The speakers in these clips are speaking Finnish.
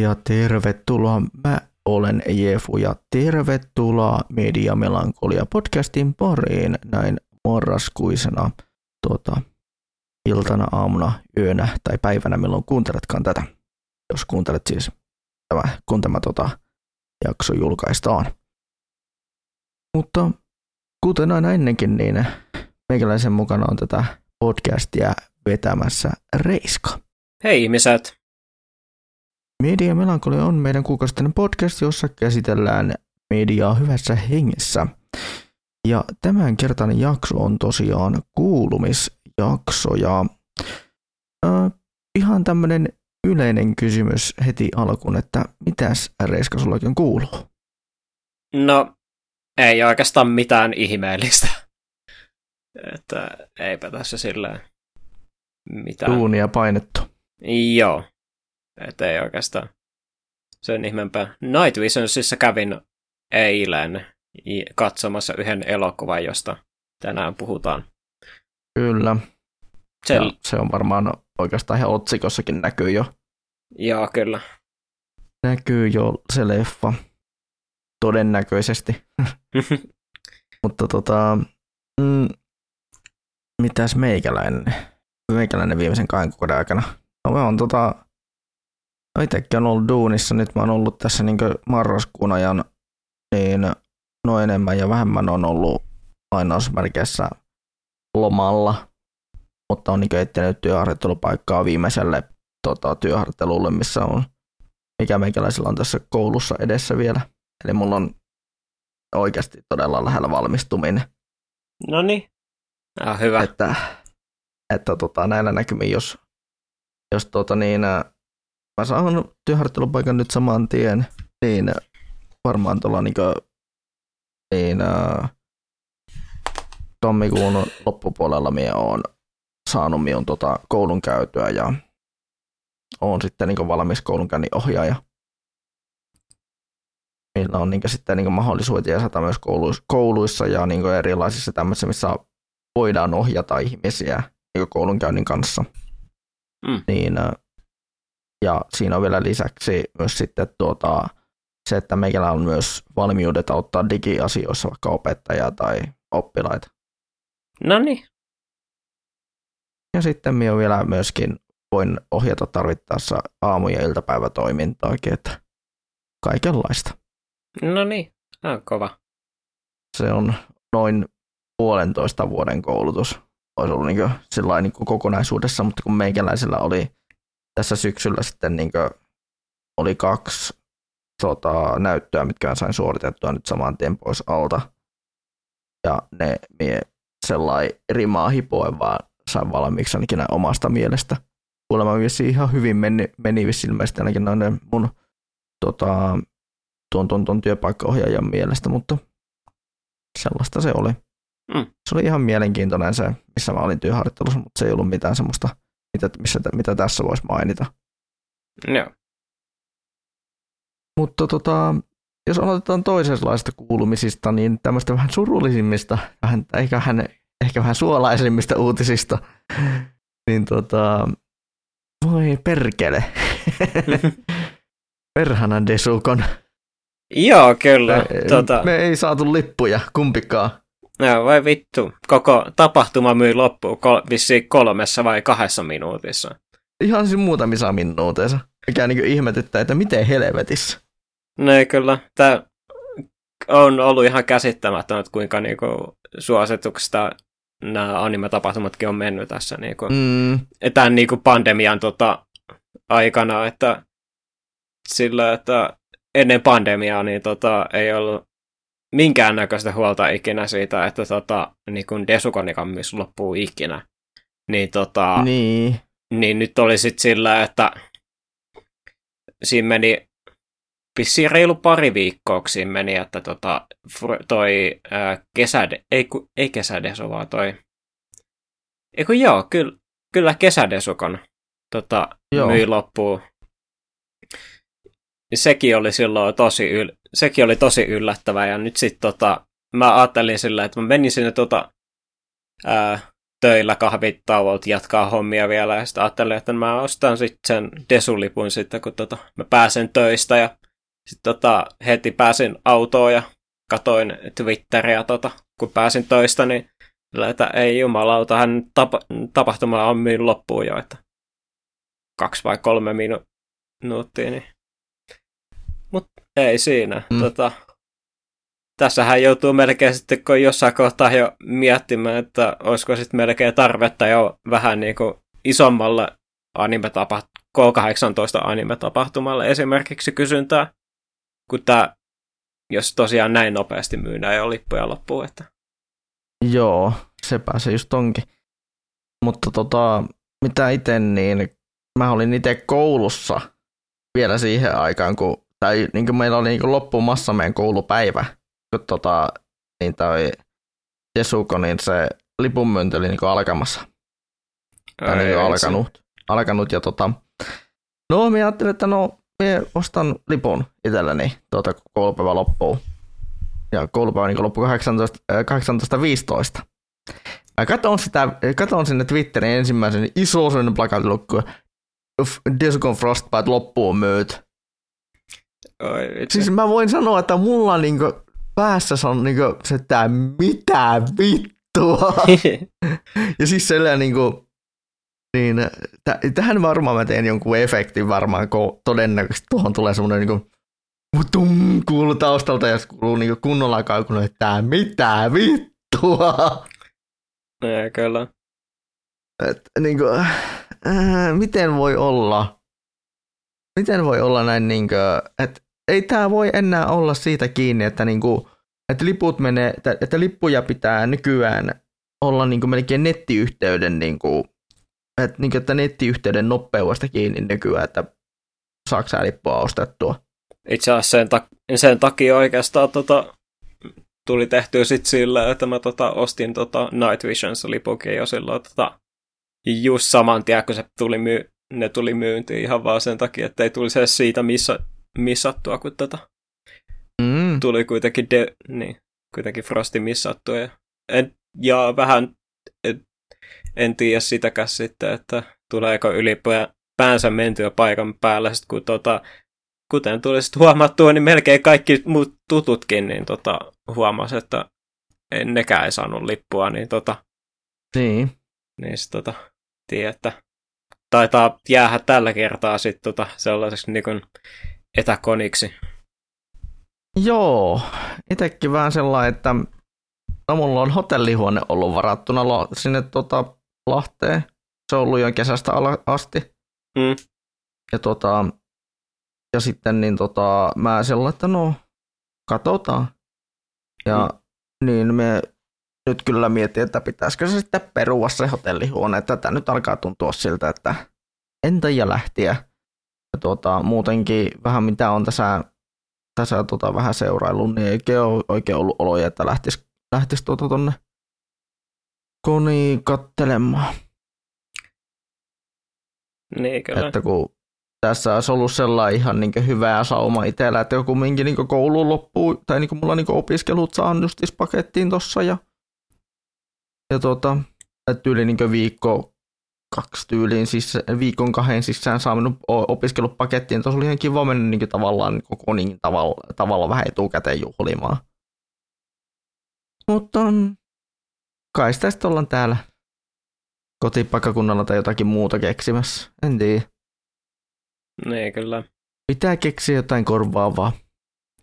Ja tervetuloa, mä olen Jefu ja tervetuloa Media Melankolia podcastin pariin näin marraskuisena tuota, iltana, aamuna, yönä tai päivänä, milloin kuunteletkaan tätä. Jos kuuntelet siis tämä, kun tämä tota, jakso julkaistaan. Mutta kuten aina ennenkin, niin meikäläisen mukana on tätä podcastia vetämässä Reiska. Hei ihmiset! Media Melankolia on meidän kuukausittainen podcast, jossa käsitellään mediaa hyvässä hengessä. Ja tämänkertainen jakso on tosiaan kuulumisjakso ja äh, ihan tämmöinen yleinen kysymys heti alkuun, että mitäs Reiska sulla oikein kuuluu? No, ei oikeastaan mitään ihmeellistä. Että eipä tässä sillä mitään. Duunia painettu. Joo. Että ei oikeastaan sen ihmeempää. Night Visionsissa kävin eilen katsomassa yhden elokuvan, josta tänään puhutaan. Kyllä. Se, Ja se on varmaan oikeastaan ihan otsikossakin näkyy jo. joo, kyllä. Näkyy jo se leffa. Todennäköisesti. Mutta tota, mm, mitäs meikäläinen? Meikäläinen viimeisen kahden kuukauden aikana. No mä oon tota, no itekin on ollut duunissa, nyt mä oon ollut tässä niin marraskuun ajan, niin no enemmän ja vähemmän on ollut lainausmerkeissä lomalla, mutta on niin etsinyt työharjoittelupaikkaa viimeiselle tota, työharjoittelulle, missä on, mikä meikäläisellä on tässä koulussa edessä vielä. Eli mulla on oikeasti todella lähellä valmistuminen. No niin. Ah, hyvä. Että, että tota, näillä näkymin, jos, jos tota, niin, ää, mä saan työharjoittelupaikan nyt saman tien, niin varmaan tuolla niin, niin ää, tammikuun loppupuolella minä oon saanut minun tota, koulun käytyä ja oon sitten niin valmis koulunkäynnin ohjaaja. Meillä on niin sitten niin mahdollisuudet jäsata myös kouluissa, kouluissa ja niin erilaisissa tämmöisissä, missä voidaan ohjata ihmisiä niin koulunkäynnin kanssa. Mm. Niin, ä, ja siinä on vielä lisäksi myös sitten tuota, se, että meikällä on myös valmiudet auttaa digiasioissa vaikka opettajaa tai oppilaita. No niin. Ja sitten minä vielä myöskin voin ohjata tarvittaessa aamu- ja iltapäivätoimintaakin, että kaikenlaista. No niin. Ah, kova. Se on noin puolentoista vuoden koulutus. Olisi ollut niin kuin, niin kuin kokonaisuudessa, mutta kun meikäläisellä oli tässä syksyllä sitten niin oli kaksi tota, näyttöä, mitkä sain suoritettua nyt saman tien pois alta. Ja ne mie sellainen rimaa hipoen vaan sain valmiiksi ainakin näin omasta mielestä. Kuulemma vissiin ihan hyvin meni, meni vissiin ilmeisesti ainakin noin mun tota, tuon, tuon, tuon työpaikkaohjaajan mielestä, mutta sellaista se oli. Mm. Se oli ihan mielenkiintoinen se, missä mä olin työharjoittelussa, mutta se ei ollut mitään semmoista, mitä, missä, mitä tässä voisi mainita. Joo. Mutta tota, jos aloitetaan toisenlaista kuulumisista, niin tämmöistä vähän surullisimmista, vähän, ehkä, vähän, ehkä vähän suolaisimmista uutisista, niin tota, voi perkele. Perhana Desukon. Joo, kyllä. Me, tota, me ei saatu lippuja kumpikaan. No, vai vittu. Koko tapahtuma myi loppuun kol- vissiin kolmessa vai kahdessa minuutissa. Ihan siis muutamissa minuuteissa. Mikä niin ihmetyttää, että miten helvetissä. No kyllä. Tämä on ollut ihan käsittämätöntä, että kuinka niinku suosituksista nämä anime-tapahtumatkin on mennyt tässä niinku, Mm, tämän niinku pandemian tota, aikana, että sillä, että ennen pandemiaa niin tota, ei ollut minkäännäköistä huolta ikinä siitä, että tota, niin kun Desukonikammis loppuu ikinä. Niin, tota, niin. niin nyt oli sitten sillä, että siinä meni vissiin reilu pari viikkoa, siinä meni, että tota, toi ää, kesäde, ei, ku, ei kesädesu, vaan toi, ei kun joo, kyllä, kyllä kesädesukon tota, Joo. myi loppuun. Sekin oli silloin tosi, yl- sekin oli tosi yllättävää, ja nyt sitten tota, mä ajattelin sillä, että mä menin sinne tota, ää, töillä kahvitauolta jatkaa hommia vielä. Ja sitten ajattelin, että mä ostan sitten sen desulipun sitten, kun tota, mä pääsen töistä. Ja sitten tota, heti pääsin autoon ja katoin Twitteriä, tota, kun pääsin töistä, niin että ei jumalauta, hän tapa, tapahtuma on myyn loppuun jo, että kaksi vai kolme minu- minuuttia, niin ei siinä. Mm. Tota, tässähän joutuu melkein sitten, kun jossain kohtaa jo miettimään, että olisiko sitten melkein tarvetta jo vähän niin kuin isommalle anime K18 anime-tapahtumalle esimerkiksi kysyntää, kun tämä, jos tosiaan näin nopeasti myydään jo lippuja loppuun. Että... Joo, sepä se just onkin. Mutta tota, mitä itse, niin mä olin itse koulussa vielä siihen aikaan, kun, tai niin kuin meillä oli niin kuin loppumassa meidän koulupäivä, kun tota, niin toi Jesuko, niin se lipunmyynti oli niin kuin alkamassa. Tai niin kuin alkanut, alkanut, ja tota, no mä ajattelin, että no mä ostan lipun itselleni tuota koulupäivä loppuun. Ja koulupäivä niin loppu 18, 18.15. Mä katon, sitä, katon sinne Twitterin ensimmäisen iso sellainen plakatilukku, Discon Frostbite loppuun myyt. Oi, siis mä voin sanoa, että mulla niinku päässä on niinku se, että mitä vittua. ja siis sellainen niinku, niin t- tähän varmaan mä teen jonkun efektin varmaan, kun todennäköisesti tuohon tulee semmoinen niinku tum, kuuluu taustalta ja kuuluu niinku kunnolla kaukuna, että mitä vittua. Ja, kyllä. Et, niinku, äh, miten voi olla, miten voi olla näin, niinku, että ei tämä voi enää olla siitä kiinni, että, niinku, että, liput menee, että, että lippuja pitää nykyään olla niinku melkein nettiyhteyden, niinku, että, niinku, että nettiyhteyden nopeudesta kiinni nykyään, että saako sä lippua ostettua. Itse asiassa sen, ta- sen takia oikeastaan tota, tuli tehtyä sit sillä, että mä tota, ostin tota Night Visions lipukin jo silloin tota, just saman tien, kun se tuli myy- ne tuli myyntiin ihan vaan sen takia, että ei tulisi edes siitä missä, missattua, kun tota, mm. tuli kuitenkin, de- niin, kuitenkin Frosti missattua. Ja, en, ja vähän et, en tiedä sitäkään sitten, että tuleeko ylipäänsä päänsä mentyä paikan päällä, sit kun tota, kuten tuli sitten huomattua, niin melkein kaikki muut tututkin niin tota, huomasi, että en nekään ei saanut lippua, niin tota, niin. Niin sit, tota, tiedä, että taitaa jäädä tällä kertaa sitten tota, sellaiseksi niin kuin etäkoniksi. Joo, itsekin vähän sellainen, että no, mulla on hotellihuone ollut varattuna sinne tota, Lahteen. Se on ollut jo kesästä asti. Mm. Ja, tota, ja sitten niin tota, mä sellainen, että no, katsotaan. Ja mm. niin me nyt kyllä mietin, että pitäisikö se sitten perua se hotellihuone. Tätä nyt alkaa tuntua siltä, että entä ja lähtiä. Tuota, muutenkin vähän mitä on tässä, tässä tuota, vähän seuraillut, niin ei ole oikein ollut oloja, että lähtisi, lähtisi tuota tonne koni kattelemaan. Niin, kyllä. Että kun tässä olisi ollut sellainen ihan niin hyvä sauma itsellä, että joku minkin niin koulu loppuu, tai niin mulla niin opiskelut saan justis pakettiin tossa ja ja tuota, tyyli niin viikko kaksi tyyliin, siis viikon kahden sisään saanut opiskellut pakettiin. Tuossa oli ihan kiva mennä niin tavallaan niin koko niin tavalla, tavalla vähän etukäteen juhlimaan. Mutta kai sitä sitten ollaan täällä kotipakakunnalla tai jotakin muuta keksimässä. En tiedä. Niin, kyllä. Pitää keksiä jotain korvaavaa.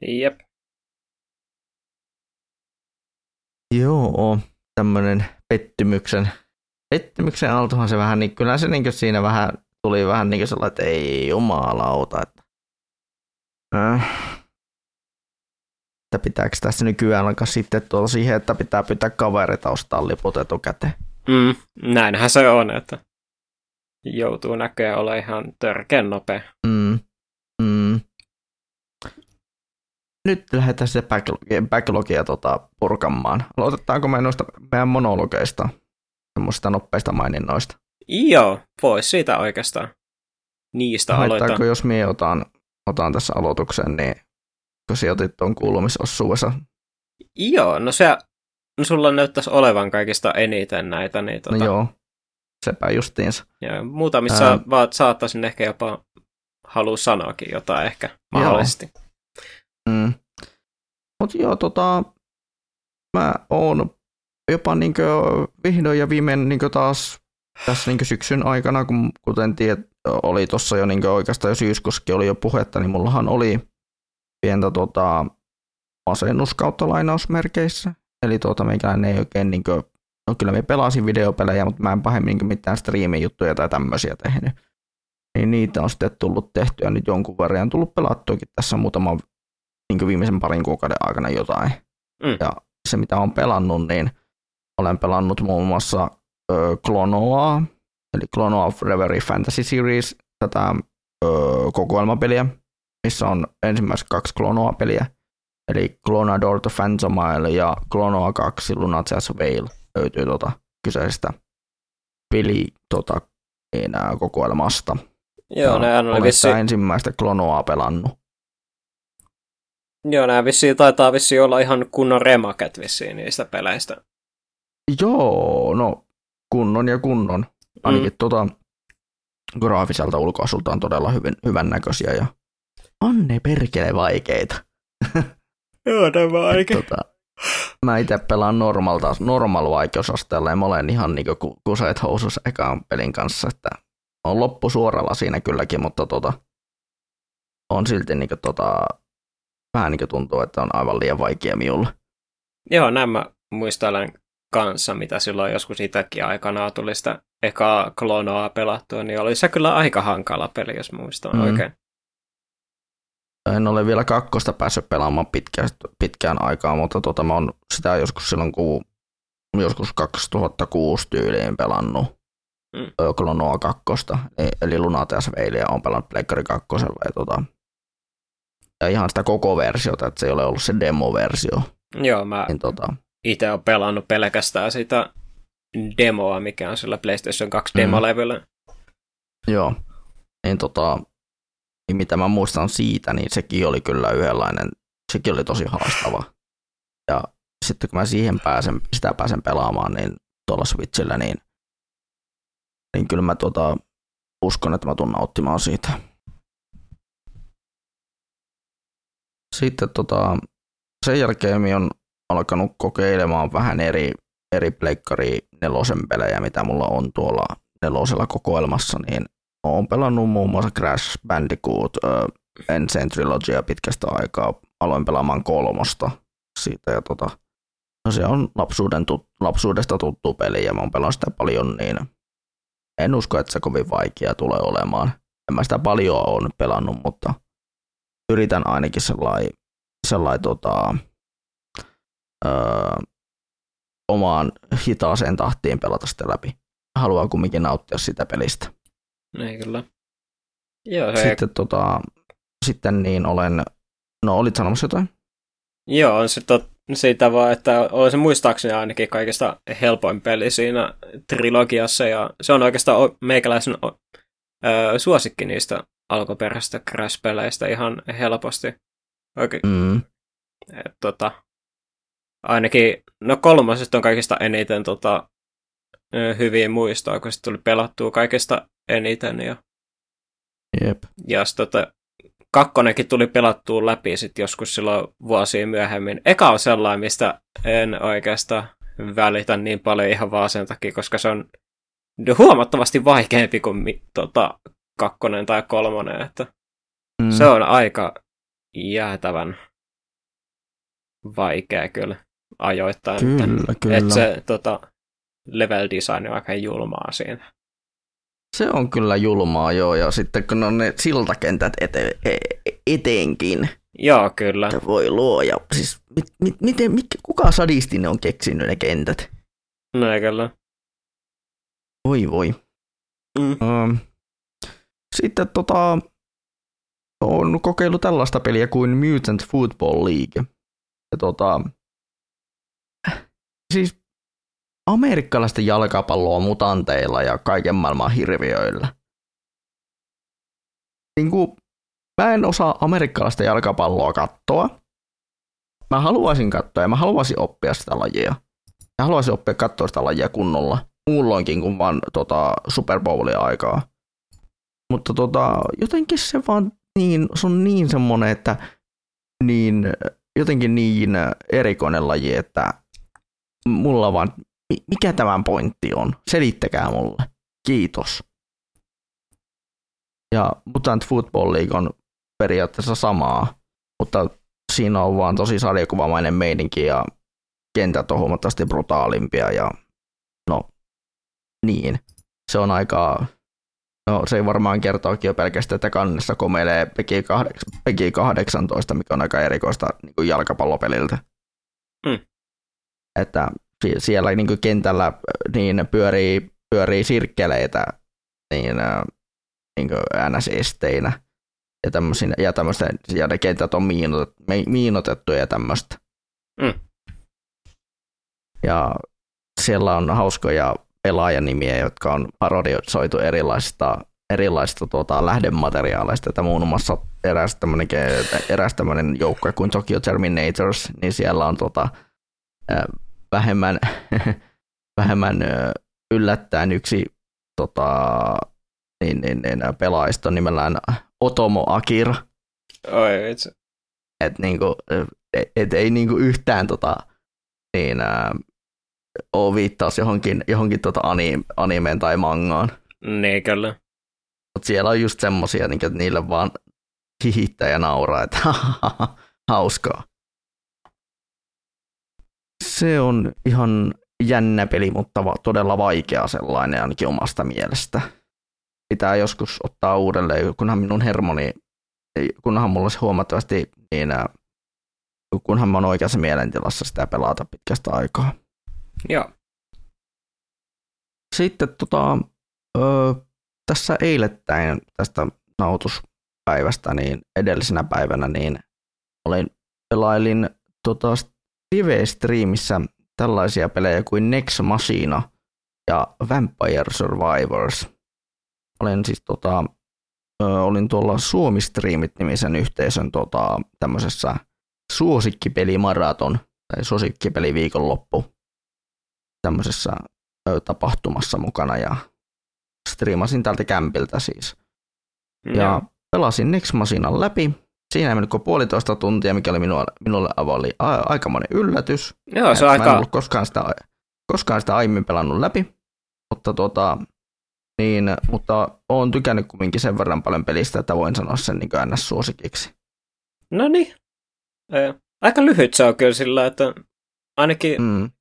Jep. Joo tämmöinen pettymyksen, pettymyksen altohan se vähän, niin kyllä se niin siinä vähän tuli vähän niin sellainen, että ei jumalauta, että, äh, että pitääkö tässä nykyään alkaa sitten tuolla siihen, että pitää pitää kavereita ostaa liput etukäteen. Mm, näinhän se on, että joutuu näköjään olla ihan törkeän nopea. Mm, mm nyt lähdetään sitten backlogia, backlogia tota, purkamaan. Aloitetaanko me noista meidän monologeista, semmoista nopeista maininnoista? Joo, pois siitä oikeastaan. Niistä Haittaako, aloitetaan. jos mie otan, otan tässä aloituksen, niin kun sijoitit tuon kuulumisosuudessa? Joo, no se sulla näyttäisi olevan kaikista eniten näitä, niin tota, No joo, sepä justiinsa. ja muutamissa Ää. vaan saattaisin ehkä jopa halua sanoakin jotain ehkä mahdollisesti. Mm. Mutta joo, tota, mä oon jopa niinkö vihdoin ja viimein niinkö taas tässä niinkö syksyn aikana, kun, kuten tiedät, oli tuossa jo niinkö oikeastaan jo syyskuussakin oli jo puhetta, niin mullahan oli pientä tota, masennus kautta lainausmerkeissä. Eli tuota, meikäläinen ei oikein niinkö, no kyllä me pelasin videopelejä, mutta mä en pahemmin niinkö mitään striimijuttuja tai tämmöisiä tehnyt. Niin niitä on sitten tullut tehtyä nyt jonkun verran. On tullut pelattuakin tässä muutama niin viimeisen parin kuukauden aikana jotain. Mm. Ja se mitä olen pelannut, niin olen pelannut muun muassa ö, Klonoa, eli Klonoa Reverie Fantasy Series, tätä ö, kokoelmapeliä, missä on ensimmäiset kaksi Klonoa-peliä, eli Clonador the Phantomile ja Klonoa 2 Lunacea's Veil löytyy tuota kyseisestä peli tota, niin, ää, kokoelmasta. Joo, Ja nehän oli olen vissi, ensimmäistä Klonoa pelannut. joo, nämä vissiin taitaa vissiin olla ihan kunnon remaket vissiin niistä peleistä. Joo, no kunnon ja kunnon. Ainakin Mm. tota, graafiselta ulkoasultaan todella hyvin, hyvän näköisiä ja on ne perkele vaikeita. Joo, tämä ainakin. Tota, mä itse pelaan normalta, normal vaikeusasteella ja mä olen ihan niinku ku- kuseet housus ekaan pelin kanssa, että on loppu suoralla siinä kylläkin, mutta tota, on silti niinku tota, vähän niinku tuntuu, että on aivan liian vaikea minulle. Joo, nämä muistelen kanssa, mitä silloin joskus itsekin aikanaan tuli sitä ekaa klonoa pelattua, niin oli se kyllä aika hankala peli, jos muistan Mm. oikein. En ole vielä kakkosta päässyt pelaamaan pitkään, pitkään aikaa, mutta tota, mä oon sitä joskus silloin, kun joskus 2006 tyyliin pelannut Mm. Klonoa kakkosta, eli Lunateas Veilia on pelannut Pleikkari kakkosella. Ja, tota, ja ihan sitä koko versiota, että se ei ole ollut se demo-versio. Joo, mä Niin, tota, itse olen pelannut pelkästään sitä demoa, mikä on sillä PlayStation 2 Mm. demolevyllä. joo, niin, tota, niin mitä mä muistan siitä, niin sekin oli kyllä yhdenlainen, sekin oli tosi haastava. Ja sitten kun mä siihen pääsen, sitä pääsen pelaamaan, niin tuolla Switchillä, niin, niin kyllä mä tota, uskon, että mä tuun nauttimaan siitä. Sitten tota, sen jälkeen on alkanut kokeilemaan vähän eri, eri pleikkari nelosen pelejä, mitä mulla on tuolla nelosella kokoelmassa, niin oon pelannut muun muassa Crash Bandicoot, uh, Ensign Trilogia pitkästä aikaa, aloin pelaamaan kolmosta siitä ja tota, no se on lapsuuden tut, lapsuudesta tuttu peli ja mä oon pelannut sitä paljon, niin en usko, että se kovin vaikea tulee olemaan. En mä sitä paljon nyt pelannut, mutta yritän ainakin sellainen sellai, tota, öö, omaan hitaaseen tahtiin pelata sitä läpi. Haluaa kumminkin nauttia sitä pelistä. Ei kyllä. Joo, se, Sitten, tota, sitten niin olen, no olit sanomassa jotain? joo on se tot, siitä vaan, että on se muistaakseni ainakin kaikista helpoin peli siinä trilogiassa, ja se on oikeastaan meikäläisen ö, suosikki niistä alkuperäisistä Crash-peleistä ihan helposti. Oikein, Mm, et, tota, ainakin, no kolmosesta on kaikista eniten tota, hyviä muistoa, kun se tuli pelattua kaikista eniten, ja jep. Ja sit tota, kakkonenkin tuli pelattua läpi sit joskus silloin vuosia myöhemmin. Eka on sellainen, mistä en oikeastaan välitä niin paljon ihan vaan sen takia, koska se on huomattavasti vaikeampi kuin mi, tota, kakkonen tai kolmonen. Että Mm, Se on aika jäätävän vaikea kyllä ajoittain. Kyllä, kyllä. Että se tota, level design on aika julmaa siinä. Se on kyllä julmaa, joo, ja sitten kun on ne siltakentät ete, e- eteenkin, Joo, kyllä. että voi luoja. Siis mit, mit, miten, mit, kuka sadisti ne on keksinyt ne kentät? No kyllä. Voi voi. Mm. Um, sitten tota, on kokeillut tällaista peliä kuin Mutant Football League. Ja tota, siis amerikkalaista jalkapalloa mutanteilla ja kaiken maailman hirviöillä. Niin kuin, mä en osaa amerikkalaista jalkapalloa katsoa. Mä haluaisin katsoa ja mä haluaisin oppia sitä lajia. ja haluaisin oppia katsoa sitä lajia kunnolla, muulloinkin kuin vaan tota, Super Bowlia aikaa. Mutta tota, jotenkin se vaan niin, se on niin semmoinen, että niin, jotenkin niin erikoinen laji, että mulla vaan, mikä tämän pointti on? Selittäkää mulle. Kiitos. Ja Mutant Football League on periaatteessa samaa, mutta siinä on vaan tosi sarjakuvamainen meininki ja kentät on huomattavasti brutaalimpia ja no niin. Se on aika, no se ei varmaan kertoakin jo pelkästään, että kannessa komeilee Pegi 18, mikä on aika erikoista niin kuin jalkapallopeliltä. Mm. Että siellä niin kuin kentällä niin pyörii, pyörii sirkkeleitä niin, niin kuin NS-esteinä ja, ja, tämmöistä, ja ne kentät on miinotettu, miinotettu ja tämmöistä. Mm. Ja siellä on hauskoja pelaajanimiä, jotka on parodioitu erilaisista, erilaisista tuota, lähdemateriaaleista, että muun muassa eräs tämmöinen, eräs tämmöinen joukkue kuin Tokyo Terminators, niin siellä on tuota, vähemmän, vähemmän yllättäen yksi tota, niin, niin, niin, pelaajista nimellään Otomo Akira. Oi, itse. Et, niinku, et, et, ei niinku yhtään tota, niin, ää, ole viittaus johonkin, johonkin tota animeen tai mangaan. Niin, kyllä. Mutta siellä on just semmosia, niin, että niille vaan hihittää ja nauraa, että hauskaa. Se on ihan jännä peli, mutta todella vaikea sellainen ainakin omasta mielestä. Pitää joskus ottaa uudelleen, kunhan minun hermoni, kunhan mulla olisi huomattavasti niin, kunhan mä oon oikeassa mielentilassa sitä pelata pitkästä aikaa. Joo. Sitten tota, ö, tässä eilettäin tästä nautuspäivästä, niin edellisenä päivänä, niin olin, pelailin tota, live-streamissä tällaisia pelejä kuin Nex Machina ja Vampire Survivors. Olen siis tota, ö, olin tuolla Suomi Streamit nimisen yhteisön tota, tämmöisessä suosikkipeli-maraton tai suosikkipeli-viikonloppu tämmöisessä ö, tapahtumassa mukana ja striimasin täältä kämpiltä siis. Ja, ja pelasin Nex Machinan läpi Siinä ei mennyt kuin puolitoista tuntia, mikä oli minulle, minulle oli a- aikamoinen yllätys. Joo, se on aika... en ollut koskaan sitä, koskaan sitä aiemmin pelannut läpi, mutta, tuota, niin, mutta olen tykännyt kumminkin sen verran paljon pelistä, että voin sanoa sen niin NS-suosikiksi. No niin. Aika lyhyt se on kyllä sillä, että ainakin... Mm.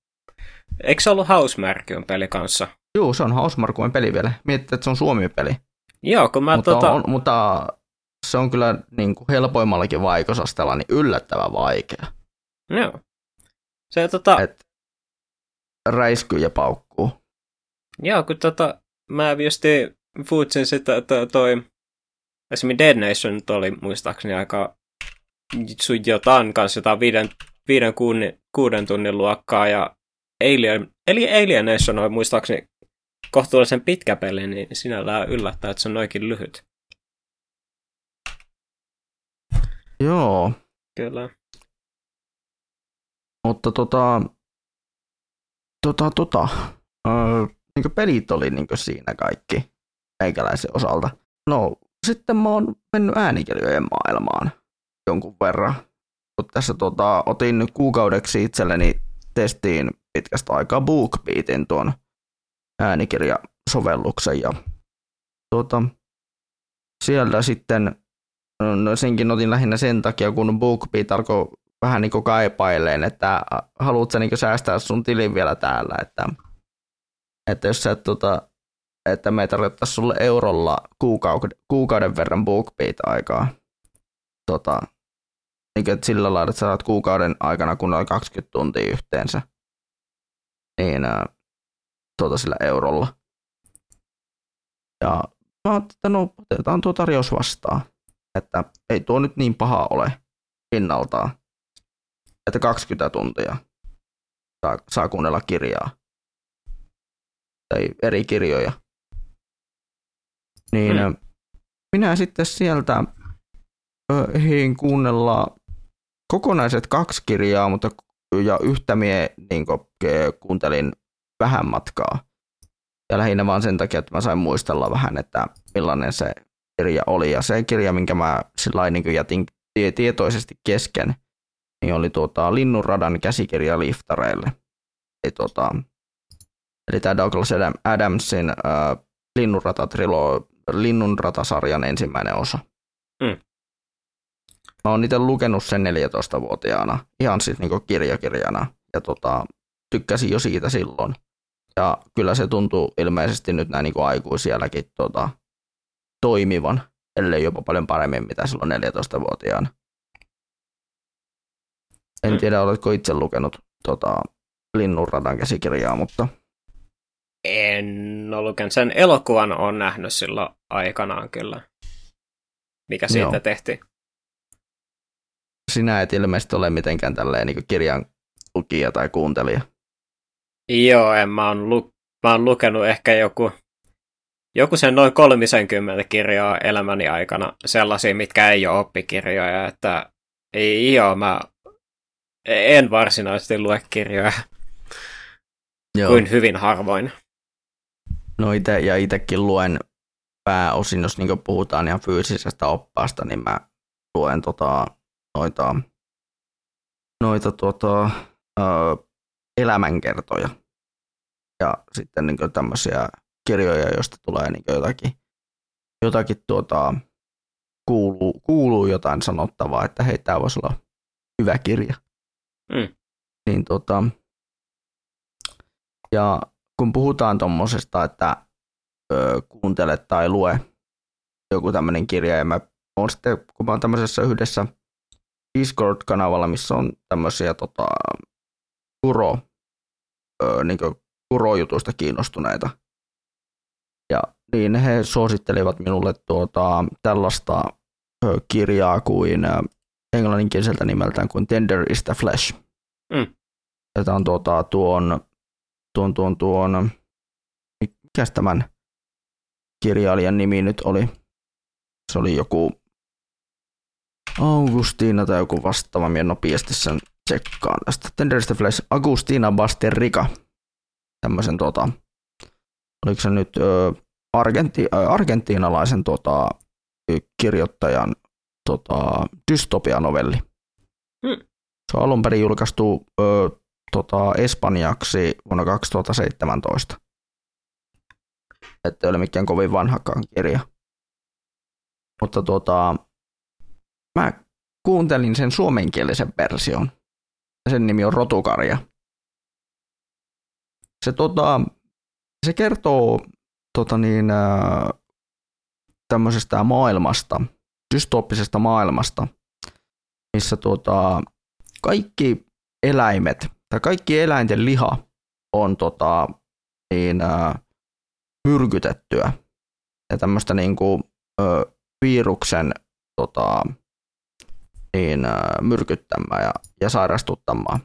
Eikö se ollut Housemarquion peli kanssa? Joo, se on Housemarquion peli vielä. Mietit, että se on Suomi-peli. Joo, kun mä mutta, tota... on, mutta se on kyllä niin kuin helpoimmallakin vaikeusastella niin yllättävän vaikea. Joo. Se tota... Et räiskyy ja paukkuu. Joo, kun tota, mä just fuutsin sitä, että toi esimerkiksi Dead Nation oli muistaakseni aika jotain kanssa jotain viiden, viiden kuuden, kuuden tunnin luokkaa ja Alien, eli Alien Nation on muistaakseni kohtuullisen pitkä peli, niin sinällään yllättää, että se on oikein lyhyt. Joo. Kyllä. Mutta tota, tota, tota, öö, niin pelit oli niin siinä kaikki meikäläisen osalta. No, sitten mä oon mennyt äänikirjojen maailmaan jonkun verran. Tässä tota, otin kuukaudeksi itselleni testiin pitkästä aikaa BookBeatin tuon äänikirjasovelluksen ja tuota, siellä sitten No senkin otin lähinnä sen takia, kun BookBeat alkoi vähän niin kuin kaipaileen, että haluatko niin säästää sun tilin vielä täällä, että, että jos sä et, tota, että me tarvittaisiin sulle eurolla kuukauden, kuukauden verran BookBeat-aikaa. Tota, niin kuin, että sillä lailla, että sä saat kuukauden aikana, kun on 20 tuntia yhteensä, niin ää, tuota sillä eurolla. Ja mä ajattelin, että no, otetaan tuo tarjous vastaan että ei tuo nyt niin paha ole hinnaltaan, että 20 tuntia saa, saa kuunnella kirjaa tai eri kirjoja. Niin mm. minä sitten sieltä ehdin kuunnella kokonaiset kaksi kirjaa, mutta ja yhtä mie niin kuuntelin vähän matkaa. Ja lähinnä vaan sen takia, että mä sain muistella vähän, että millainen se kirja oli. Ja se kirja, minkä mä sillä niin jätin tietoisesti kesken, niin oli tuota, Linnunradan käsikirja liftareille. Eli, tuota, eli tämä Douglas Adamsin äh, Linnunrata-trilo, Linnunratasarjan ensimmäinen osa. Mm. Mä oon itse lukenut sen 14-vuotiaana, ihan siis niin kirjakirjana, ja tota, tykkäsin jo siitä silloin. Ja kyllä se tuntuu ilmeisesti nyt näin niin aikuisielläkin tota, toimivan, ellei jopa paljon paremmin, mitä silloin 14-vuotiaana. En tiedä, oletko itse lukenut tota, Linnunradan käsikirjaa, mutta... En ole lukenut. Sen elokuvan on nähnyt silloin aikanaan kyllä. Mikä siitä Joo. tehtiin? Sinä et ilmeisesti ole mitenkään tälleen niin kirjan lukija tai kuuntelija. Joo, en mä oon, lu- mä oon lukenut ehkä joku, joku sen noin 30 kirjaa elämäni aikana, sellaisia, mitkä ei ole oppikirjoja, että ei, joo, mä en varsinaisesti lue kirjoja joo. kuin hyvin harvoin. No ite, ja itsekin luen pääosin, jos niin puhutaan ihan fyysisestä oppaasta, niin mä luen tota, noita, noita tota, ö, elämänkertoja ja sitten niin tämmöisiä kirjoja, joista tulee niin jotakin, jotakin tuota, kuuluu, kuuluu jotain sanottavaa, että hei, tämä voisi olla hyvä kirja. Mm. Niin tota, ja kun puhutaan tuommoisesta, että ö, kuuntele tai lue joku tämmöinen kirja, ja mä oon sitten, kun mä oon tämmöisessä yhdessä Discord-kanavalla, missä on tämmöisiä tota, kuro, ö, niin kurojutuista kiinnostuneita. Ja niin he suosittelivat minulle tuota, tällaista kirjaa kuin englanninkieliseltä nimeltään kuin Tender is the Flesh. Mm. Tämä on tuota, tuon, tuon, tuon, tuon, mikä tämän kirjailijan nimi nyt oli? Se oli joku Augustiina tai joku vastaava, minä nopeasti sen tsekkaan tästä. Tenderistä Flash, Agustina Basterrica. Tämmöisen tota, oliko se nyt ö, argenti, ö, argentiinalaisen tota, kirjoittajan tota, dystopia-novelli. Hmm. Se on alun perin julkaistu ö, tota, espanjaksi vuonna 2017. Että ei ole mikään kovin vanhakaan kirja. Mutta tota, mä kuuntelin sen suomenkielisen version. Sen nimi on Rotukarja. Se, tota, se kertoo tota niin, tämmöisestä maailmasta, dystoppisesta maailmasta, missä tota, kaikki eläimet tai kaikki eläinten liha on tota, niin, ää, myrkytettyä ja tämmöistä niin kuin, ö, viruksen tota, niin, äh, myrkyttämään ja, ja sairastuttamaan.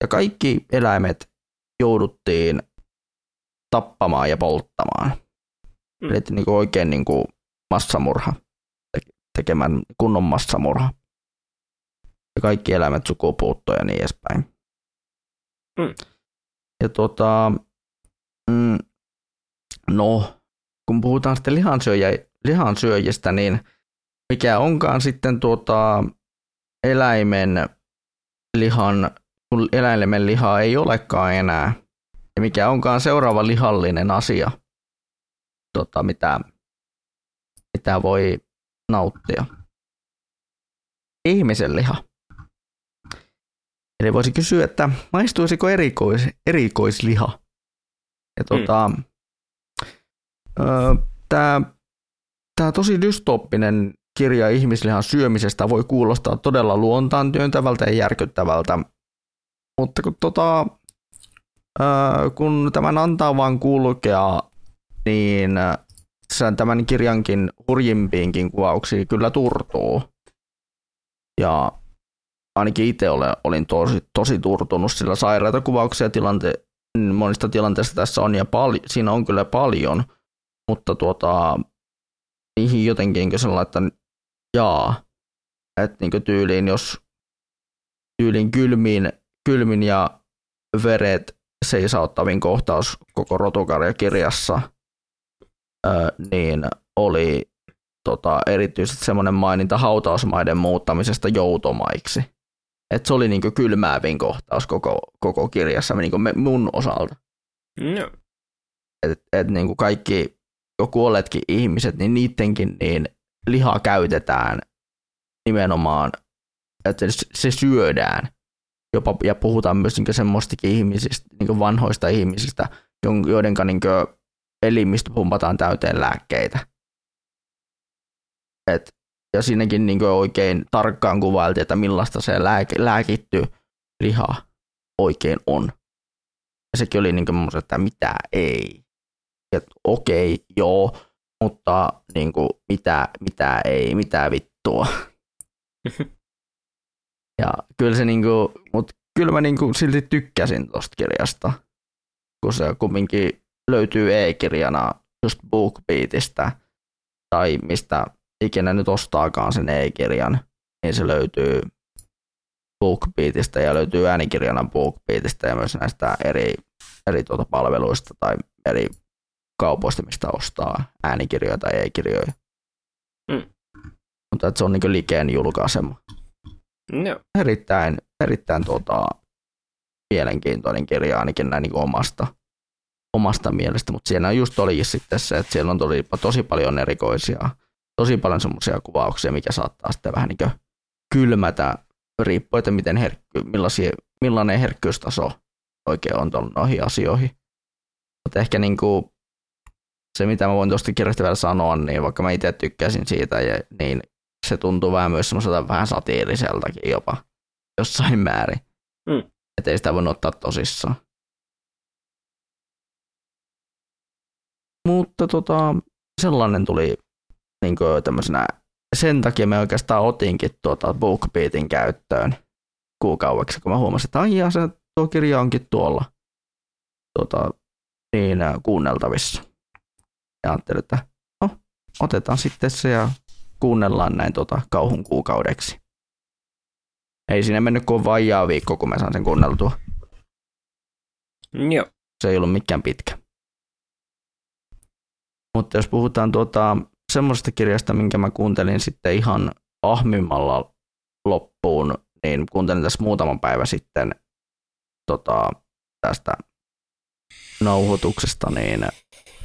Ja kaikki eläimet jouduttiin tappamaan ja polttamaan. Mm. Eli niin kuin oikein niin kuin massamurha, tekemään kunnon massamurha. Ja kaikki eläimet sukupuuttoja ja niin edespäin. Mm. Ja tota, mm, no, kun puhutaan sitten lihansyöjä, lihansyöjistä, niin mikä onkaan sitten tuota eläimen lihan, kun eläimen lihaa ei olekaan enää, ja mikä onkaan seuraava lihallinen asia, tota, mitä, mitä voi nauttia. Ihmisen liha. Eli voisi kysyä, että maistuisiko erikois, erikoisliha? Ja tota, mm. öö, tämä tämä tosi dystoppinen kirja ihmislihan syömisestä voi kuulostaa todella luontaan työntävältä ja järkyttävältä. Mutta kun, tota, kun tämän antaa vaan kulkea, niin sen tämän kirjankin hurjimpiinkin kuvauksiin kyllä turtuu. Ja ainakin itse olin tosi, tosi turtunut, sillä sairaita kuvauksia tilante, monista tilanteista tässä on ja pal- siinä on kyllä paljon, mutta tuota, niihin jotenkin sellainen, että jaa. Että niin tyyliin, jos tyylin kylmin, kylmin ja veret seisauttavin kohtaus koko rotukarjakirjassa, niin oli tota, erityisesti semmoinen maininta hautausmaiden muuttamisesta joutomaiksi. Et se oli niinku kylmäävin kohtaus koko, koko kirjassa niinku me, mun osalta. No. Et, et niinku kaikki jo kuolleetkin ihmiset, niin niidenkin niin lihaa käytetään nimenomaan, että se syödään. Jopa, ja puhutaan myös niinku semmoistakin ihmisistä, niinku vanhoista ihmisistä, joiden niinku elimistä pumpataan täyteen lääkkeitä. Et, ja siinäkin niinku oikein tarkkaan kuvailtiin, että millaista se lääk, lääkitty liha oikein on. Ja sekin oli niinku että mitä ei. Että okei, joo, mutta niinku, mitä, mitä ei, mitä vittua. ja kyllä se niinku, mut kyllä mä niinku silti tykkäsin tosta kirjasta, kun se kumminkin löytyy e-kirjana just BookBeatista tai mistä ikinä nyt ostaakaan sen e-kirjan, niin se löytyy BookBeatista ja löytyy äänikirjana BookBeatista ja myös näistä eri, eri tuota palveluista tai eri kaupoista, mistä ostaa äänikirjoja tai e-kirjoja. Mm. Mutta että se on niin Likeen julkaisema. No. Erittäin, erittäin tuota, mielenkiintoinen kirja ainakin näin niin omasta, omasta mielestä, mutta siinä just oli sitten se, että siellä on tuli tosi paljon erikoisia, tosi paljon semmoisia kuvauksia, mikä saattaa sitten vähän niin kylmätä, riippuen, että miten herkky, millainen herkkyystaso oikein on noihin asioihin. Mutta ehkä niin kuin se, mitä mä voin tuosta kirjasta vielä sanoa, niin vaikka mä itse tykkäsin siitä, ja, niin se tuntuu vähän myös semmoiselta vähän satiiriseltakin jopa jossain määrin. Mm. Että ei sitä voi ottaa tosissaan. Mutta tota, sellainen tuli niin tämmöisenä, sen takia me oikeastaan otinkin tuota BookBeatin käyttöön kuukaudeksi, kun mä huomasin, että aijaa, se tuo kirja onkin tuolla tuota, niin, kuunneltavissa. Ja ajattelin, että no, otetaan sitten se ja kuunnellaan näin tota kauhun kuukaudeksi. Ei sinne mennyt kuin vajaa viikko, kun mä saan sen kuunneltua. Joo. Se ei ollut mikään pitkä. Mutta jos puhutaan tuota, semmoisesta kirjasta, minkä mä kuuntelin sitten ihan ahmimmalla loppuun, niin kuuntelin tässä muutaman päivä sitten tota, tästä nauhoituksesta, niin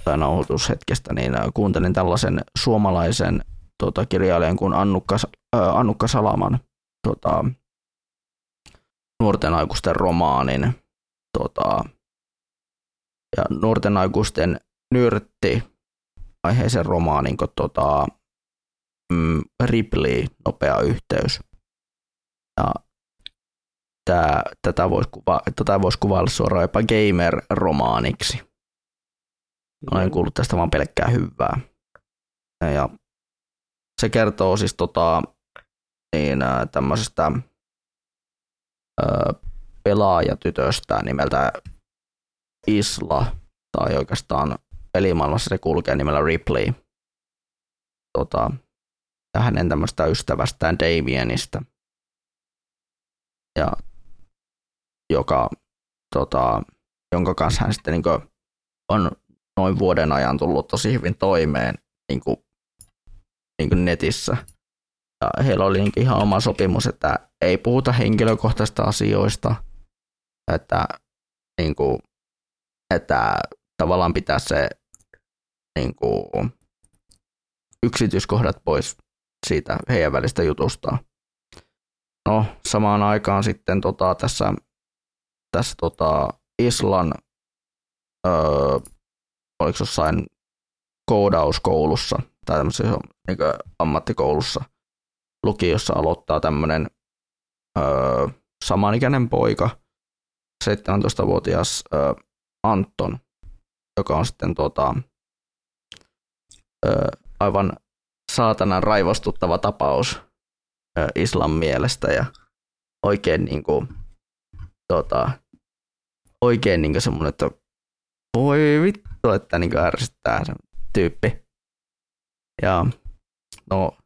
tai nauhoitushetkestä, niin kuuntelin tällaisen suomalaisen tota, kirjailijan kuin Annukka, äh, Annukka Salaman tota, nuorten aikuisten romaanin. Tota, ja nuorten aikuisten nyrtti aiheisen romaanin kuin tota, mm, Ripley, nopea yhteys. Ja tää, tätä voisi kuva, tätä vois kuvailla suoraan jopa gamer-romaaniksi. Olen kuullut tästä vaan pelkkää hyvää. Ja se kertoo siis tota, niin, tämmöisestä ö, pelaajatytöstä nimeltä Isla, tai oikeastaan pelimaailmassa se kulkee nimellä Ripley. Tota, ja hänen tämmöistä ystävästään Damienista. Ja joka, tota, jonka kanssa hän sitten niin on noin vuoden ajan tullut tosi hyvin toimeen niin kuin, niin kuin netissä. Ja heillä oli niin ihan oma sopimus, että ei puhuta henkilökohtaisista asioista, että, niin kuin, että tavallaan pitää se niin kuin, yksityiskohdat pois siitä heidän välistä jutusta. No, samaan aikaan sitten tota, tässä, tässä tota, Islan öö, oliko jossain koodauskoulussa tai tämmöisessä niin ammattikoulussa lukiossa aloittaa tämmöinen öö, samanikäinen poika, 17-vuotias öö, Anton, joka on sitten tota, öö, aivan saatanan raivostuttava tapaus öö, islam mielestä ja oikein niin kuin, tota, oikein niin kuin semmoinen, että voi vittu, että niin ärsyttää se tyyppi. Ja no,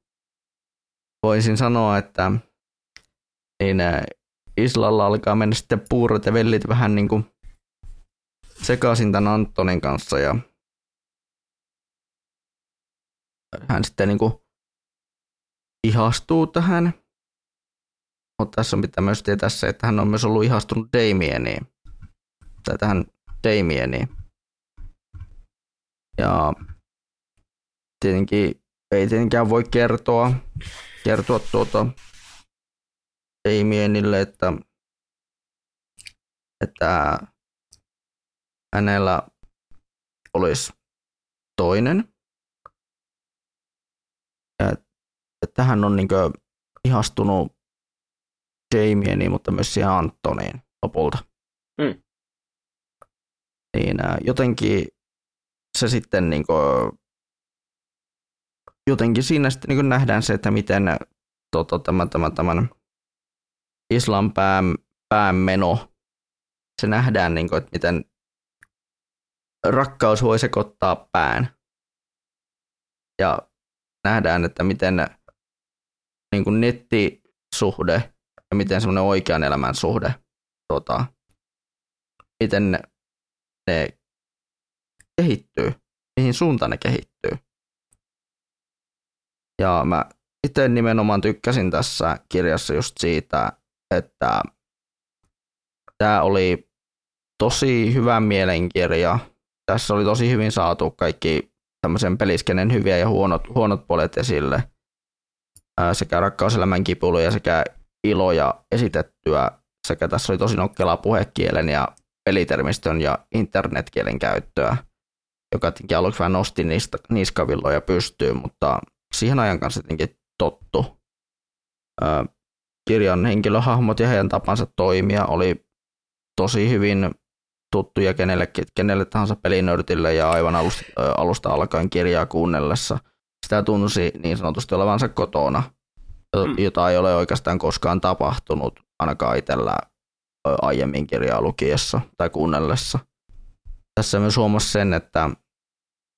voisin sanoa, että niin, Islalla alkaa mennä sitten puurot ja vellit vähän niin kuin sekaisin tämän Antonin kanssa ja hän sitten niin kuin ihastuu tähän. Mutta tässä pitää myös tietää se, että hän on myös ollut ihastunut Damieniin. Tai tähän Damieniin. Ja tietenkin ei tietenkään voi kertoa, kertoa tuota Damienille, että, että hänellä olisi toinen. Ja että hän on niin ihastunut Jamieniin, mutta myös siihen Antoniin lopulta. Mm. Niin, jotenkin se sitten niin kuin, jotenkin siinä sitten niin nähdään se, että miten tota, tämä, tämä, tämän islam pään, päänmeno, se nähdään, niin kuin, että miten rakkaus voi sekoittaa pään. Ja nähdään, että miten niin kuin nettisuhde ja miten semmoinen oikean elämän suhde, tota, miten ne, ne kehittyy, mihin suuntaan ne kehittyy. Ja mä itse nimenomaan tykkäsin tässä kirjassa just siitä, että tämä oli tosi hyvä mielenkirja. Tässä oli tosi hyvin saatu kaikki tämmöisen peliskenen hyviä ja huonot, huonot puolet esille. sekä rakkauselämän kipuiluja sekä iloja esitettyä. Sekä tässä oli tosi nokkelaa puhekielen ja pelitermistön ja internetkielen käyttöä, joka tietenkin aluksi vähän nosti niistä, niskavilloja pystyyn, mutta siihen ajan kanssa tietenkin tottu. kirjan henkilöhahmot ja heidän tapansa toimia oli tosi hyvin tuttuja kenelle, kenelle tahansa pelinörtille ja aivan alusta, alusta alkaen kirjaa kuunnellessa. Sitä tunsi niin sanotusti olevansa kotona, mm. jota ei ole oikeastaan koskaan tapahtunut, ainakaan itsellä aiemmin kirjaa lukiessa tai kuunnellessa. Tässä myös huomasi sen, että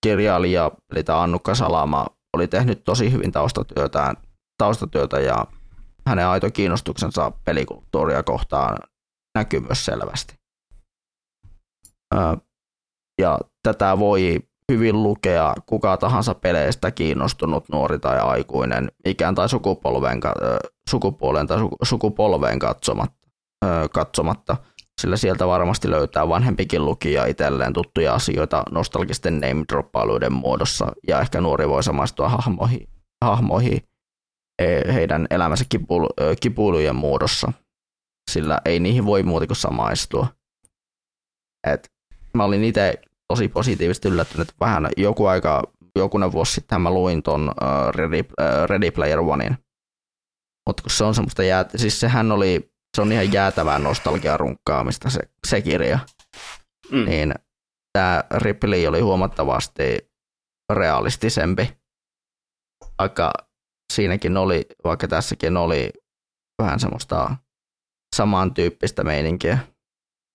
kirjailija, eli tämä Annukka Salama, oli tehnyt tosi hyvin taustatyötä, taustatyötä ja hänen aito kiinnostuksensa pelikulttuuria kohtaan näkyy myös selvästi. Ja tätä voi hyvin lukea kuka tahansa peleistä kiinnostunut nuori tai aikuinen, ikään tai sukupolven, sukupuolen tai sukupolveen katsomatta, katsomatta, sillä sieltä varmasti löytää vanhempikin lukija itselleen tuttuja asioita nostalgisten name-droppailuiden muodossa, ja ehkä nuori voi samaistua hahmoihin, hahmoihin e, heidän elämänsä kipuilujen muodossa, sillä ei niihin voi muuta kuin samaistua. Et mä olin itse tosi positiivisesti yllättynyt. Vähän joku aika, jokunen vuosi sitten mä luin ton Ready, Ready Player Onein. Mutta kun se on semmoista jää, siis sehän oli, se on ihan jäätävää nostalgia runkkaamista se, se kirja. Mm. Niin tämä Ripley oli huomattavasti realistisempi. Vaikka siinäkin oli, vaikka tässäkin oli vähän semmoista samantyyppistä meininkiä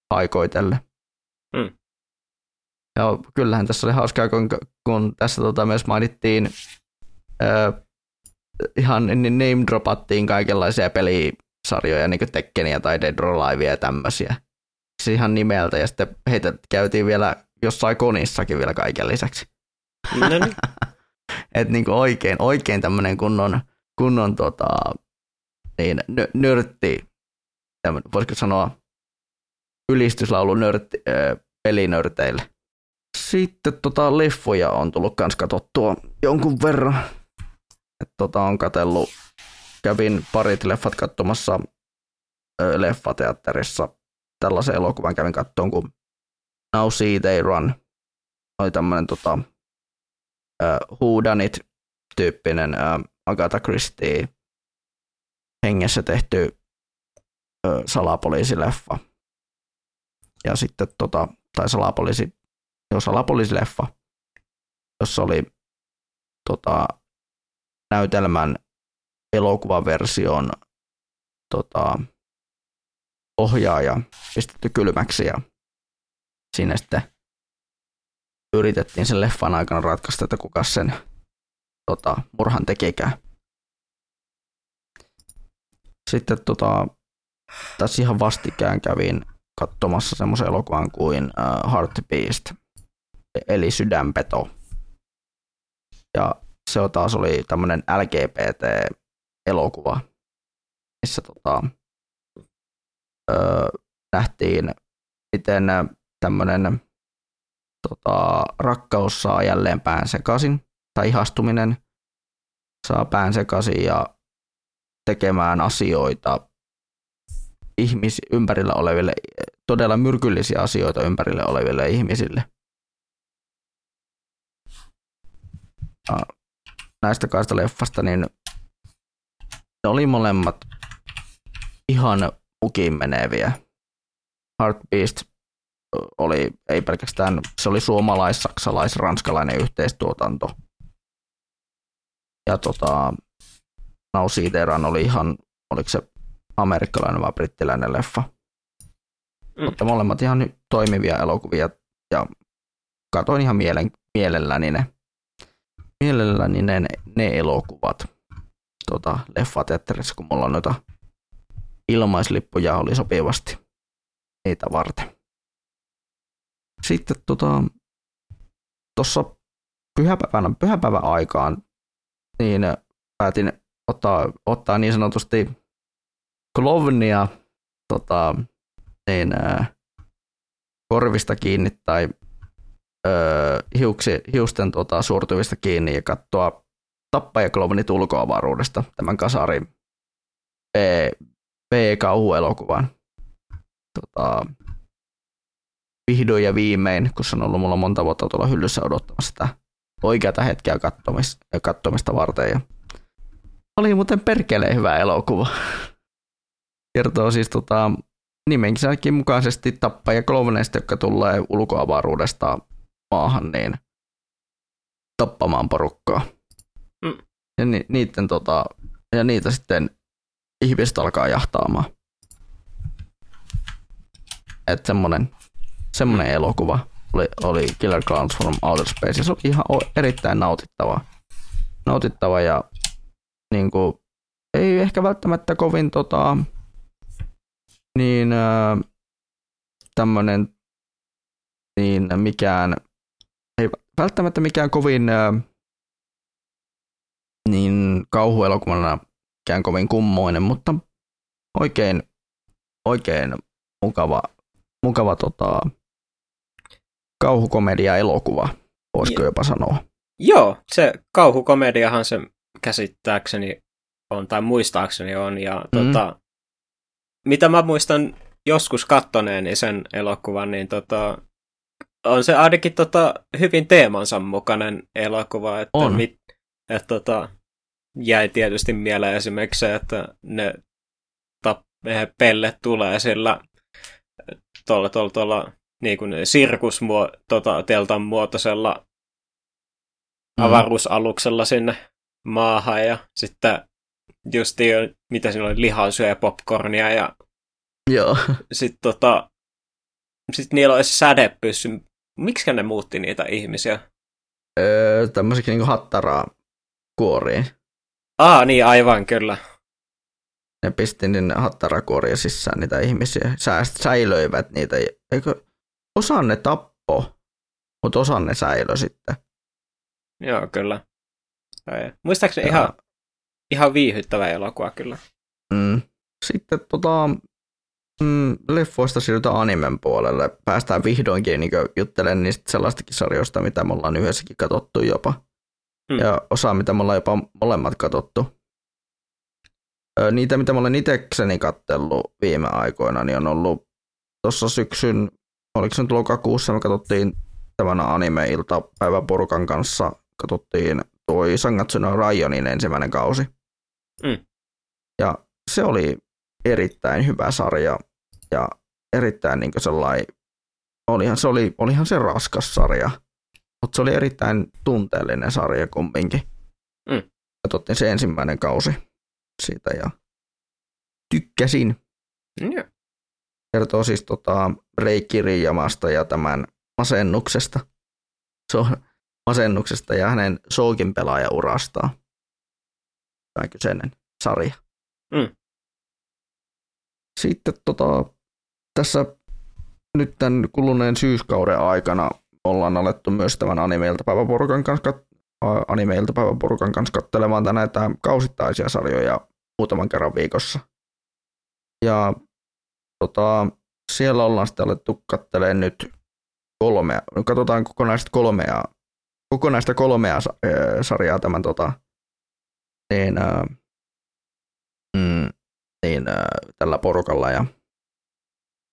paikoitelle. Mm. Ja kyllähän tässä oli hauskaa, kun, kun tässä tota myös mainittiin äh, ihan name dropattiin kaikenlaisia pelisarjoja, niin kuin Tekkeniä tai Dead or Alivea ja tämmöisiä. Siis ihan nimeltä, ja sitten heitä käytiin vielä jossain konissakin vielä kaiken lisäksi. No niin. Et niin kuin oikein, oikein tämmöinen kunnon, kunnon tota, niin, nö, nörtti, voisiko sanoa ylistyslaulu nörtti, äh, pelinörteille. Sitten tota, leffoja on tullut kans katsottua jonkun verran. Et, tota, on katsellut, kävin parit leffat katsomassa leffateatterissa. Tällaisen elokuvan kävin kattoon kuin Now See They Run. Oli tämmönen tota, Whodunit tyyppinen ö, Agatha Christie hengessä tehty ö, salapoliisileffa. Ja sitten tota, tai salapoliisi salapoliisileffa, jossa oli tota, näytelmän elokuvaversion tota, ohjaaja pistetty kylmäksi ja siinä sitten yritettiin sen leffan aikana ratkaista, että kuka sen tota, murhan tekikään. Sitten tota, tässä ihan vastikään kävin katsomassa semmoisen elokuvan kuin uh, Heart Beast, eli Sydänpeto. Ja se taas oli tämmöinen LGBT-elokuva, missä tota, ö, nähtiin, miten tämmöinen tota, rakkaus saa jälleen pään sekaisin, tai ihastuminen saa pään sekaisin ja tekemään asioita ihmis ympärillä oleville, todella myrkyllisiä asioita ympärille oleville ihmisille. Ja näistä kaista leffasta, niin ne oli molemmat ihan mukiin meneviä. Heartbeast oli ei pelkästään, se oli suomalais, saksalais, ranskalainen yhteistuotanto. Ja tota, Now Teran oli ihan, oliko se amerikkalainen vai brittiläinen leffa. Mm. Mutta molemmat ihan toimivia elokuvia ja katoin ihan mielen, mielelläni ne, mielelläni ne, ne elokuvat tota, leffateatterissa, kun mulla on noita ilmaislippuja oli sopivasti niitä varten. Sitten tota, tuossa pyhäpäivän, pyhäpäivän aikaan niin päätin ottaa, ottaa niin sanotusti klovnia tota, niin, ää, korvista kiinni tai öö, hiuksi, hiusten tota, suortuvista kiinni ja katsoa tappajaklovnit ulkoavaruudesta tämän kasarin B, B-kauhuelokuvan. Tota, vihdoin ja viimein, kun se on ollut mulla monta vuotta tuolla hyllyssä odottamassa sitä oikeata hetkeä kattomista, kattomista varten. Ja oli muuten perkeleen hyvä elokuva. Kertoo siis tota, nimenkin mukaisesti tappaja klovneista, jotka tulee ulkoavaruudesta maahan, niin tappamaan porukkaa. Mm. Ja, ni, niiden, tota, ja niitä sitten ihmiset alkaa jahtaamaan. Että semmonen, semmonen mm. elokuva oli, oli Killer Clowns from Outer Space, ja se oli ihan erittäin nautittava. Nautittava ja niin kuin, ei ehkä välttämättä kovin tota, niin äh, tämmönen niin mikään, ei välttämättä mikään kovin äh, niin kauhuelokuvana mikään kovin kummoinen, mutta oikein, oikein mukava, mukava tota, kauhukomedia-elokuva, voisiko jopa sanoa. Joo, se kauhukomediahan se käsittääkseni on, tai muistaakseni on, ja mm. tota, mitä mä muistan joskus kattoneeni sen elokuvan, niin tota, on se ainakin tota, hyvin teemansa mukainen elokuva, että on. Mit, et, tota, jäi tietysti mieleen esimerkiksi se, että ne tap, pelle tulee sillä tuolla, tuolla, tuolla niin kuin sirkusteltan muotoisella mm. avaruusaluksella sinne maahan ja sitten just mitä siinä oli, lihansyö ja popcornia ja Joo. sitten tota, sit niillä olisi sädepyssy. Miksi ne muutti niitä ihmisiä? Öö, tämmöiseksi niinku hattaraa kuoriin. Aa, niin aivan, kyllä. Ne pisti niin hattarakuoria sisään niitä ihmisiä. Sääst, säilöivät niitä. Eikö, osa ne tappo, mutta osa ne säilö sitten. Joo, kyllä. Muistaakseni ja... ihan, ihan viihyttävä elokuva kyllä. Mm. Sitten tota, mm, leffoista siirrytään animen puolelle. Päästään vihdoinkin niin juttelemaan niistä sellaistakin sarjoista, mitä me ollaan yhdessäkin katsottu jopa. Mm. Ja osa, mitä me ollaan jopa molemmat katsottu. Niitä, mitä mä olen itsekseni kattellut viime aikoina, niin on ollut tuossa syksyn, oliko se nyt lokakuussa, me katsottiin tämän anime-iltapäiväporukan kanssa, katsottiin toi Sangatsu no Raionin ensimmäinen kausi. Mm. Ja se oli erittäin hyvä sarja ja erittäin niin sellainen, olihan se, oli, olihan se raskas sarja, mutta se oli erittäin tunteellinen sarja kumminkin. Mm. Katsottiin se ensimmäinen kausi siitä ja tykkäsin. Mm. Kertoo siis tota, Riijamasta ja tämän masennuksesta. Se on masennuksesta ja hänen Soukin pelaajaurastaan. Tämä kyseinen sarja. Mm. sitten tota, tässä nyt tämän kuluneen syyskauden aikana ollaan alettu myös tämän anime-iltapäiväporukan kanssa, anime-iltapäiväporukan kanssa katselemaan näitä kausittaisia sarjoja muutaman kerran viikossa. Ja tota, siellä ollaan sitten alettu katselemaan nyt kolmea, katsotaan kokonaista kolmea, kokonaista kolmea sarjaa tämän tota, niin, ää, mm, niin ää, tällä porukalla ja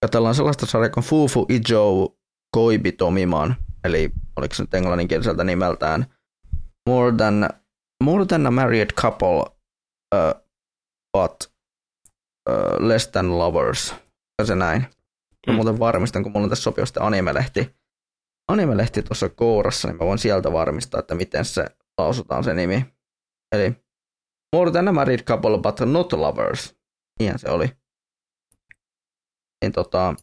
katsellaan sellaista sarjaa kuin Fufu Ijo Koibi Tomiman, eli oliko se nyt englanninkieliseltä nimeltään More than, more than a married couple, uh, but uh, less than lovers. Ja se näin. Mä mm. muuten varmistan, kun mulla on tässä sopivasti animelehti, animelehti tuossa kourassa, niin mä voin sieltä varmistaa, että miten se lausutaan se nimi. Eli More than a married couple, but not lovers. Niinhän se oli. Niin tota,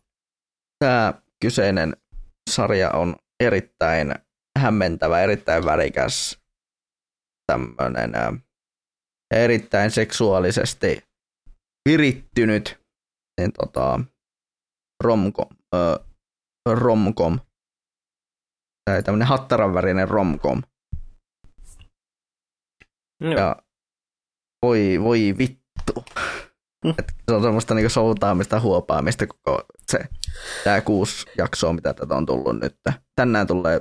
tämä kyseinen sarja on erittäin hämmentävä, erittäin värikäs, tämmöinen erittäin seksuaalisesti virittynyt niin tota, romkom, ö, romkom, tai tämmöinen hattaran värinen romkom. Joo. Ja voi, voi vittu. Mm. Et se on semmoista niinku soutaamista, huopaamista koko se, tää kuusi jaksoa, mitä tätä on tullut nyt. Tänään tulee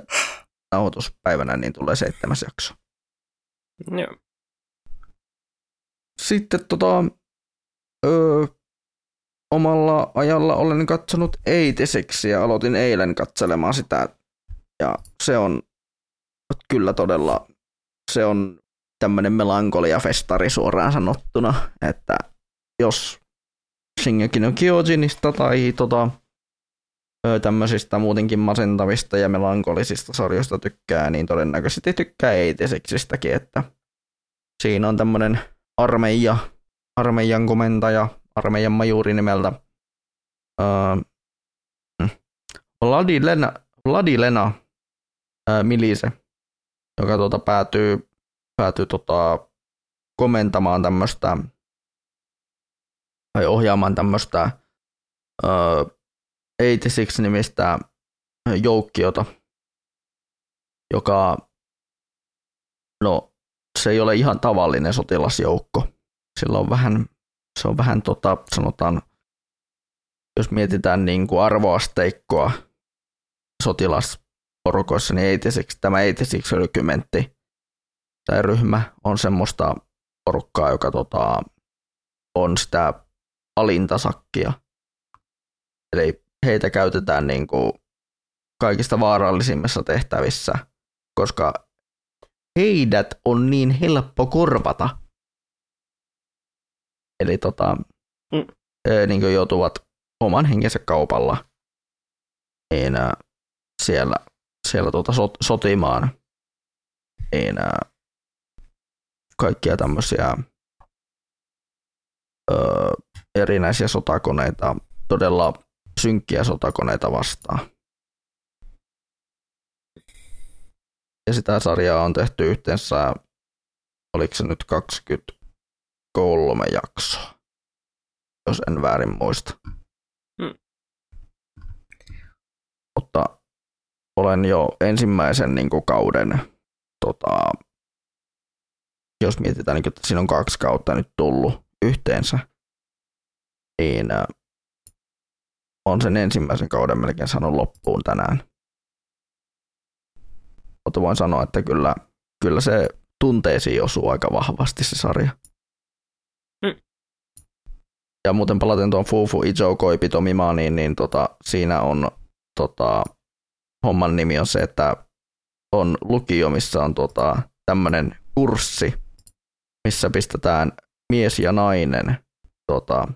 nauhoituspäivänä, niin tulee seitsemäs jakso. Joo. Sitten tota, öö, omalla ajalla olen katsonut Eitiseksi ja aloitin eilen katselemaan sitä. Ja se on kyllä todella, se on tämmöinen melankolia-festari suoraan sanottuna, että jos Shingeki no Kyojinista tai tota, tämmöisistä muutenkin masentavista ja melankolisista sarjoista tykkää, niin todennäköisesti tykkää Eitiseksistäkin, että siinä on tämmöinen armeija, armeijan komentaja, armeijan majuri nimeltä uh, Vladilena, Vladilena Milise, joka tuota päätyy, päätyy tota, komentamaan tämmöistä tai ohjaamaan tämmöistä uh, 86 nimistä joukkiota, joka no se ei ole ihan tavallinen sotilasjoukko. Sillä on vähän, se on vähän tota, sanotaan, jos mietitään niin kuin arvoasteikkoa sotilasporukoissa, niin 86, tämä 86 rykymentti tai ryhmä on semmoista porukkaa, joka tota, on sitä alintasakkia. Eli heitä käytetään niin kuin kaikista vaarallisimmissa tehtävissä, koska heidät on niin helppo korvata. Eli tota, mm. niin kuin joutuvat oman henkensä kaupalla niin, siellä, siellä tuota sot, sotimaan niin, kaikkia tämmöisiä ö, erinäisiä sotakoneita, todella synkkiä sotakoneita vastaan. Ja sitä sarjaa on tehty yhteensä, oliko se nyt 23 jaksoa, jos en väärin muista. Hmm. Mutta olen jo ensimmäisen niin kuin, kauden, tota, jos mietitään, niin, että siinä on kaksi kautta nyt tullut yhteensä, niin äh, on sen ensimmäisen kauden melkein saanut loppuun tänään. Mutta voin sanoa, että kyllä, kyllä se tunteisiin osuu aika vahvasti se sarja. Mm. Ja muuten palaten tuon Fufu Ijo Koipi Tomimaaniin, niin tota, siinä on tota, homman nimi on se, että on lukio, missä on tota, tämmöinen kurssi, missä pistetään mies ja nainen tota,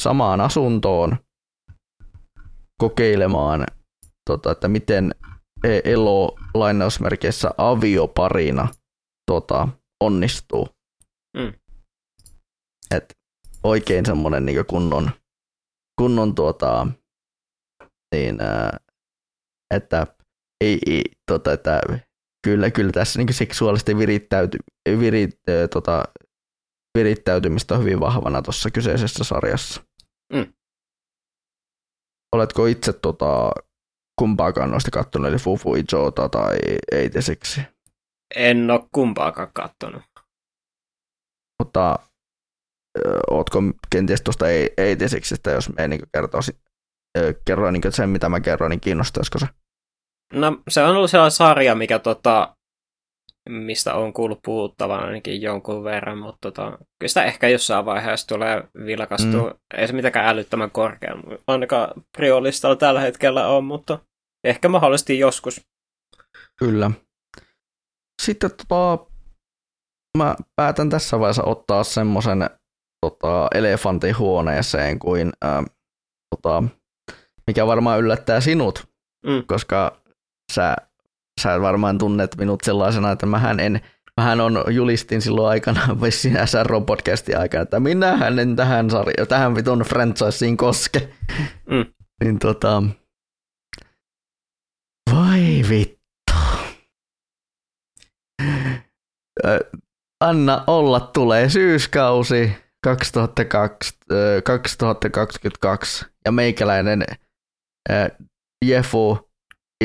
samaan asuntoon kokeilemaan, tota, että miten e- elo lainausmerkeissä avioparina tota, onnistuu. Mm. Et oikein semmoinen niin kunnon, kunnon tuota, niin, ää, että ei, ei tota, että kyllä, kyllä tässä niin seksuaalisesti virittäyty, virit, ää, tota, virittäytymistä on hyvin vahvana tuossa kyseisessä sarjassa. Mm. Oletko itse tota, kumpaakaan noista kattonut, eli Fufu Ijota tai 86? En ole kumpaakaan kattonut. Mutta ö, ootko kenties tuosta 86, jos me niin kertoisi, ö, kerroin niin sen, mitä mä kerroin, niin kiinnostaisiko se? No se on ollut sellainen sarja, mikä tota, mistä on kuullut puhuttavan ainakin jonkun verran, mutta tota, kyllä sitä ehkä jossain vaiheessa tulee vilkastua. Mm. Ei se mitenkään älyttömän korkea, ainakaan priolistalla tällä hetkellä on, mutta ehkä mahdollisesti joskus. Kyllä. Sitten tota, mä päätän tässä vaiheessa ottaa semmoisen tota, elefantin huoneeseen kuin, ää, tota, mikä varmaan yllättää sinut, Mm. koska sä, sä varmaan tunnet minut sellaisena, että mähän en Mähän on julistin silloin aikana, vissiin SRO-podcastin aikana, että minähän en tähän, sarja, tähän vitun franchiseen koske. Mm. Niin tota, vai vittu. Anna olla, tulee syyskausi 2002, ö, 2022 ja meikäläinen Jefu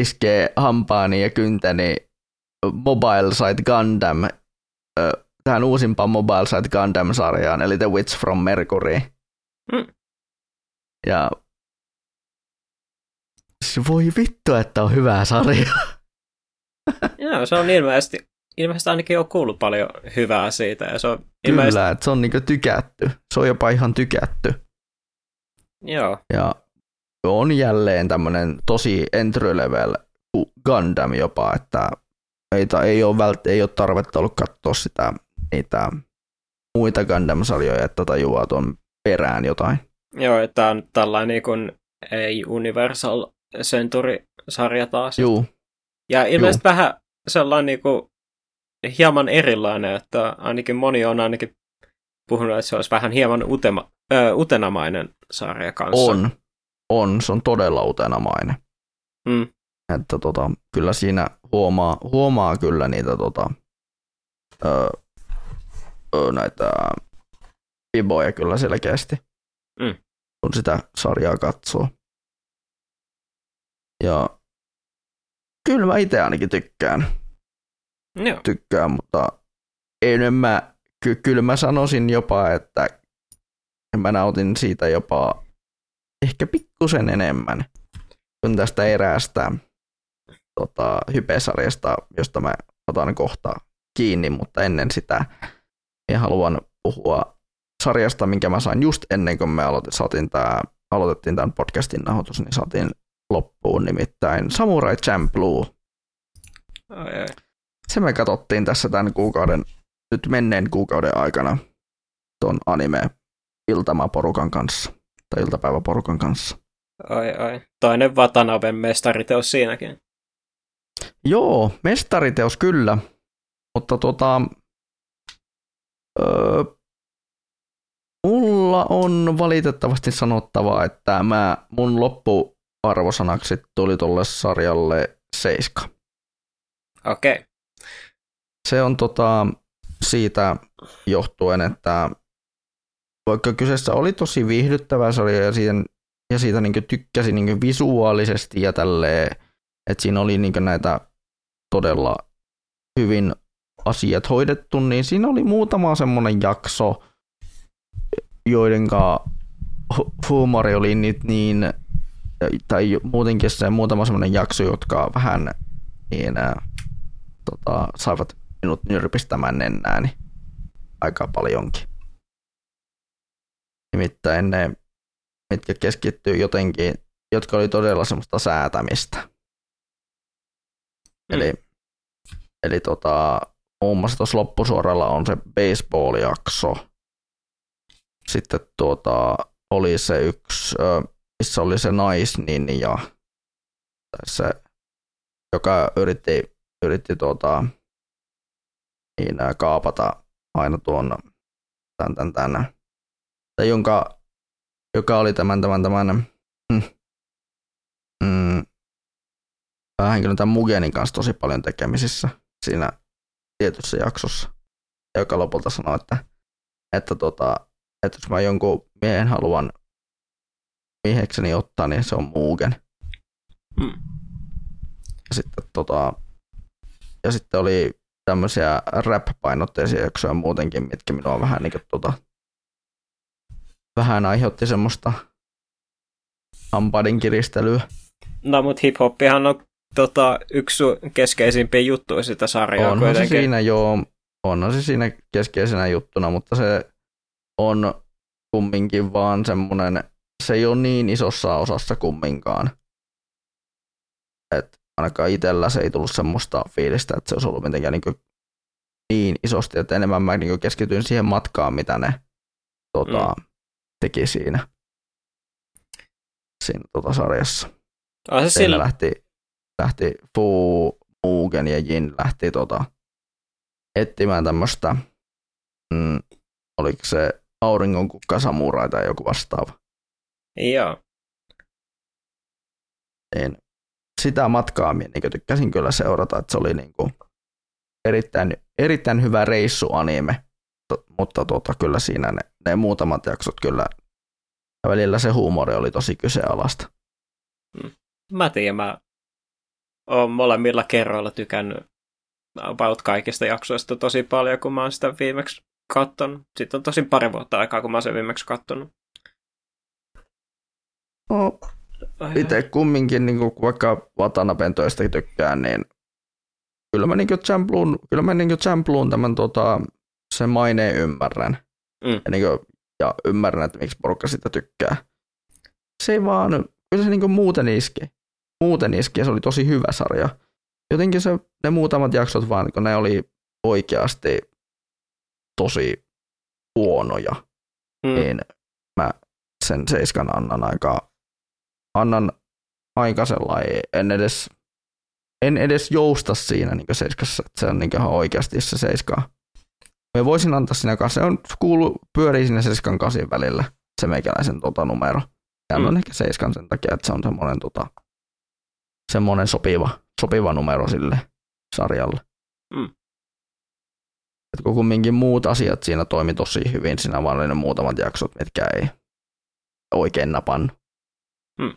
iskee hampaani ja kyntäni Mobile Site Gundam tähän uusimpaan Mobile Site Gundam-sarjaan, eli The Witch from Mercury. Mm. Ja voi vittu, että on hyvä sarja. Joo, se on ilmeisesti, ilmeisesti ainakin on kuullut paljon hyvää siitä. Ja se on ilmeisesti, Kyllä, että se on niinku tykätty. Se on jopa ihan tykätty. joo, Ja on jälleen tämmönen tosi entry level Gundam jopa, että ei, ta, ei, ole vält, ei ole tarvetta ollut katsoa sitä, niitä muita Gundam-sarjoja, että tajuaa tuon perään jotain. joo, että on tällainen niin kuin, ei Universal Century-sarja taas. Juu, Ja ilmeisesti vähän sellainen niin kuin, hieman erilainen, että ainakin moni on ainakin puhunut, että se olisi vähän hieman utema, ö, utenamainen sarja kanssa. on. On, se on todella utenamainen. Mm. Että tota, kyllä siinä huomaa, huomaa kyllä niitä tota, ö, ö, näitä piboja kyllä selkeästi, Mm. kun sitä sarjaa katsoo. Ja kyllä mä itse ainakin tykkään, Joo. tykkään mutta en mä, ky, kyllä mä sanoisin jopa, että mä nautin siitä jopa ehkä pikkusen enemmän kuin tästä eräästä tota, hypesarjasta, josta mä otan kohta kiinni, mutta ennen sitä niin haluan puhua sarjasta, minkä mä sain just ennen kuin me aloitin, saatiin tää, aloitettiin tämän podcastin nauhoitus, niin saatiin loppuun nimittäin Samurai Champloo. Ai, ai. Se me katsottiin tässä tämän kuukauden, nyt menneen kuukauden aikana ton anime iltamaporukan kanssa, tai iltapäiväporukan kanssa. ai, ai. Toinen Watanaben mestariteos siinäkin. Joo, mestariteos kyllä, mutta tota, öö, mulla on valitettavasti sanottava, että mä, mun loppuarvosanaksi tuli tolle sarjalle seiska. Okei. Okay. Se on tota, siitä johtuen, että vaikka kyseessä oli tosi viihdyttävä sarja ja siitä, ja siitä niin tykkäsin niin visuaalisesti ja tälleen, että siinä oli niin näitä todella hyvin asiat hoidettu, niin siinä oli muutama semmoinen jakso, joidenka hu- huumori oli nyt niin, tai muutenkin se muutama semmoinen jakso, jotka vähän niin, tota, saivat minut nyrpistämään nenääni aika paljonkin. Nimittäin ne, mitkä keskittyy jotenkin, jotka oli todella semmoista säätämistä. Mm. Eli, eli tota, muun muassa tuossa loppusuoralla on se baseball-jakso. Sitten tuota, oli se yksi, missä oli se naisnin ja se, joka yritti, yritti tuota, niin, kaapata aina tuon tämän, tämän, tämän tai jonka, joka oli tämän, tämän, tämän mm, mm, päähenkilön tämän Mugenin kanssa tosi paljon tekemisissä siinä tietyssä jaksossa, joka lopulta sanoi, että, että, tota, että jos mä jonkun miehen haluan miehekseni ottaa, niin se on Muugen. Mm. Ja sitten, tota, ja sitten oli tämmöisiä rap-painotteisia jaksoja muutenkin, mitkä minua vähän niin kuin, tota, vähän aiheutti semmoista hampaiden kiristelyä. No, mutta hip-hoppihan on tota, yksi keskeisimpiä juttuja sitä sarjaa Onhan kuitenkin. se siinä joo, onhan se siinä keskeisenä juttuna, mutta se on kumminkin vaan semmoinen, se ei ole niin isossa osassa kumminkaan. Et ainakaan itsellä se ei tullut semmoista fiilistä, että se olisi ollut mitenkään niin, niin isosti, että enemmän mä niin keskityin siihen matkaan, mitä ne tota, mm. Teki siinä, siinä tota, sarjassa. On se Siinä sillä, lähti, lähti Fu, Mugen ja Jin lähti tota, etsimään tämmöistä, mm, oliko se auringon kukka samurai tai joku vastaava. joo. Niin sitä matkaa minä niin tykkäsin kyllä seurata, että se oli niin kuin erittäin, erittäin hyvä reissu anime, to, mutta tota, kyllä siinä ne, ne muutamat jaksot kyllä, välillä se huumori oli tosi kyseenalaista. Mä tiedän, mä oon molemmilla kerroilla tykännyt about kaikista jaksoista tosi paljon, kun mä oon sitä viimeksi kattonut. Sitten on tosi pari vuotta aikaa, kun mä oon sen viimeksi kattonut. No, itse kumminkin, niin kuin, vaikka Watanaben toista tykkään, niin kyllä mä, niin Champluun, kyllä mä niin Champluun tämän tota, sen maineen ymmärrän. Mm. Ja, niin kuin, ja ymmärrän, että miksi porukka sitä tykkää. Se ei vaan, kyllä se niin kuin muuten iski. Muuten iski ja se oli tosi hyvä sarja. Jotenkin se, ne muutamat jaksot vaan, kun ne oli oikeasti tosi huonoja, Mm. niin mä sen seiskan annan aika, annan aika sellainen, en edes, en edes jousta siinä niin seiskassa, että se on niin ihan oikeasti se seiska. Mä voisin antaa siinä kanssa, se on kuulu, pyörii sinne seiskan kasin välillä, se meikäläisen tota, numero. Ja Mm. on ehkä seiskan sen takia, että se on semmoinen tota, semmoinen sopiva, sopiva numero sille sarjalle. Mm. Et kun kumminkin muut asiat siinä toimi tosi hyvin, siinä vaan oli ne muutamat jaksot, mitkä ei oikein napannut. Mm.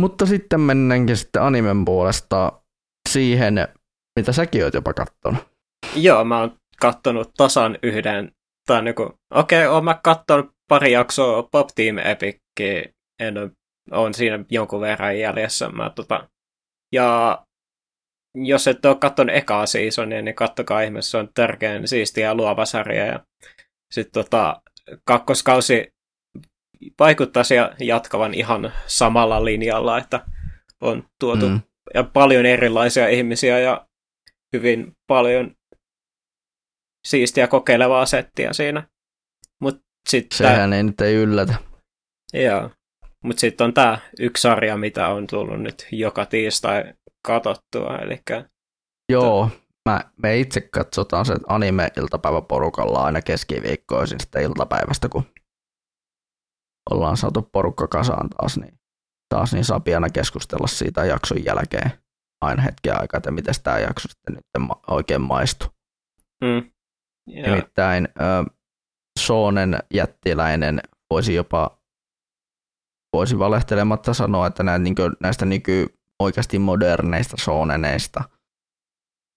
Mutta sitten mennäänkin sitten animen puolesta siihen, mitä säkin oot jopa kattonut. Joo, mä oon kattonut tasan yhden, tai niinku, okei, okay, oon mä kattonut pari jaksoa Pop Team Epickiä, en on siinä jonkun verran jäljessä. Mä, tota, ja jos et ole kattonut ekaa seasonia, niin kattokaa ihmeessä, se on tärkeän siistiä ja luova sarja. Ja sitten tota, kakkoskausi vaikuttaisi ja jatkavan ihan samalla linjalla, että on tuotu Mm. ja paljon erilaisia ihmisiä ja hyvin paljon siistiä kokeilevaa settiä siinä. Mutta sitten Sehän ei nyt ei yllätä. Joo. Mutta sitten on tämä yksi sarja, mitä on tullut nyt joka tiistai katottua, eli Joo, mä, me itse katsotaan se anime-iltapäiväporukalla aina keskiviikkoisin sitten iltapäivästä, kun ollaan saatu porukka kasaan taas, niin taas niin saa piana keskustella siitä jakson jälkeen aina hetken aikaa, että miten tämä jakso sitten nyt oikein maistuu. mm, joo, Nimittäin äh, Soonen jättiläinen voisi jopa voisi valehtelematta sanoa, että nää, niin näistä nyky oikeasti moderneista sooneneista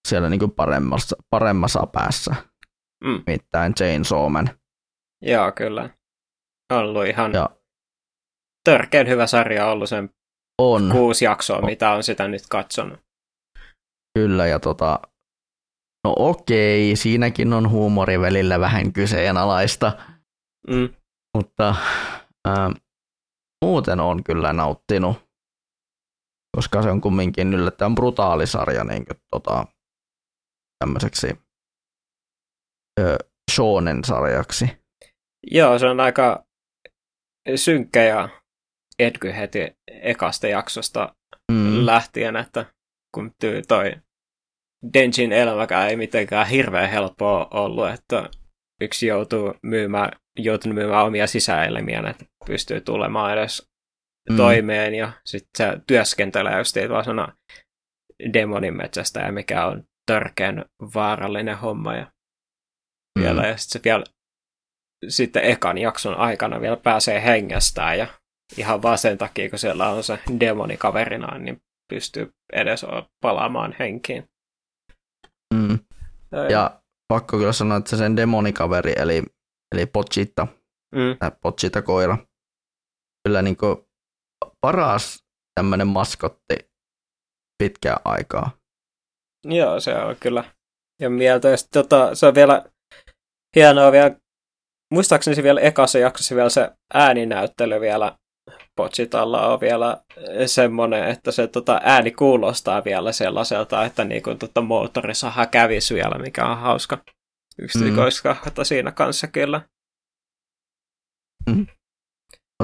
siellä niin paremmassa, paremmassa päässä, mm, nimittäin Jane Sooman. joo, kyllä. Ollut ihan Ja törkeän hyvä sarja ollut sen on, kuusi jaksoa, On. mitä on sitä nyt katsonut. kyllä, ja tota, no okei, siinäkin on huumori välillä vähän kyseenalaista, Mm, mutta ää, muuten on kyllä nauttinut, koska se on kumminkin yllättävän brutaali sarja niin kuin, tota, tämmöiseksi ö, shonen-sarjaksi. joo, se on aika synkkä ja etky heti ekasta jaksosta Mm, lähtien, että kun tyy toi Denjin elämäkään ei mitenkään hirveän helppoa ollut, että yksi joutuu myymään, joutunut myymään omia sisäelimiä, että pystyy tulemaan edes Mm. toimeen, ja sitten se työskentelee just sana demonin metsästä, mikä on törkeän vaarallinen homma, ja, Mm. vielä, ja sitten se vielä sitten ekan jakson aikana vielä pääsee hengestään ja ihan vaan sen takia, kun siellä on se demoni kaverinaan, niin pystyy edes palaamaan henkiin. Mm. Ja pakko kyllä sanoa, että se sen demonikaveri, eli, eli Pochita, mm. Pochita koira, kyllä niin paras tämmöinen maskotti pitkään aikaa. Joo, se on kyllä. Ja mieltä. Ja tota, se on vielä hienoa vielä, muistaakseni se vielä ekassa jaksossa vielä se ääninäyttely vielä Pochitalla on vielä semmoinen, että se tota, ääni kuulostaa vielä sellaiselta, että niinku, tota, moottorisaha kävisi vielä, mikä on hauska yksityiskoiskahta mm. siinä kanssa kyllä. Mm.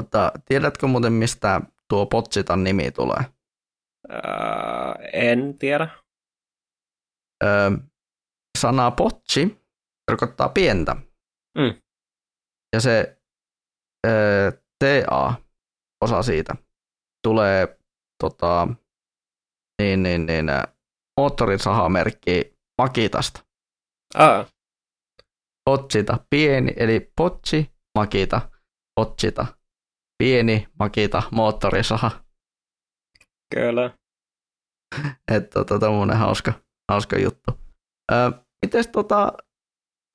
Mutta tiedätkö muuten, mistä tuo Pochitan nimi tulee? Öö, en tiedä. Öö, sana potchi tarkoittaa pientä. Mm. Ja se öö, TA, osa siitä, tulee tota, niin, niin, niin, moottorisahamerkki Makitasta. Aa. Potsita, pieni, eli potsi, Makita, Potsita, pieni, Makita, moottorisaha. Kyllä. Että tota, tommonen hauska, hauska juttu. Öö, mites tota,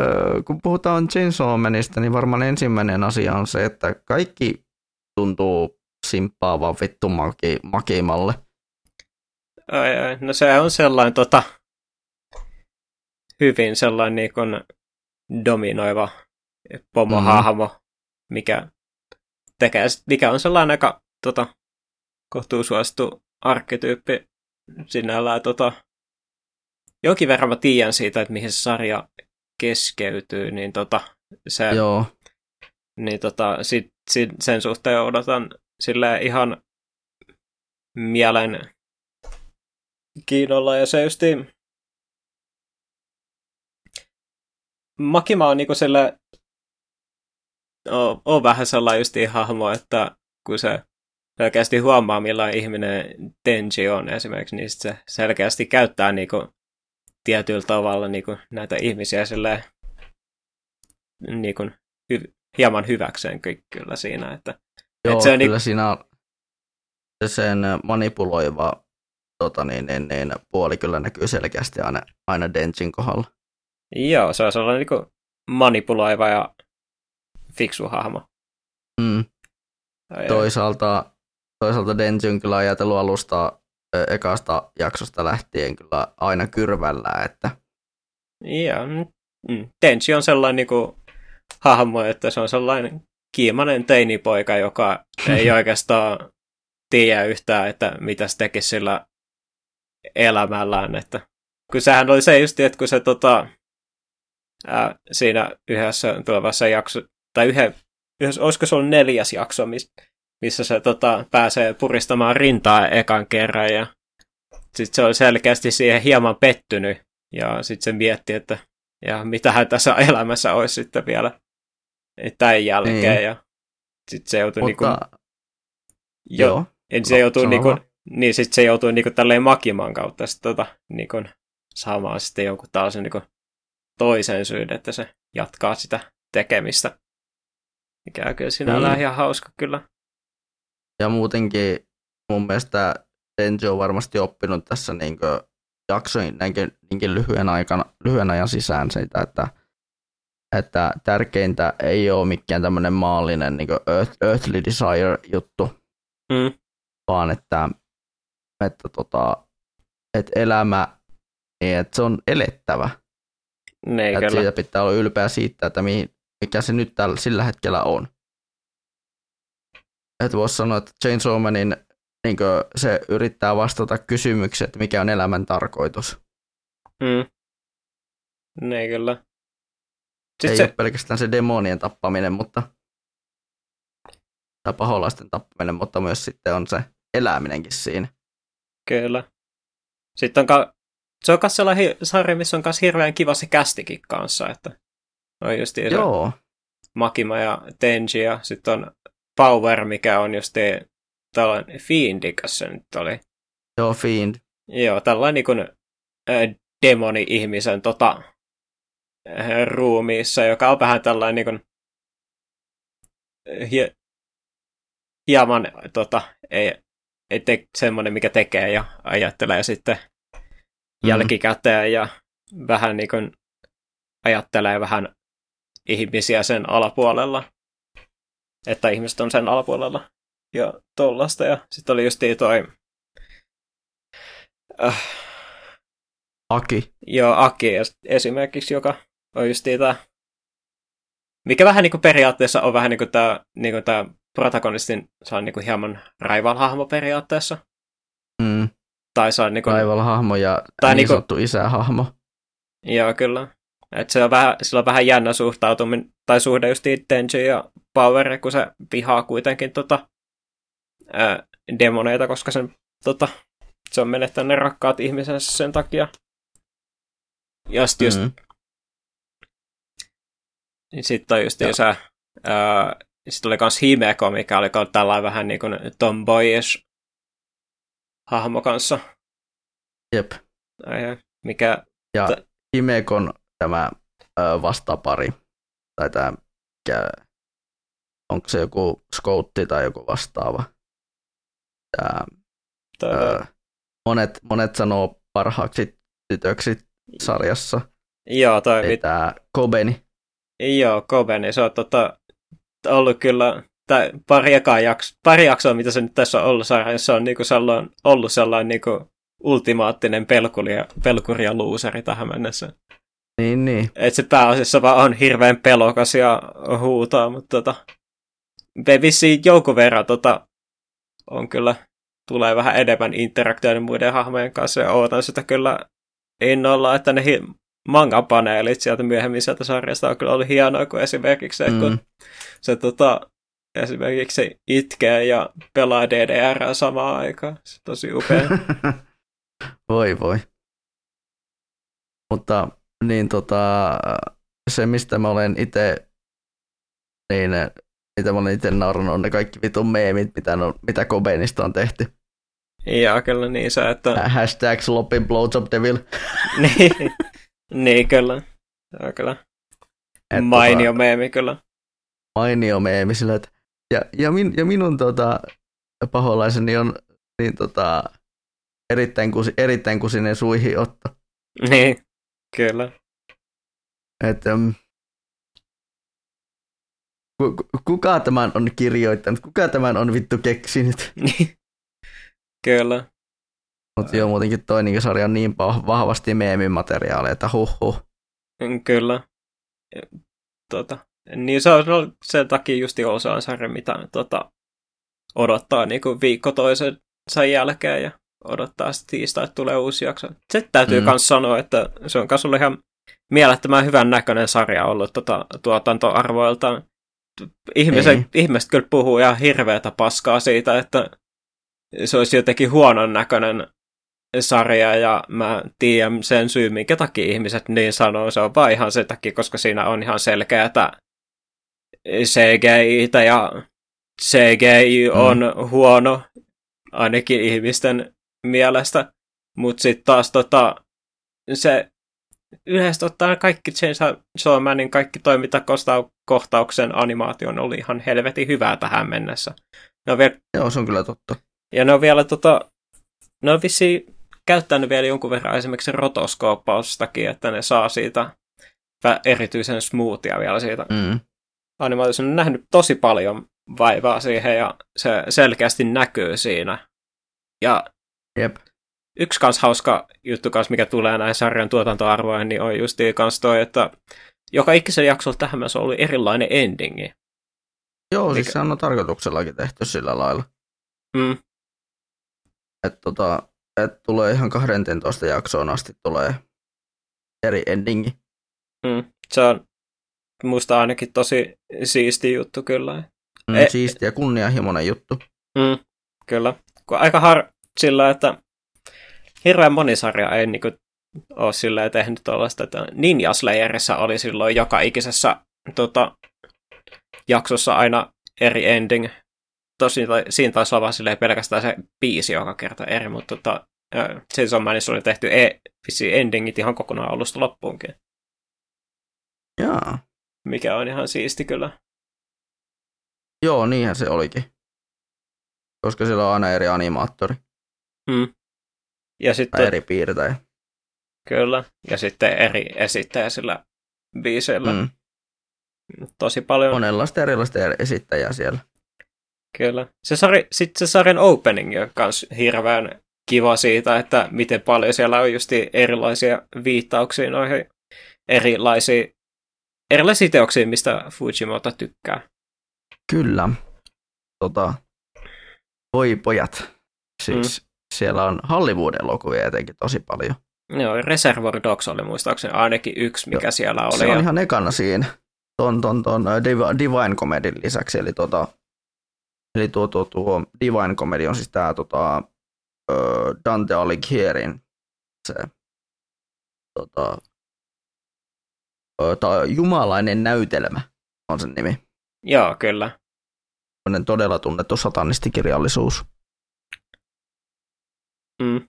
öö, kun puhutaan Chainsaw Manista, niin varmaan ensimmäinen asia on se, että kaikki tuntuu simppaavan vittu maki, makimalle. Ai, ai. No se on sellainen tota, hyvin sellainen niin kuin dominoiva pomohahmo, mm-hmm. mikä tekee, mikä on sellainen aika tota, kohtuusuosittu arkkityyppi sinällään. Tota, jonkin verran mä tiedän siitä, että mihin se sarja keskeytyy, niin tota, se, Joo. Niin tota, sit, sen suhteen odotan sille ihan mielen kiinnolla. Ja se justi... Makima on niinku sille... On, on vähän sellainen justi hahmo, että kun se selkeästi huomaa, millainen ihminen Tenji on esimerkiksi, niin se selkeästi käyttää niinku tietyllä tavalla niinku näitä ihmisiä silleen, niinku, hieman hyväkseen kyllä siinä. Että, Joo, että se on kyllä niin... siinä on sen manipuloiva tota niin, niin, niin, puoli kyllä näkyy selkeästi aina, aina Denjin kohdalla. Joo, se on sellainen niin manipuloiva ja fiksu hahmo. Mm. Toisaalta, toisaalta Denji on kyllä ajatellut alusta ekasta jaksosta lähtien kyllä aina kyrvällä, että... Joo, mm. Denji on sellainen niin kuin, hahmo, että se on sellainen kiimainen teinipoika, joka ei oikeastaan tiedä yhtään, että mitä se tekisi sillä elämällään. Että, kun sehän oli se just, että kun se tota, ää, siinä yhdessä tulevassa jakso, tai yhden, yhdessä, olisiko se ollut neljäs jakso, miss, missä se tota, pääsee puristamaan rintaa ekan kerran, ja sitten se oli selkeästi siihen hieman pettynyt, ja sitten se mietti, että ja mitähän tässä elämässä olisi sitten vielä tämän jälkeen. Niin. Ja sitten se joutui Mutta, niinku, jo, joo. En se no, joutuu niinku, niin sitten se joutuu niinku tälleen makimaan kautta sit, tota, niinku, saamaan sitten jonkun taas niinku, toisen syyn, että se jatkaa sitä tekemistä. Mikä on kyllä sinällään mm. ihan hauska kyllä. Ja muutenkin mun mielestä Denji on varmasti oppinut tässä niin jaksoin näinkin, niinkin lyhyen, aikana, lyhyen ajan sisään siitä, että että tärkeintä ei ole mikään tämmöinen maallinen niin earth, earthly desire-juttu, mm. vaan että, että, tota, että elämä, niin että se on elettävä. Ne, että siitä pitää olla ylpeä siitä, että mihin, mikä se nyt tällä, sillä hetkellä on. Että voisi sanoa, että Chainsaw Manin niin se yrittää vastata kysymykseen, että mikä on elämän tarkoitus. Mm. Ne kyllä. Sitten ei se... ole pelkästään se demonien tappaminen, mutta tai paholaisten tappaminen, mutta myös sitten on se eläminenkin siinä. Kyllä. Sitten on ka... se on myös sellainen sarja, missä on myös hirveän kiva se kästikin kanssa, että on just Joo. Makima ja Tenji ja sitten on Power, mikä on just tällainen Fiendikas se nyt oli. Joo, Fiend. Joo, tällainen niin kuin, äh, demoni-ihmisen tota, ruumiissa, joka on vähän tällainen niin kuin, hie, hieman tota, ei, ei te, semmoinen, mikä tekee ja ajattelee sitten mm. jälkikäteen ja vähän niin kuin ajattelee vähän ihmisiä sen alapuolella, että ihmiset on sen alapuolella ja tollasta. Ja sitten oli just toi äh, Aki. Joo, Aki esimerkiksi, joka on just tämä mikä vähän niin kuin periaatteessa on vähän niin kuin tämä, niin kuin tämä protagonistin, se on niin kuin hieman raival-hahmo periaatteessa. Mm. Tai se on niin kuin... Raival-hahmo ja tai niin, niin sanottu isä-hahmo. Joo, kyllä. Et se on vähän, sillä on vähän jännä suhtautuminen, tai suhde just Denji ja Power, kun se vihaa kuitenkin tota, ää, demoneita, koska sen, tota, se on menettänyt ne rakkaat ihmisensä sen takia. Ja sitten just, mm. sitten on just isä, sitten oli kans Himeko, mikä oli tällainen vähän niin kuin tomboyish hahmo kanssa. Jep. Mikä... Ja t- Himekon tämä ö, vastapari, tai tämä, mikä, onko se joku scoutti tai joku vastaava. Tämä, ö, monet, monet sanoo parhaaksi tytöksi sarjassa. Joo, toi... Mit... Tämä Kobeni. Joo, Kobeni, se on tota, ollut kyllä tai pari, jakso, pari jaksoa, mitä se nyt tässä on ollut sarjassa, on niinku sellainen, ollut sellainen niinku ultimaattinen pelkuria, pelkuria luuseri tähän mennessä. Niin, niin. Et se pääasiassa vaan on hirveän pelokas ja huutaa, mutta tota, vissiin jonkun verran tota, on kyllä, tulee vähän enemmän interaktioiden muiden hahmojen kanssa ja ootan sitä kyllä innolla, että ne hi- manga-paneelit sieltä myöhemmin sieltä sarjasta on kyllä ollut hienoa, kun esimerkiksi se, mm. kun se tota, esimerkiksi se itkee ja pelaa DDR samaan aikaan. Se on tosi upea. voi voi. Mutta niin tota, se, mistä mä olen itse, niin mitä mä olen itse naurannut, on ne kaikki vitun meemit, mitä, no, mitä Kobenista on tehty. Ja kyllä niin se, että... Hashtag sloppy blowjob devil. niin, niin, kyllä. Ja kyllä. Et mainio tota, meemi kyllä. Mainio meemi sillä, että ja, ja, min, ja minun tota, paholaiseni on niin, tota, erittäin, kusi, erittäin kusinen suihiotto. Niin, kyllä. Et, um, kuka tämän on kirjoittanut? Kuka tämän on vittu keksinyt? Kyllä. Mutta joo, muutenkin toi niin sarja on niin vahvasti meemimateriaalia, että huh huh. Mm, kyllä. Tota, niin se on sen takia just osaan sarja, mitä tota, odottaa niin kuin viikko toisen sen jälkeen ja odottaa sitten tiistai, että tulee uusi jakso. Se täytyy myös mm. sanoa, että se on myös ollut ihan mielettömän hyvän näköinen sarja ollut tota, tuotantoarvoiltaan. Ihmiset, ihmiset kyllä puhuu ihan hirveätä paskaa siitä, että se olisi jotenkin huonon näköinen sarja ja mä tiedän sen syyn, minkä takia ihmiset niin sanoo. Se on vaan ihan sen takia, koska siinä on ihan selkeätä CGI ja CGI mm. on mm. huono ainakin ihmisten mielestä, mutta sitten taas tota, se yleisesti ottaen kaikki Chainsaw Manin kaikki toimintakohtauksen animaatio on ollut ihan helvetin hyvää tähän mennessä. Ne on vielä... Joo, se on kyllä totta. Ja ne on vielä tota, ne on vissiin käyttänyt vielä jonkun verran esimerkiksi rotoskooppaustakin, että ne saa siitä erityisen smoothia vielä siitä mm. animaatiosta. On nähnyt tosi paljon vaivaa siihen ja se selkeästi näkyy siinä. Ja Jep. Yksi kans hauska juttu kans, mikä tulee näihin sarjan tuotantoarvoihin, niin on just kans toi, että joka ikisen jaksolla tähän myös on ollut erilainen endingi. Joo, siis se on tarkoituksellakin tehty sillä lailla. Mm. Että tota, et tulee ihan 12 jaksoon asti tulee eri endingi. Mm, se on musta ainakin tosi siisti juttu kyllä. Mm, e- siisti ja kunnianhimoinen juttu. Mm, kyllä. Aika har sillä, että hirveän moni sarja ei niinku ole silleen tehnyt tuollaista, että Ninja Slayerissa oli silloin joka ikisessä tota, jaksossa aina eri ending, tosi, siinä taisi olla vaan pelkästään se biisi joka kerta eri, mutta tota, Chainsaw Manissa oli tehty e, endingit ihan kokonaan alusta loppuunkin. Jaa. Mikä on ihan siisti kyllä. Joo, niinhän se olikin. Koska siellä on aina eri animaattori Mm. Ja sitten, tai eri piirtäjä. kyllä, ja sitten eri esittäjä sillä biiseillä. Mm. Tosi paljon. Monenlaista erilaista eri- esittäjää siellä. Kyllä. Se sari, sitten se sarjan opening on myös hirveän kiva siitä, että miten paljon siellä on just erilaisia viittauksia noihin erilaisiin, erilaisiin teoksiin, mistä Fujimoto tykkää. Kyllä. Tota, voi pojat. Siis mm. Siellä on Hollywood-elokuvia etenkin tosi paljon. Joo, Reservoir Dogs oli muistaakseni ainakin yksi, mikä Joo. siellä oli. Se on ja- ihan ekana siinä. Ton, ton, ton äh, Div- Divine Comedyn lisäksi. Eli, tota, eli tuo, tuo, tuo Divine Comedy on siis tää tota, Dante Alighieriin se tota, ta, jumalainen näytelmä on sen nimi. Joo, kyllä. Todella tunnettu satanistikirjallisuus. Mm.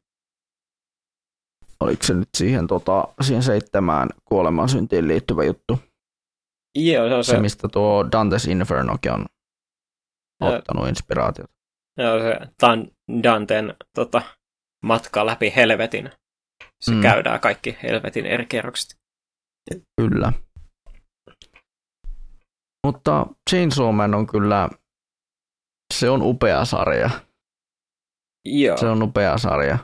Oliko se nyt siihen, tota, siihen seitsemään kuolemansyntiin liittyvä juttu? Joo, se on Se, se, mistä tuo Dante's Infernokin on Joo. ottanut inspiraatiota. joo, se Dan, Danten tota, matka läpi helvetin. Se mm. käydään kaikki helvetin eri kerrokset. Kyllä. Mutta Chainsaw Man on kyllä, se on upea sarja. Joo, Se on upea sarja.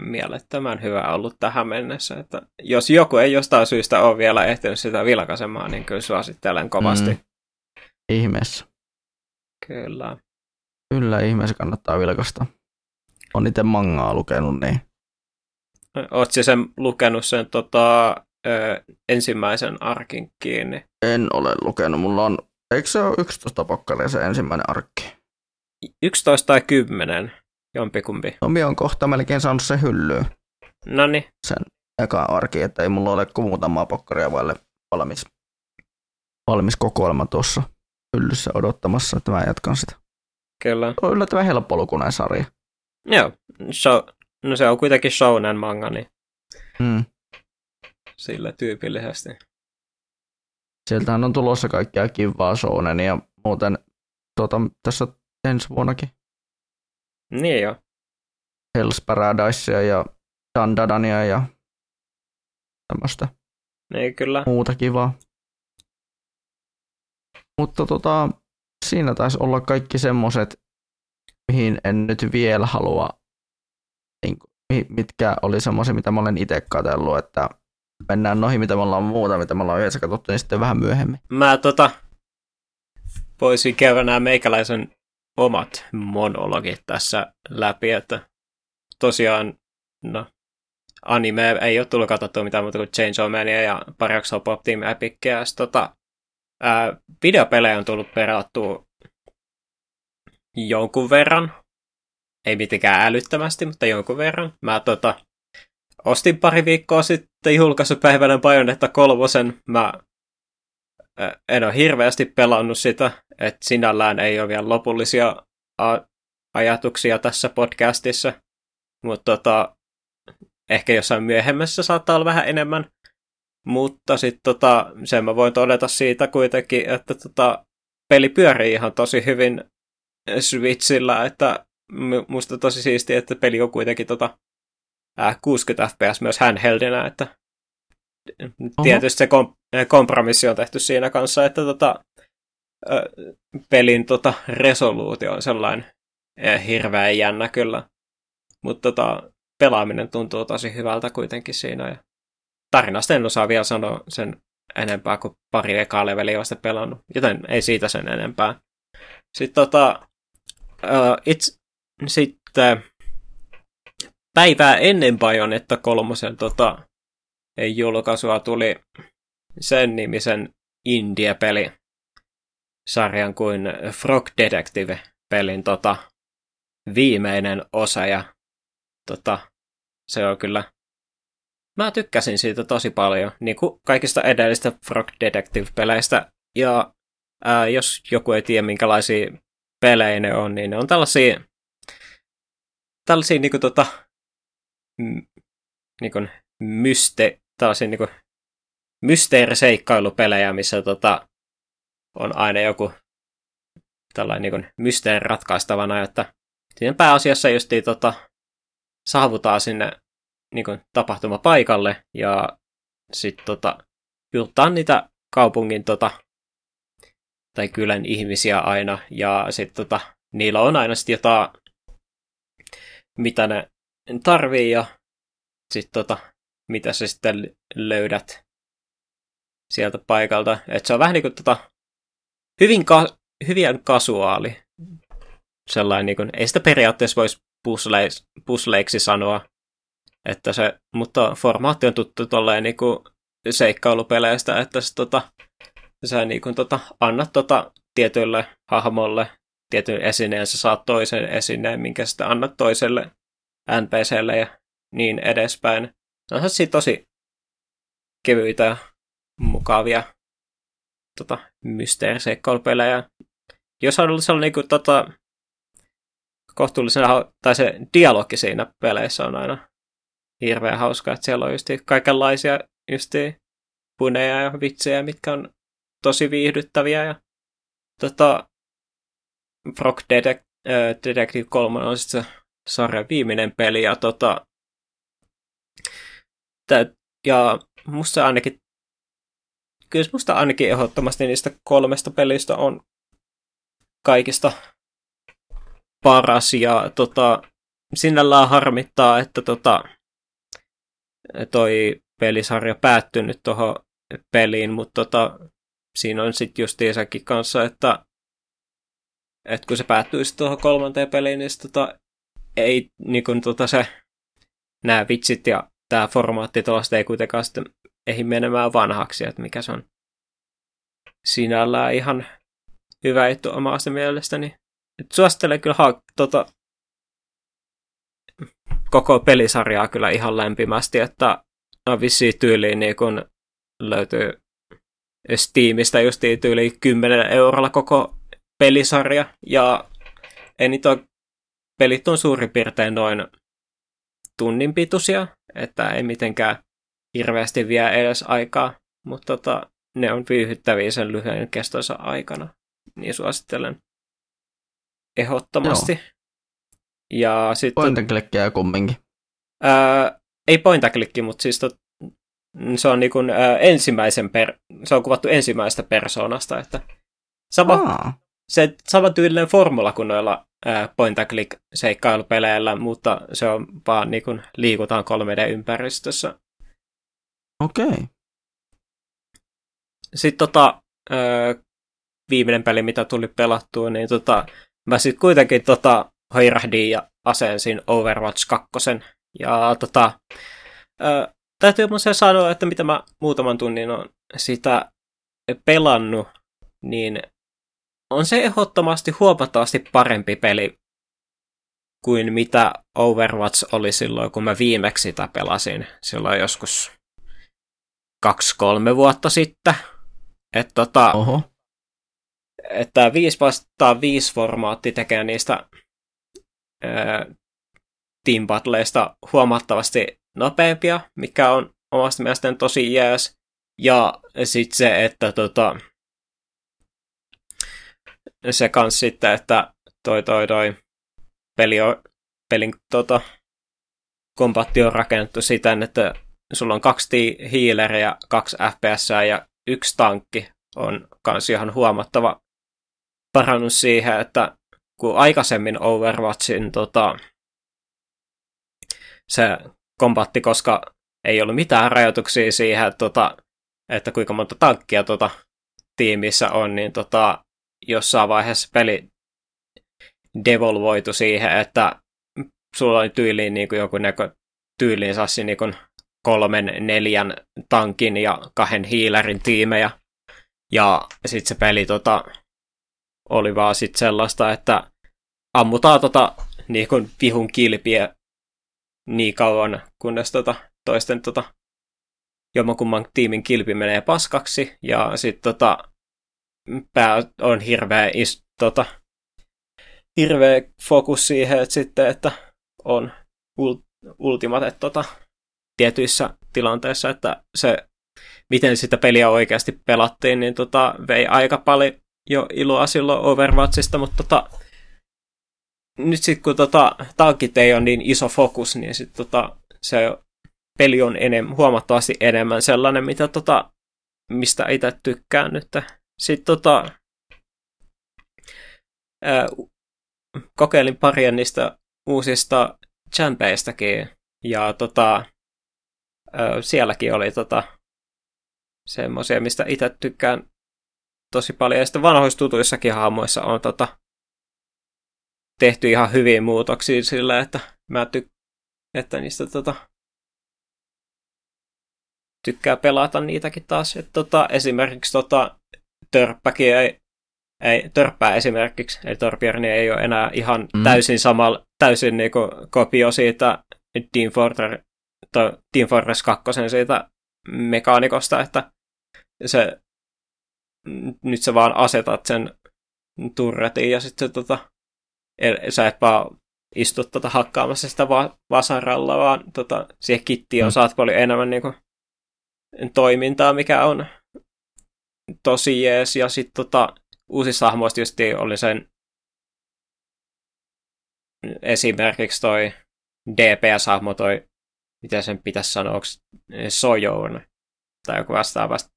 mielettömän hyvä ollut tähän mennessä. Että jos joku ei jostain syystä ole vielä ehtinyt sitä vilkaisemaan, niin kyllä suosittelen kovasti. Mm. Ihmeessä. Kyllä. Kyllä ihmeessä kannattaa vilkasta. On itse mangaa lukenut, niin Oletko sen lukenut sen tota, ö, ensimmäisen arkin kiinni? en ole lukenut. Mulla on, eikö se ole 11 pokkaria se ensimmäinen arkki? 11 tai 10, jompikumpi. No minä on kohta melkein saanut se hyllyyn, No niin, sen eka arki, että ei mulla ole kuin muutamaa pokkaria vaille valmis, valmis kokoelma tuossa hyllyssä odottamassa, että mä jatkan sitä. kyllä. On yllättävän helppolukuinen sarja. Joo, show, no se on kuitenkin shounen manga, niin Mm. sillä tyypillisesti. Sieltähän on tulossa kaikkia kivaa shounen ja muuten tuota, tässä ensi vuonnakin Niin joo. Hell's Paradisea ja Dandadania ja tämmöistä Niin kyllä. muuta kivaa. Mutta tota, siinä taisi olla kaikki semmoset, mihin en nyt vielä halua, niin, mitkä oli semmoisia, mitä mä olen itse katsellut, että mennään noihin, mitä me ollaan muuta, mitä me ollaan yhdessä katsottu, niin sitten vähän myöhemmin. Mä tota, voisin käydä nämä meikäläisen omat monologit tässä läpi, että tosiaan, no, anime ei ole tullut katsottua mitään muuta kuin Change Mania ja pari jaksoa Pop Team Epicia. Sit tota, ää, videopelejä on tullut perattua jonkun verran. Ei mitenkään älyttömästi, mutta jonkun verran. Mä tota, ostin pari viikkoa sitten julkaisupäivänä Bayonetta kolmosen. Mä en ole hirveästi pelannut sitä, että sinällään ei ole vielä lopullisia ajatuksia tässä podcastissa. Mutta tota, ehkä jossain myöhemmässä saattaa olla vähän enemmän. Mutta sitten tota, sen mä voin todeta siitä kuitenkin, että tota, peli pyörii ihan tosi hyvin Switchillä, että mu- musta tosi siistiä, että peli on kuitenkin tota, ää, 60 fps myös handheldinä, että Tietysti se kom- kompromissi on tehty siinä kanssa, että tota, pelin tota, resoluutio on sellainen eh, hirveän jännä kyllä, mutta tota, pelaaminen tuntuu tosi hyvältä kuitenkin siinä. Ja tarinasta en osaa vielä sanoa sen enempää kuin pari ekaa leveliä vasta pelannut, joten ei siitä sen enempää. Sitten tota, uh, itse, sitten päivää ennen Bayonetta kolmosen tota, julkaisua tuli sen nimisen indie-peli sarjan kuin Frog Detective-pelin tota, viimeinen osa ja tota, se on kyllä mä tykkäsin siitä tosi paljon, niin kuin kaikista edellistä Frog Detective-peleistä. Ja ää, jos joku ei tiedä, minkälaisia pelejä ne on, niin ne on tällaisia, tällaisia niin kuin, tota, m- niin kuin myste, tällaisia niin mysteeriseikkailupelejä, missä tota, on aina joku tällainen niin mysteerin ratkaistavana, että siinä pääasiassa just tota, saavutaan sinne niin kuin, tapahtumapaikalle ja sitten tota, juttaa niitä kaupungin tota, tai kylän ihmisiä aina ja sitten tota, niillä on aina sitten jotain, mitä ne tarvii ja sitten tota, mitä sä sitten löydät sieltä paikalta. Et se on vähän niin kuin tota, hyvin, ka- hyvin kasuaali. Sellainen, niin kuin, ei sitä periaatteessa voisi pusleiksi, pusleiksi sanoa, että se, mutta formaatti on tuttu tolleen niin kuin seikkailupeleistä, että se, tota, sä niin kuin, tota, annat tota, tietylle hahmolle tietyn esineen, sä saat toisen esineen, minkä sitten annat toiselle NPClle ja niin edespäin. Se on siis tosi kevyitä ja mukavia tota, mysteeriseikkailupelejä. Jos on ollut sellainen niin tota, kohtuullisen, tai se dialogi siinä peleissä on aina hirveän hauska, että siellä on just kaikenlaisia just puneja ja vitsejä, mitkä on tosi viihdyttäviä. Ja, tota, Frog Detective 3 on sitten se sarjan viimeinen peli, ja, tota, ja musta ainakin kyllä musta ainakin ehdottomasti niistä kolmesta pelistä on kaikista paras ja tota, sinällään harmittaa, että tota, toi pelisarja päättynyt tuohon peliin, mutta tota, siinä on sitten justiinsakin kanssa, että, että kun se päättyisi tuohon kolmanteen peliin, niin tota, ei niin kun, tota, se nämä vitsit ja tämä formaatti tuosta ei kuitenkaan sitten ei menemään vanhaksi, että mikä se on sinällään ihan hyvä juttu omasta mielestäni. Et suosittelen kyllä ha- tota, koko pelisarjaa kyllä ihan lämpimästi, että on vissiin tyyliin niin kun löytyy Steamista just tyyliin 10 eurolla koko pelisarja, ja ei niitä pelit on suurin piirtein noin tunnin pituisia, että ei mitenkään hirveästi vie edes aikaa, mutta tota, ne on viihyttäviä sen lyhyen kestoisa aikana, niin suosittelen ehdottomasti. Joo. Ja sitten... Point and kumminkin. Ää, ei point and mutta siis tot, se on niin kuin, ää, ensimmäisen per, se on kuvattu ensimmäistä persoonasta, että sama, Aa. Se sama tyylinen formula kuin noilla point and click seikkailupeleillä, mutta se on vaan niin kuin, liikutaan 3D-ympäristössä. Okei. Okay. Sitten tota, viimeinen peli, mitä tuli pelattua, niin tota, mä sitten kuitenkin tota, hoirahdin ja asensin Overwatch 2. Ja tota, täytyy mun se sanoa, että mitä mä muutaman tunnin on sitä pelannut, niin on se ehdottomasti huomattavasti parempi peli kuin mitä Overwatch oli silloin, kun mä viimeksi sitä pelasin. Silloin joskus kaksi-kolme vuotta sitten. Että tota, Oho. että 5 vastaan 5 formaatti tekee niistä ää, team battleista huomattavasti nopeampia, mikä on omasta mielestäni tosi jees. Ja sitten se, että tota, se kans sitten, että toi toi toi peli on, pelin tota, kombatti on rakennettu siten, että sulla on kaksi hiileriä, kaksi FPS ja yksi tankki on kans ihan huomattava parannus siihen, että kun aikaisemmin Overwatchin tota, se kombatti, koska ei ollut mitään rajoituksia siihen, että, tota, että kuinka monta tankkia tota, tiimissä on, niin tota, jossain vaiheessa peli devolvoitu siihen, että sulla oli tyyliin niin näkö, tyyliin sassi niin kolmen, neljän tankin ja kahden hiilerin tiimejä. Ja sitten se peli tota, oli vaan sit sellaista, että ammutaan tota, niin kuin vihun kilpiä niin kauan, kunnes tota, toisten tota, jommankumman tiimin kilpi menee paskaksi. Ja sitten tota, pää on hirveä, is, tota, hirveä fokus siihen, että sitten, että on ultimate tota, tietyissä tilanteissa, että se, miten sitä peliä oikeasti pelattiin, niin tota, vei aika paljon, jo iloa silloin Overwatchista, mutta tota, nyt sitten kun tota, tankit ei ole niin iso fokus, niin sit tota, se peli on enem, huomattavasti enemmän sellainen, mitä tota, mistä itse tykkään nyt. Sitten tota, ää, kokeilin paria niistä uusista champeistäkin, ja tota, ää, sielläkin oli tota, semmoisia, mistä itse tykkään tosi paljon. Ja sitten vanhoissa tutuissakin hahmoissa on tota, tehty ihan hyviä muutoksia sillä, että mä tyk- että niistä tota, tykkää pelata niitäkin taas. Et, tota, esimerkiksi tota, törppäkin ei, ei, törppää esimerkiksi, eli Torbjörni ei ole enää ihan mm. täysin samalla, täysin niinku kopio siitä Team Fortress, Team Fortress 2 siitä mekaanikosta, että se, nyt sä vaan asetat sen turretin ja sitten tota, sä et vaan istu tota hakkaamassa sitä va- vasaralla, vaan tota, siihen kittiin mm. saat paljon enemmän niinku toimintaa, mikä on tosi jees. Ja sitten tota, uusissa hahmoista just oli sen esimerkiksi toi DPS-hahmo, toi, mitä sen pitäisi sanoa, onko Sojourn tai joku vastaavasti.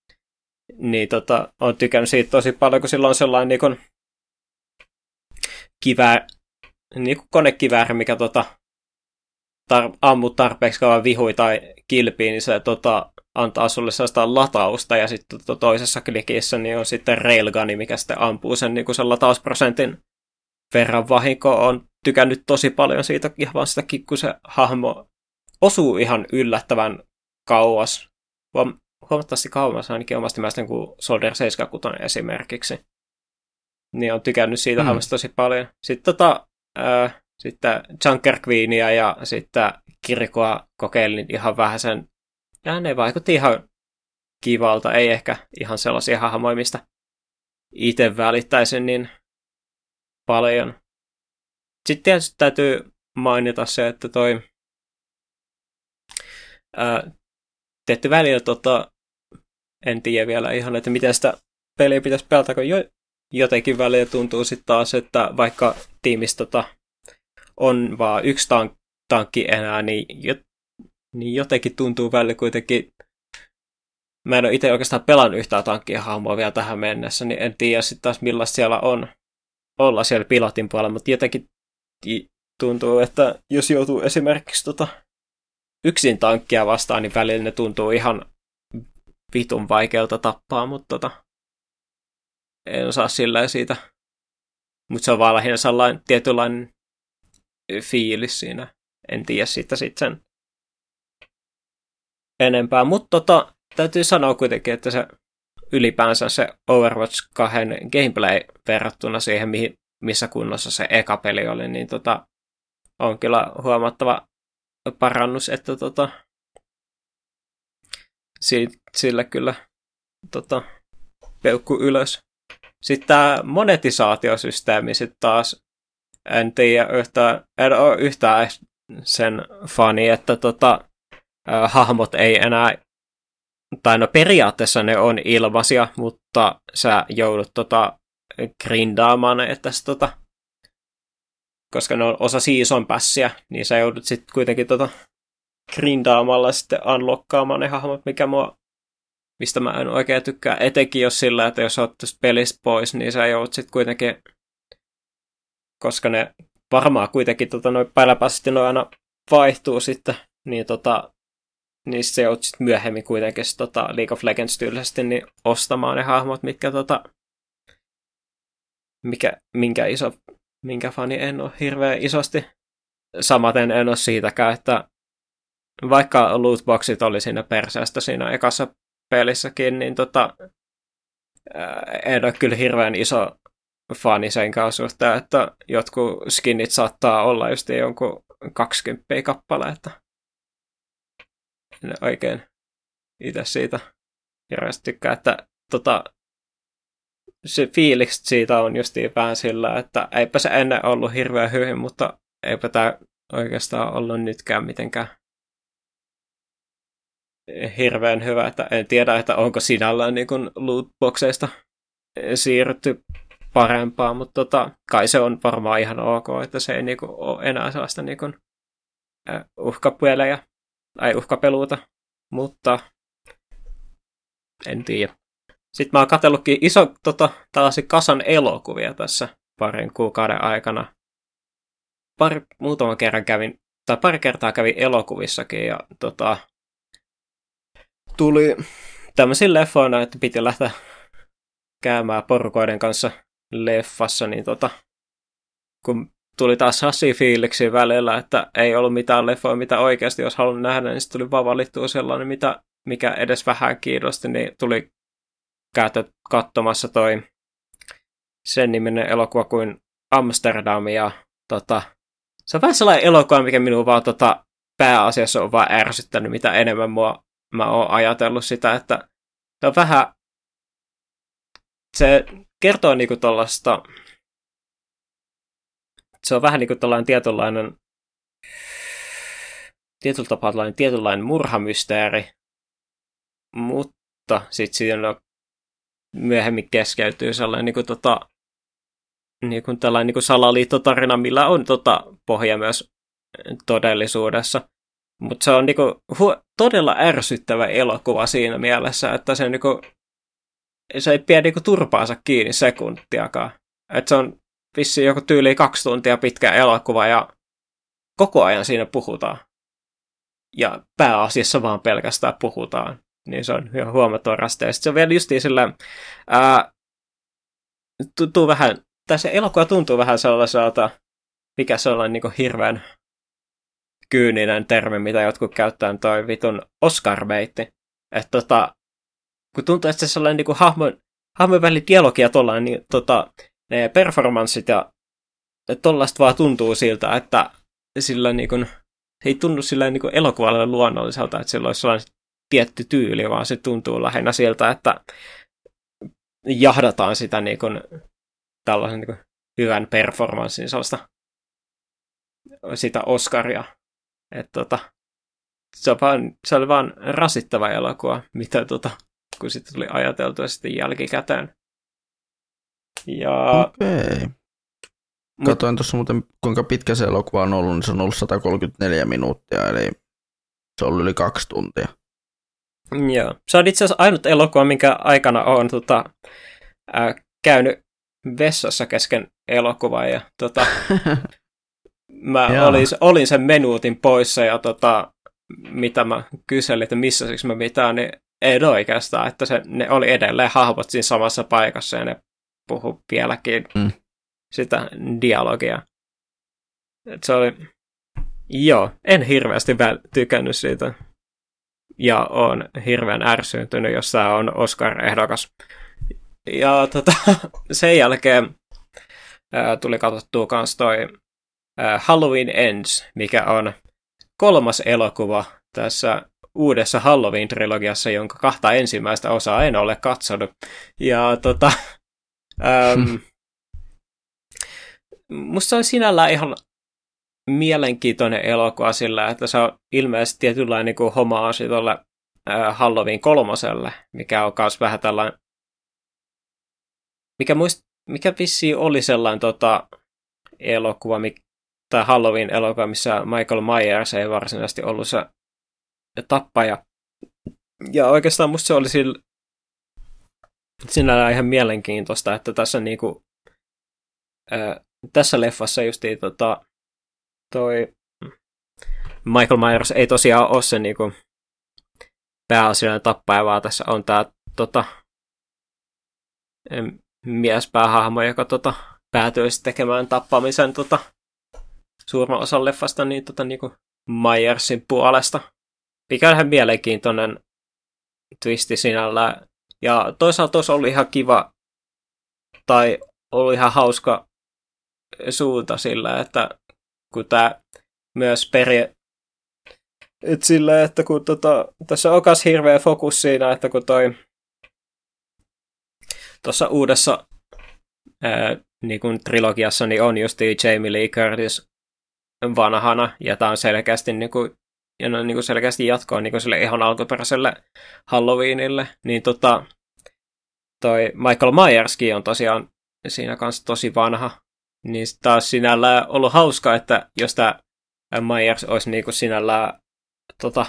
Niin tota, on tykännyt siitä tosi paljon, kun sillä on sellainen niin kivää, niin kuin konekivääri, mikä tota, tar- ammut tarpeeksi kauan vihui tai kilpiin, niin se tota, antaa sulle sellaista latausta, ja sitten to- toisessa klikissä niin on sitten railguni, mikä sitten ampuu sen, niin sen latausprosentin verran vahinko. On tykännyt tosi paljon siitä ihan vaan sitäkin, kun se hahmo osuu ihan yllättävän kauas. Huom- huomattavasti kauas ainakin omasta mielestäni kuin Soldier 76 esimerkiksi. Niin on tykännyt siitä mm. hahmosta tosi paljon. Sitten tota, äh, sitten Junker Queenia ja sitten Kirkoa kokeilin ihan vähän sen ja ne vaikutti ihan kivalta, ei ehkä ihan sellaisia hahmoja, mistä itse välittäisin niin paljon. Sitten tietysti täytyy mainita se, että toi ää, tehty välillä tota, en tiedä vielä ihan, että miten sitä peliä pitäisi pelata, kun jo, jotenkin välillä tuntuu sitten taas, että vaikka tiimistä tota, on vaan yksi tank, tankki enää, niin niin jotenkin tuntuu välillä kuitenkin, mä en ole itse oikeastaan pelannut yhtään tankkia hahmoa vielä tähän mennessä, niin en tiedä sitten taas millaista siellä on olla siellä pilotin puolella, mutta jotenkin tuntuu, että jos joutuu esimerkiksi tota yksin tankkia vastaan, niin välillä ne tuntuu ihan vitun vaikealta tappaa, mutta tota, en osaa sillä siitä. Mutta se on vaan lähinnä sellainen tietynlainen fiilis siinä. En tiedä siitä sitten sen enempää, mutta tota, täytyy sanoa kuitenkin, että se ylipäänsä se Overwatch 2 gameplay verrattuna siihen, mihin, missä kunnossa se eka peli oli, niin tota, on kyllä huomattava parannus, että tota, sillä kyllä tota, peukku ylös. Sitten tämä monetisaatiosysteemi sitten taas, en tiedä yhtään, en ole yhtään sen fani, että tota, hahmot ei enää, tai no periaatteessa ne on ilmaisia, mutta sä joudut tota grindaamaan, että tota, koska ne on osa season passia, niin sä joudut sitten kuitenkin tota grindaamalla sitten unlockkaamaan ne hahmot, mikä mua, mistä mä en oikein tykkää, etenkin jos sillä, että jos oot pelistä pois, niin sä joudut sitten kuitenkin, koska ne varmaan kuitenkin tota, noin noin aina vaihtuu sitten, niin tota, niin se joudut sitten myöhemmin kuitenkin tota League of Legends tyylisesti niin ostamaan ne hahmot, mitkä tota, mikä, minkä iso, minkä fani en ole hirveän isosti. Samaten en ole siitäkään, että vaikka lootboxit oli siinä perseestä siinä ekassa pelissäkin, niin tota, en ole kyllä hirveän iso fani sen suhteen, että jotkut skinit saattaa olla just jonkun 20 kappale, että en oikein itse siitä tykkää, että tota, se fiilis siitä on justiin vähän sillä, että eipä se ennen ollut hirveän hyvin, mutta eipä tämä oikeastaan ollut nytkään mitenkään hirveän hyvä, että en tiedä, että onko sinällään niin kuin lootboxeista siirrytty parempaa, mutta tota, kai se on varmaan ihan ok, että se ei niinku ole enää sellaista niinku, uhkapelejä tai uhkapeluuta, mutta en tiedä. Sitten mä oon katsellutkin iso tota, tällaisia kasan elokuvia tässä parin kuukauden aikana. Pari, muutaman kerran kävin, tai pari kertaa kävin elokuvissakin ja tota, tuli tämmöisiä leffoina, että piti lähteä käymään porukoiden kanssa leffassa, niin tota, kun tuli taas hassi fiiliksi välillä, että ei ollut mitään leffoja, mitä oikeasti jos halunnut nähdä, niin tuli vaan valittua sellainen, mitä, mikä edes vähän kiinnosti, niin tuli käytä katsomassa toi sen niminen elokuva kuin Amsterdam ja tota, se on vähän sellainen elokuva, mikä minua vaan tota, pääasiassa on vaan ärsyttänyt, mitä enemmän mua, mä oon ajatellut sitä, että se on vähän se kertoo niinku tuollaista se on vähän niin kuin tällainen tietynlainen tietyllä tapaa tällainen tietynlainen murhamysteeri, mutta sitten siinä myöhemmin keskeytyy sellainen niin kuin, tota, niin kuin tällainen niin kuin salaliittotarina, millä on tota, pohja myös todellisuudessa. Mutta se on niin kuin, hu- todella ärsyttävä elokuva siinä mielessä, että se, niin kuin, se ei pidä niin kuin, turpaansa kiinni sekuntiakaan. Et se on vissiin joku tyyli kaksi tuntia pitkä elokuva ja koko ajan siinä puhutaan. Ja pääasiassa vaan pelkästään puhutaan. Niin se on jo huomattava raste. Ja se on vielä justiin sillä, ää, tuntuu vähän, tai se elokuva tuntuu vähän sellaiselta, mikä sellainen niin hirveän kyyninen termi, mitä jotkut käyttää, toi vitun Oscar-beitti. Että tota, kun tuntuu, että se sellainen niin hahmon, hahmon väli dialogia tuollainen, niin tota, ne performanssit ja tollaista vaan tuntuu siltä, että sillä niin kuin, ei tunnu sillä niin elokuvalle luonnolliselta, että sillä olisi sellainen tietty tyyli, vaan se tuntuu lähinnä siltä, että jahdataan sitä niin kuin, tällaisen niin kuin, hyvän performanssin sellaista sitä Oscaria. että tota, se, on vaan, se oli vaan rasittava elokuva, mitä tota, kun sitten tuli ajateltua sitten jälkikäteen. Ja... Mut... Katoin tuossa muuten, kuinka pitkä se elokuva on ollut, niin se on ollut 134 minuuttia, eli se on ollut yli kaksi tuntia. Joo. Se on itse asiassa ainut elokuva, minkä aikana on tota, äh, käynyt vessassa kesken elokuvaa, ja tota, mä olin, olin sen minuutin poissa, ja tota, mitä mä kyselin, että missä siksi mä mitään, niin ei oikeastaan, että se, ne oli edelleen hahmot siinä samassa paikassa, ja ne puhu vieläkin mm. sitä dialogia. Et se oli, joo, en hirveästi tykännyt siitä. Ja on hirveän ärsyyntynyt, jos tämä on Oscar-ehdokas. Ja tota, sen jälkeen ää, tuli katsottua myös toi ää, Halloween Ends, mikä on kolmas elokuva tässä uudessa Halloween-trilogiassa, jonka kahta ensimmäistä osaa en ole katsonut. Ja tota, Ähm, musta se on sinällään ihan mielenkiintoinen elokuva sillä, että se on ilmeisesti tietynlainen niin homaasi tuolle äh, Halloween kolmoselle, mikä on myös vähän tällainen, mikä, muist, mikä vissi oli sellainen tota, elokuva, tai Halloween-elokuva, missä Michael Myers ei varsinaisesti ollut se tappaja. Ja oikeastaan musta se oli sillä sinällään ihan mielenkiintoista, että tässä niinku, ää, tässä leffassa justiin tota, toi Michael Myers ei tosiaan ole se niinku pääasiallinen tappaja, vaan tässä on tämä tota, miespäähahmo, joka tota, päätyisi tekemään tappamisen tota, suurman osan leffasta niin, tota, niinku Myersin puolesta. Mikä on ihan mielenkiintoinen twisti sinällään. Ja toisaalta olisi ollut ihan kiva, tai ollut ihan hauska suunta sillä, että kun tämä myös peri... Et sillä, että kun tota, tässä on myös hirveä fokus siinä, että kun toi tuossa uudessa ää, niin kuin trilogiassa niin on just Jamie Lee Curtis vanhana, ja tämä on selkeästi niin ja no, niin kuin selkeästi jatkoa niin kuin sille ihan alkuperäiselle Halloweenille, niin tota, toi Michael Myerskin on tosiaan siinä kanssa tosi vanha. Niin taas sinällään ollut hauska, että jos tämä Myers olisi niinku sinällään tota,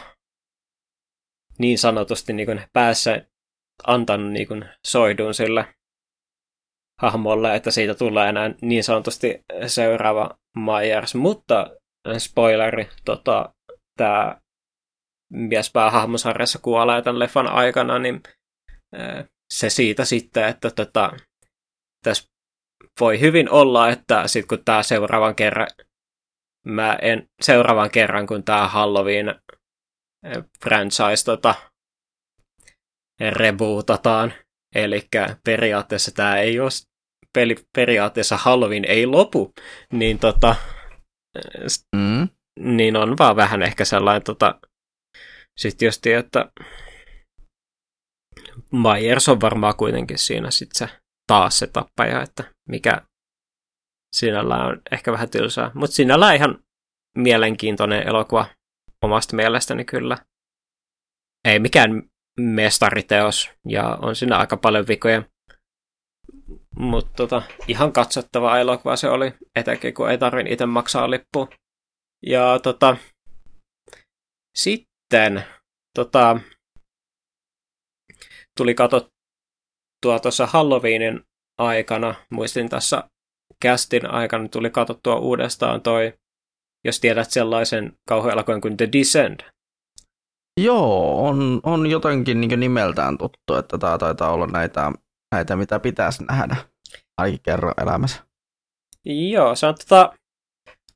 niin sanotusti niinku päässä antanut niinku soidun sille hahmolle, että siitä tulee enää niin sanotusti seuraava Myers. Mutta spoileri, tota, tämä mies päähahmosarjassa kuolee tämän leffan aikana, niin se siitä sitten, että tota, tässä voi hyvin olla, että sitten kun tämä seuraavan kerran, mä en, seuraavan kerran kun tämä Halloween franchise tota, rebootataan, eli periaatteessa tämä ei ole peli, periaatteessa Halloween ei lopu, niin tota, mm. Niin on vaan vähän ehkä sellainen tota, sitten just, että Myers on varmaan kuitenkin siinä sitten se taas se tappaja, että mikä sinällään on ehkä vähän tylsää. Mutta sinällään ihan mielenkiintoinen elokuva omasta mielestäni kyllä. Ei mikään mestariteos, ja on siinä aika paljon vikoja. Mutta tota, ihan katsottava elokuva se oli, etenkin kun ei tarvitse itse maksaa lippua. Ja tota, sitten tota, tuli katsottua tuossa Halloweenin aikana, muistin tässä kästin aikana, tuli katsottua uudestaan toi, jos tiedät sellaisen kauhuelokuvan kuin The Descent. Joo, on, on jotenkin niin nimeltään tuttu, että tämä taitaa olla näitä, näitä mitä pitäisi nähdä ainakin kerran elämässä. Joo, se on tota...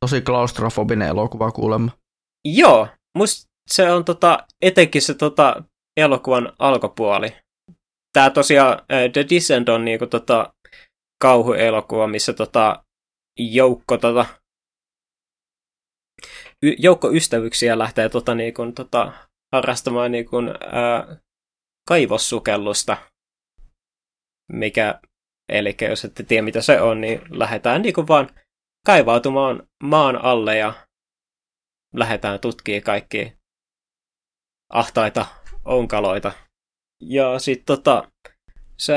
Tosi klaustrofobinen elokuva kuulemma. Joo, musta se on tota, etenkin se tota, elokuvan alkupuoli. Tämä tosiaan The Descent on niinku, tota, kauhuelokuva, missä tota, joukko, tota, y- joukko ystävyksiä lähtee tota, niinku, tota, harrastamaan niinku, ää, kaivossukellusta, mikä, eli jos ette tiedä mitä se on, niin lähdetään niinku vaan kaivautumaan maan alle ja lähdetään tutkimaan kaikki ahtaita onkaloita. Ja sitten tota, se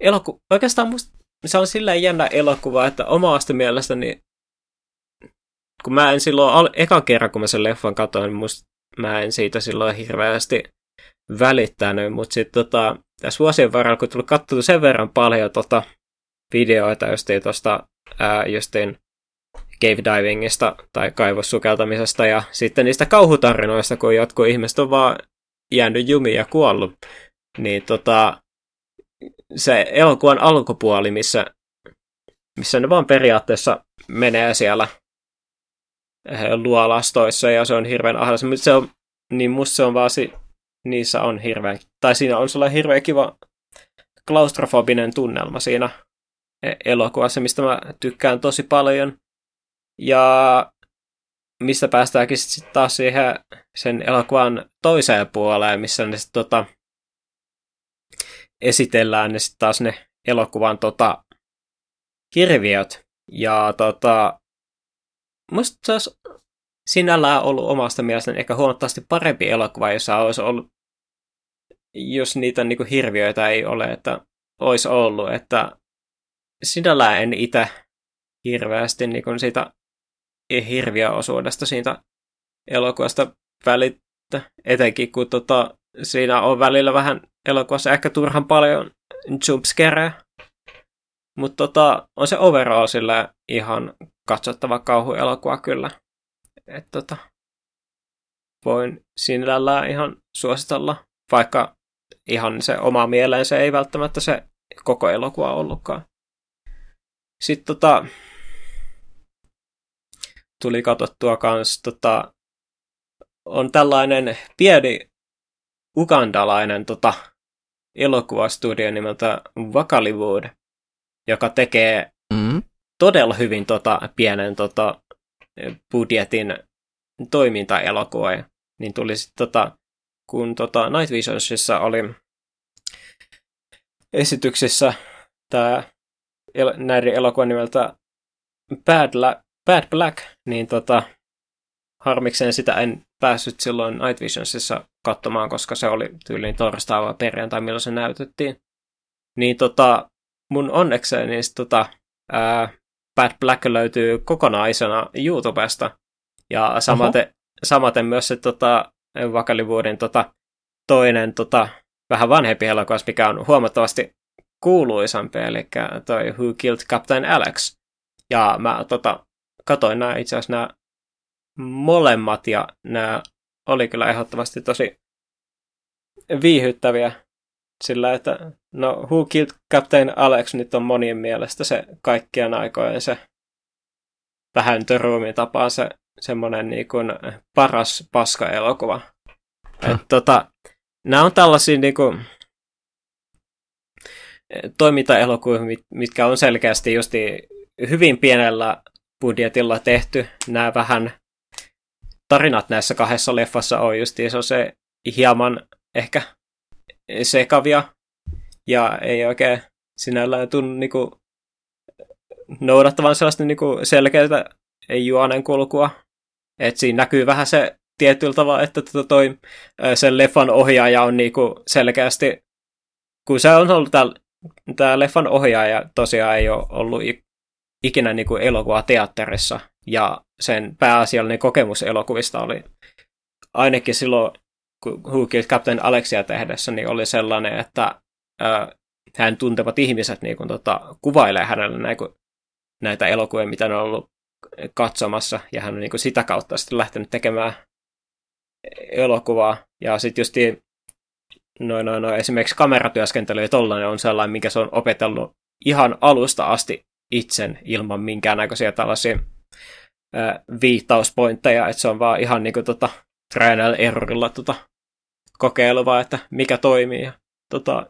eloku... Oikeastaan musta se on silleen jännä elokuva, että omasta mielestäni, kun mä en silloin, al- ekan kerran kun mä sen leffan katsoin, musta mä en siitä silloin hirveästi välittänyt, mutta sitten tota, tässä vuosien varrella, kun tuli katsottu sen verran paljon tota, videoita justiin tuosta justiin cave divingista tai kaivossukeltamisesta ja sitten niistä kauhutarinoista, kun jotkut ihmiset on vaan jäänyt jumiin ja kuollut, niin tota, se elokuvan alkupuoli, missä, missä ne vaan periaatteessa menee siellä eh, luolastoissa ja se on hirveän ahdas, mutta se on, niin musta se on vaan, si, niissä on hirveän, tai siinä on sellainen hirveän kiva klaustrofobinen tunnelma siinä elokuvassa, mistä mä tykkään tosi paljon. Ja mistä päästäänkin sitten taas siihen sen elokuvan toiseen puoleen, missä ne sit, tota, esitellään ne sitten taas ne elokuvan tota, hirviöt. Ja tota, musta se olisi sinällään ollut omasta mielestäni ehkä huomattavasti parempi elokuva, jos olisi ollut, jos niitä niin kuin hirviöitä ei ole, että olisi ollut, että sinällään en itse hirveästi niin kuin siitä hirviöosuudesta siitä elokuvasta välittä, etenkin kun tota, siinä on välillä vähän elokuvassa ehkä turhan paljon jumpscareja. Mutta tota, on se overall sillä ihan katsottava kauhuelokuva kyllä. Et tota, voin sinällään ihan suositella, vaikka ihan se oma mieleen se ei välttämättä se koko elokuva ollutkaan. Sitten tota, tuli katsottua kans, tota, on tällainen pieni ugandalainen tota, elokuvastudio nimeltä Vakaliwood, joka tekee mm. todella hyvin tota, pienen tota, budjetin toimintaelokuvia. Niin tuli sitten, tota, kun tota, Night Visionsissa oli esityksissä tämä el- näiden elokuvan nimeltä Bad, La- Bad Black, niin tota, harmikseen sitä en päässyt silloin Night Visionsissa katsomaan, koska se oli tyyliin torstai vai perjantai, milloin se näytettiin. Niin tota, mun onnekseen niin tota, ää, Bad Black löytyy kokonaisena YouTubesta. Ja samaten, samaten myös se tota, Vakalivuodin tota, toinen tota, vähän vanhempi elokuva, mikä on huomattavasti kuuluisampi, eli toi Who Killed Captain Alex. Ja mä tota, katoin nämä itse asiassa nämä molemmat, ja nämä oli kyllä ehdottomasti tosi viihyttäviä sillä, että no Who Killed Captain Alex nyt on monien mielestä se kaikkien aikojen se vähän töruumin tapaa se semmoinen niin kuin paras paska-elokuva. Et, tota, nämä on tällaisia niin kuin, toimintaelokuvia, mitkä on selkeästi justi hyvin pienellä budjetilla tehty. Nämä vähän tarinat näissä kahdessa leffassa on just se, se hieman ehkä sekavia ja ei oikein sinällään tunnu niinku noudattavan sellaista niinku selkeää juonen kulkua. Et siinä näkyy vähän se tietyllä tavalla, että tota toi, sen leffan ohjaaja on niinku selkeästi, kun se on ollut tämä leffan ohjaaja tosiaan ei ole ollut ikinä niinku elokuva teatterissa, ja sen pääasiallinen kokemus elokuvista oli ainakin silloin, kun Who Killed Captain Alexia tehdessä, niin oli sellainen, että ää, hän tuntevat ihmiset niin kuin, tota, kuvailee hänelle näin, näitä elokuvia, mitä ne on ollut katsomassa, ja hän on niin kuin, sitä kautta sitten lähtenyt tekemään elokuvaa. Ja sitten just noin, noin, noin, esimerkiksi kameratyöskentely ja tollainen on sellainen, minkä se on opetellut ihan alusta asti itsen ilman minkäännäköisiä tällaisia ää, viittauspointteja, että se on vaan ihan niinku tota trial errorilla tota kokeilua, että mikä toimii. Ja, tota,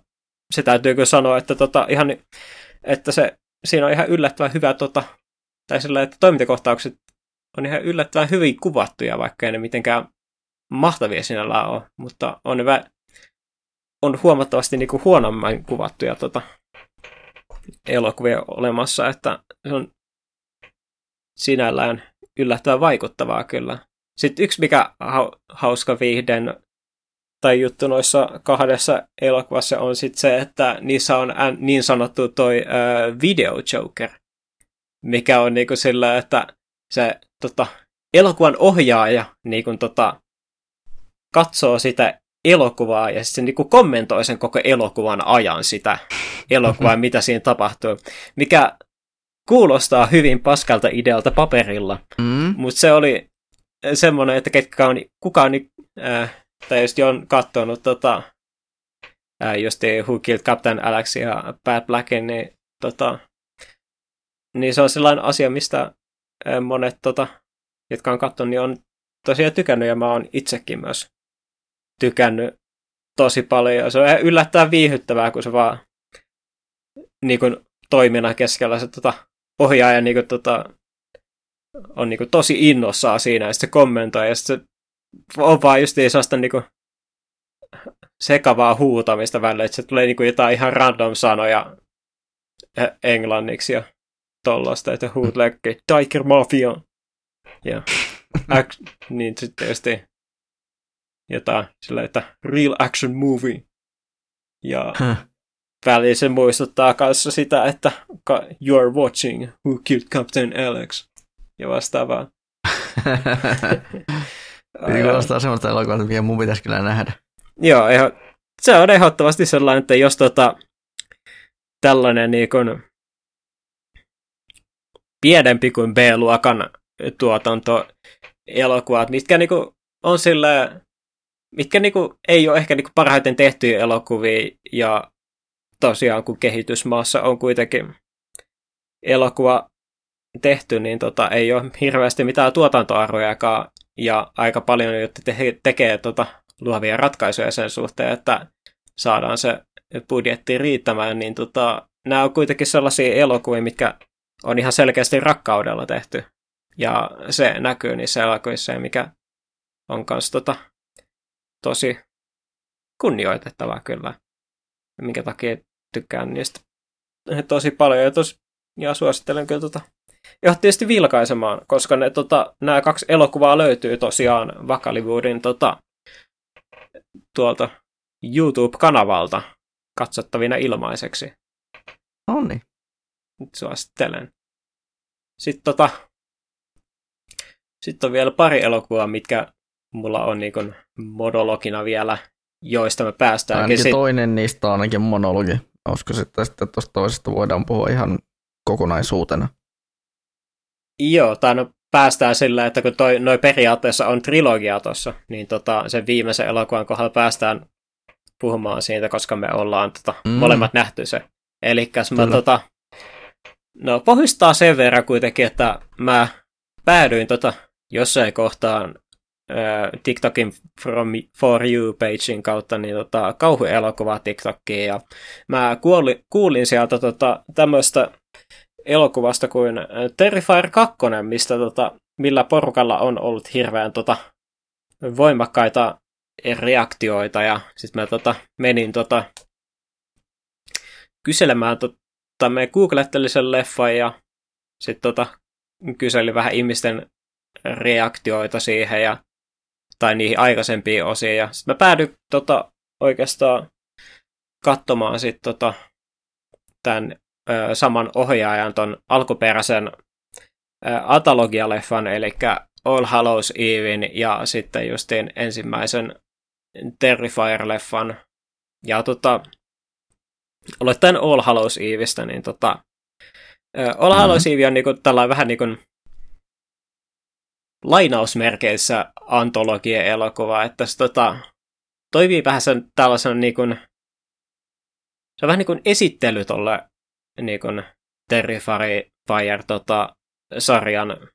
se täytyy kyllä sanoa, että, tota, ihan, että se, siinä on ihan yllättävän hyvä, tota, tai sillä, että toimintakohtaukset on ihan yllättävän hyvin kuvattuja, vaikka ei ne mitenkään mahtavia sinällään ole, mutta on, hyvä, on huomattavasti niin kuin huonommin kuvattuja tota, elokuvia olemassa, että se on sinällään yllättävän vaikuttavaa kyllä. Sitten yksi, mikä hauska viihden tai juttu noissa kahdessa elokuvassa on sitten se, että niissä on niin sanottu toi uh, video joker, mikä on niinku sillä, että se tota, elokuvan ohjaaja niinku, tota, katsoo sitä elokuvaa ja sitten niinku kommentoi sen koko elokuvan ajan sitä elokuvaa, mitä siinä tapahtuu. Mikä kuulostaa hyvin paskalta idealta paperilla, mm. mutta se oli semmoinen, että ketkä on, kuka on, äh, tai just on katsonut tota, äh, just Who Killed Captain Alex ja Bad Blackin, niin, tota, niin se on sellainen asia, mistä äh, monet, tota, jotka on katsonut, niin on tosiaan tykännyt, ja mä oon itsekin myös tykännyt tosi paljon. Se on yllättävän viihyttävää, kun se vaan niin kuin, toiminnan keskellä se tota, ohjaaja niin kuin, tota, on niin kuin, tosi innossaan siinä, ja se kommentoi, ja se on vaan just sellaista niin kuin, sekavaa huutamista välillä, että se tulee niin kuin, jotain ihan random sanoja englanniksi ja tollaista, että huutleekin Tiger Mafia. Ja act, niin sitten jotain sillä, että real action movie. Ja huh. väliin se muistuttaa kanssa sitä, että you are watching Who Killed Captain Alex ja vastaavaa. Eli kuulostaa semmoista elokuvaa, mikä mun pitäisi kyllä nähdä. Joo, ihan, se on ehdottomasti sellainen, että jos tota, tällainen niin kuin, pienempi kuin B-luokan tuotanto elokuvat, mitkä niin kuin, on sillä mitkä niinku, ei ole ehkä niinku parhaiten tehtyjä elokuvia, ja tosiaan kun kehitysmaassa on kuitenkin elokuva tehty, niin tota, ei ole hirveästi mitään tuotantoarvojakaan, ja aika paljon jotta te- tekee tota, luovia ratkaisuja sen suhteen, että saadaan se budjetti riittämään, niin tota, nämä on kuitenkin sellaisia elokuvia, mitkä on ihan selkeästi rakkaudella tehty. Ja se näkyy niissä elokuvissa, mikä on myös tota, tosi kunnioitettavaa kyllä. Minkä takia tykkään niistä tosi paljon ja, tos, ja suosittelen kyllä tota ihan tietysti vilkaisemaan, koska ne, tota, nämä kaksi elokuvaa löytyy tosiaan Vakalivuudin tota, tuolta YouTube-kanavalta katsottavina ilmaiseksi. Onni. Nyt suosittelen. Sitten tota, sitten on vielä pari elokuvaa, mitkä mulla on niin monologina vielä, joista me päästään. Ainakin sit... toinen niistä on ainakin monologi. Uskoisin, että sitten tuosta toisesta voidaan puhua ihan kokonaisuutena. Joo, tai no päästään sillä, että kun toi, noi periaatteessa on trilogia tuossa, niin tota, sen viimeisen elokuvan kohdalla päästään puhumaan siitä, koska me ollaan tota, mm. molemmat nähty se. Eli mä tota, no pohjustaa sen verran kuitenkin, että mä päädyin tota, jossain kohtaan TikTokin From For You-pagein kautta niin tota, kauhuelokuvaa TikTokiin, ja mä kuulin, kuulin sieltä tota, tämmöistä elokuvasta kuin Terrifier 2, mistä tota, millä porukalla on ollut hirveän tota, voimakkaita reaktioita, ja sitten mä tota, menin tota, kyselemään, tota, me googlettelin sen leffan, ja sitten tota, kyselin vähän ihmisten reaktioita siihen ja, tai niihin aikaisempiin osiin. Ja sitten mä päädyin tota, oikeastaan katsomaan sitten tota, tämän ö, saman ohjaajan ton alkuperäisen atologialeffan, eli All Hallows Evein ja sitten justiin ensimmäisen Terrifier-leffan. Ja tota, aloittain All Hallows Eveistä, niin tota, All Hallows mm-hmm. Eve on niinku tällainen vähän niin kuin lainausmerkeissä antologia-elokuva, että se tota, toimii vähän sen tällaisen niin kuin, se on vähän niin kuin esittely tolle niin kuin Terrifier tota, sarjan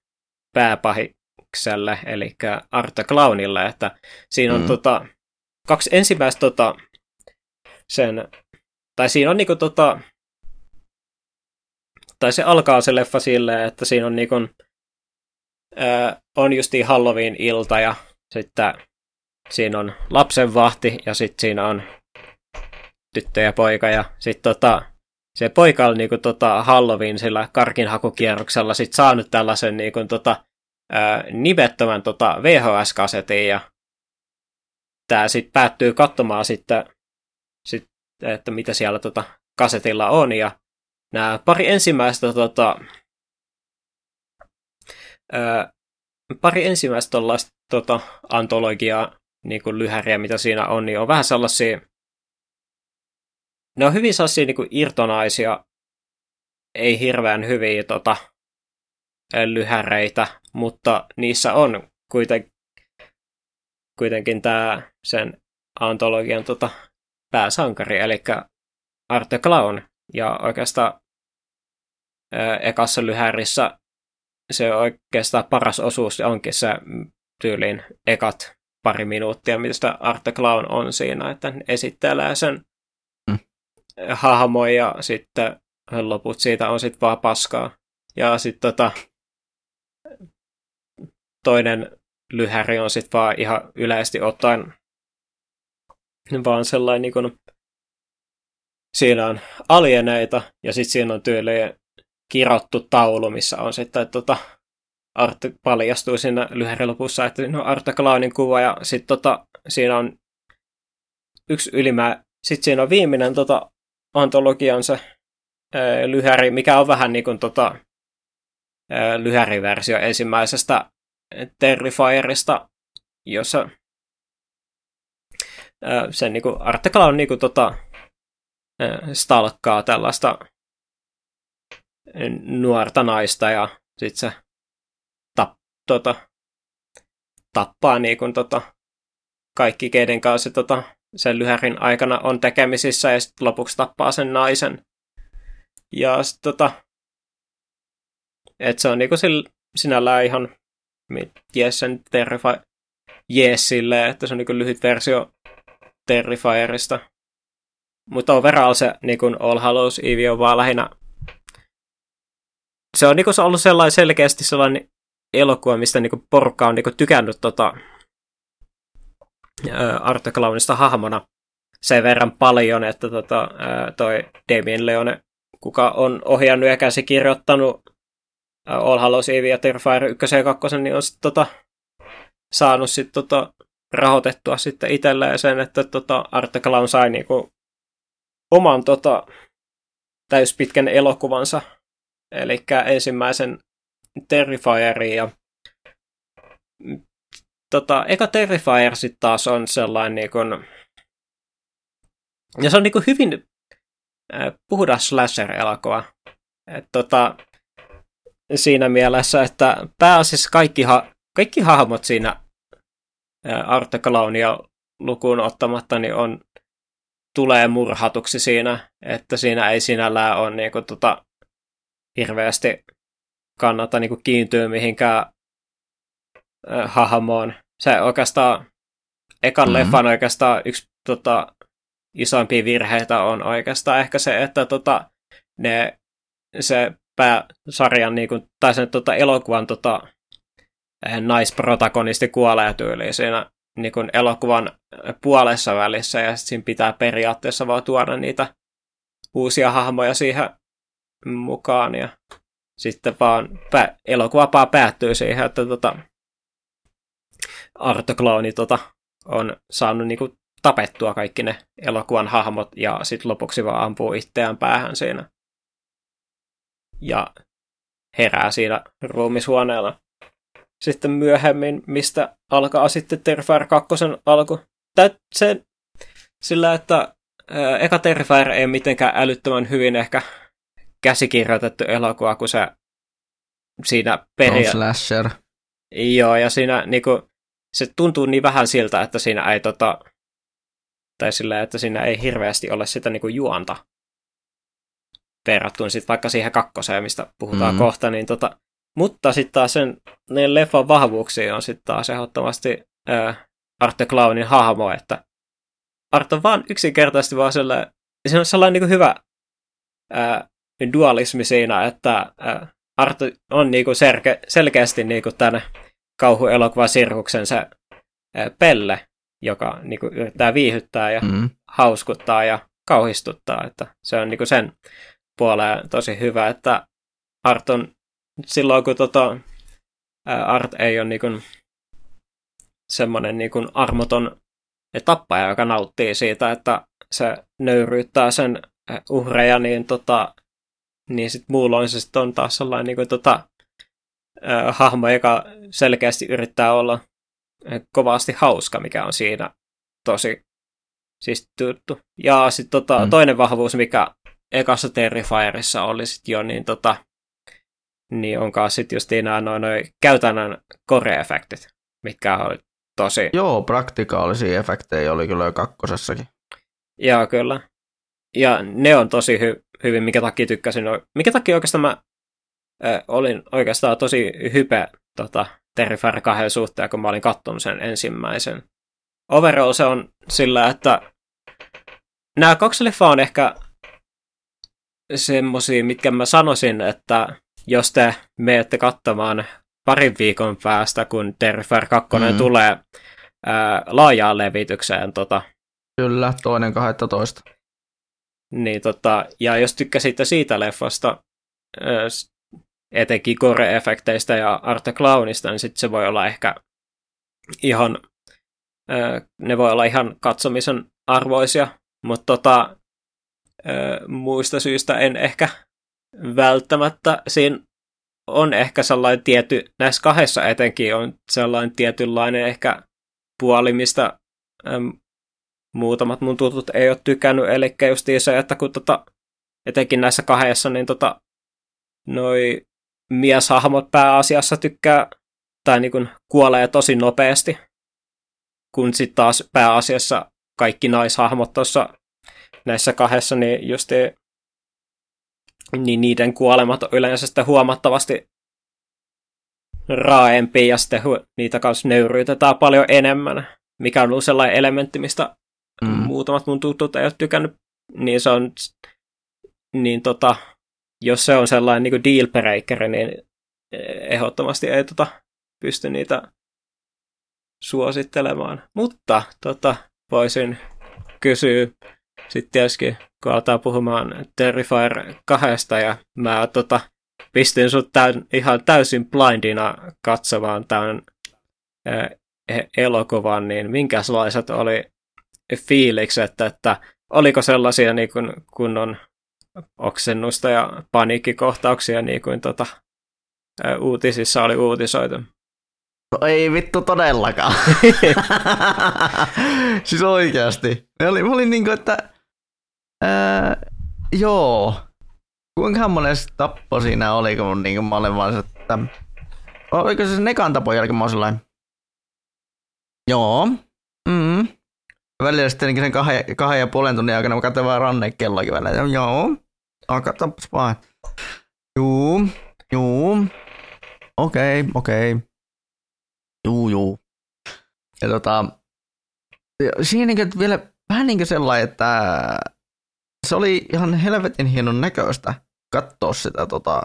pääpahikselle, eli Arta Clownille, että siinä on mm. tota, kaksi ensimmäistä tota, sen, tai siinä on niinku tota, tai se alkaa se leffa silleen, että siinä on niinku, on justi Halloween-ilta ja sitten siinä on lapsenvahti ja sitten siinä on tyttö ja poika ja sitten tota, se poika on niinku tota Halloween sillä karkinhakukierroksella sit saanut tällaisen niinku tota, ää, nimettömän tota VHS-kasetin ja tämä sitten päättyy katsomaan sitten, sit, että mitä siellä tota kasetilla on ja nämä pari ensimmäistä tota, pari ensimmäistä tuollaista tota, antologiaa, niin kuin lyhäriä, mitä siinä on, niin on vähän sellaisia, ne on hyvin sellaisia niin kuin irtonaisia, ei hirveän hyviä tota, lyhäreitä, mutta niissä on kuitenkin, kuitenkin tämä sen antologian tota, pääsankari, eli Arte Clown. Ja oikeastaan ekassa lyhärissä se oikeastaan paras osuus onkin se tyyliin ekat pari minuuttia, mistä Arte Clown on siinä, että esittelee sen mm. hahmon ja sitten loput siitä on sitten vaan paskaa. Ja sitten tota, toinen lyhäri on sitten vaan ihan yleisesti ottaen vaan sellainen niin kuin, siinä on alieneita ja sitten siinä on tyyliin kirottu taulu, missä on sitten tota, Art paljastuu siinä lyhärin lopussa, että no Arta Clownin kuva ja sitten tota, siinä on yksi ylimää, sitten siinä on viimeinen tota, antologian se lyhäri, mikä on vähän niin kuin tota, lyhäriversio ensimmäisestä Terrifierista, jossa sen niin kuin Arte Clown niin kuin, tota, stalkkaa tällaista nuorta naista ja sitten se tap, tota, tappaa niin kun, tota, kaikki, keiden kanssa tota, sen lyhärin aikana on tekemisissä ja sitten lopuksi tappaa sen naisen. Ja sit, tota, et se on niinku sillä, sinällään ihan jes sen jees silleen, että se on niinku lyhyt versio Terrifierista. Mutta overall se niinku All Hallows Eve on vaan lähinnä se on, niinku, ollut sellainen selkeästi sellainen elokuva, mistä niinku, porukka on niinku, tykännyt tota, Arthur Clownista hahmona sen verran paljon, että tota, toi Damien Leone, kuka on ohjannut ja käsikirjoittanut All Hallows Eve ja Terrifier 1 ja 2, niin on sit, tota, saanut sit, tota, rahoitettua sitten itselleen sen, että tota, Arte Clown sai niinku oman tota, täyspitkän elokuvansa, eli ensimmäisen Terrifierin ja tota, eka Terrifier sitten taas on sellainen niin kuin, ja se on niin hyvin äh, puhdas slasher-elokuva. Et, tota, siinä mielessä, että pääasiassa kaikki, ha- kaikki hahmot siinä äh, Arte Clownia lukuun ottamatta niin on, tulee murhatuksi siinä, että siinä ei sinällään ole niin kuin, tota, hirveästi kannata niin kuin kiintyä mihinkään äh, hahmoon. Se oikeastaan, ekan mm-hmm. leffan oikeastaan yksi tota, isoimpia virheitä on oikeastaan ehkä se, että tota, ne, se pääsarjan niin kuin, tai sen tota, elokuvan tota, naisprotagonisti kuolee tyyliin siinä niin kuin elokuvan puolessa välissä ja sitten siinä pitää periaatteessa vaan tuoda niitä uusia hahmoja siihen mukaan ja sitten vaan pä- elokuva vaan päättyy siihen, että tota, Arto Clowni tota, on saanut niinku tapettua kaikki ne elokuvan hahmot ja sitten lopuksi vaan ampuu itseään päähän siinä. Ja herää siinä ruumishuoneella. Sitten myöhemmin, mistä alkaa sitten Terrifier 2 alku. Tää, se, sillä, että eka Terrifier ei mitenkään älyttömän hyvin ehkä käsikirjoitettu elokuva, kun se siinä peria... slasher. Joo, ja siinä niinku, se tuntuu niin vähän siltä, että siinä ei tota, tai sillä, että siinä ei hirveästi ole sitä niinku juonta verrattuna sitten vaikka siihen kakkoseen, mistä puhutaan mm-hmm. kohta, niin tota, mutta sitten taas sen ne leffan vahvuuksia on sitten taas ehdottomasti äh, Arte Clownin hahmo, että Art on vaan yksinkertaisesti vaan sellainen, se on sellainen niin hyvä äh, dualismi siinä, että äh, Art on niin kuin selke, selkeästi niin kuin tämän kauhuelokuvan sirkuksen se äh, pelle, joka niin kuin, yrittää viihyttää ja mm. hauskuttaa ja kauhistuttaa. Että se on niin kuin sen puoleen tosi hyvä, että Art on silloin, kun tota, Art ei ole niin kuin, semmoinen niin kuin armoton tappaja, joka nauttii siitä, että se nöyryyttää sen uhreja, niin, tota, niin sit muulloin on taas sellainen niin kuin, tota, äh, hahmo, joka selkeästi yrittää olla kovasti hauska, mikä on siinä tosi siis tuttu. Ja sitten tota, mm. toinen vahvuus, mikä ekassa Terrifierissa oli sit jo, niin, tota, niin onkaan sitten just noin noi, noi käytännön kore-efektit, mitkä oli tosi... Joo, praktikaalisia efektejä oli kyllä jo kakkosessakin. Joo, kyllä. Ja ne on tosi hy- hyvin, mikä takia tykkäsin. Mikä takia oikeastaan mä äh, olin oikeastaan tosi hype tota, Terrifier 2 suhteen, kun mä olin katsonut sen ensimmäisen. Overall se on sillä, että nämä kaksi leffaa on ehkä semmosia, mitkä mä sanoisin, että jos te menette katsomaan parin viikon päästä, kun Terrifier 2 mm. tulee ää, laajaan levitykseen. Tota, Kyllä, toinen 12. Niin, tota, ja jos tykkäsitte siitä leffasta, etenkin core-efekteistä ja Arte Clownista, niin sitten se voi olla ehkä ihan, ne voi olla ihan katsomisen arvoisia, mutta tota, muista syistä en ehkä välttämättä. Siinä on ehkä sellainen tietty, näissä kahdessa etenkin on sellainen tietynlainen ehkä puoli, mistä muutamat mun tutut ei ole tykännyt, eli just se, että kun tota, etenkin näissä kahdessa, niin tota, noi mieshahmot pääasiassa tykkää tai niin kuin kuolee tosi nopeasti, kun sitten taas pääasiassa kaikki naishahmot tuossa näissä kahdessa, niin just niin niiden kuolemat on yleensä sitten huomattavasti raaempia ja sitten niitä kanssa nöyryytetään paljon enemmän, mikä on ollut sellainen elementti, mistä mm. muutamat mun tutut ei ole tykännyt, niin se on niin tota, jos se on sellainen niin deal breaker, niin ehdottomasti ei tota, pysty niitä suosittelemaan. Mutta tota, voisin kysyä sitten tietysti, kun aletaan puhumaan Terrifier 2 ja mä tota, pistin sut tämän, ihan täysin blindina katsomaan tämän ää, e- elokuvan, niin minkälaiset oli fiilikset, että oliko sellaisia niin kuin kunnon oksennusta ja paniikkikohtauksia niin kuin tota, uutisissa oli uutisoitu? No ei vittu todellakaan. siis oikeasti. Mä olin, mä olin niin kuin, että ää, joo. Kuinka monen tappo siinä oli, kun niin kuin mä olin vaan että oliko se nekan tapon jälkeen mä olin joo. Välillä sitten niin sen kahden, kahden ja puolen tunnin aikana mä katsoin vaan rannekelloakin välillä. Joo. Alkatapas vaan. Juu. Juu. Okei, okay, okei. Okay. Juu, juu. Ja tota, siinä niin vielä vähän niin kuin sellainen, että se oli ihan helvetin hienon näköistä katsoa sitä, tota,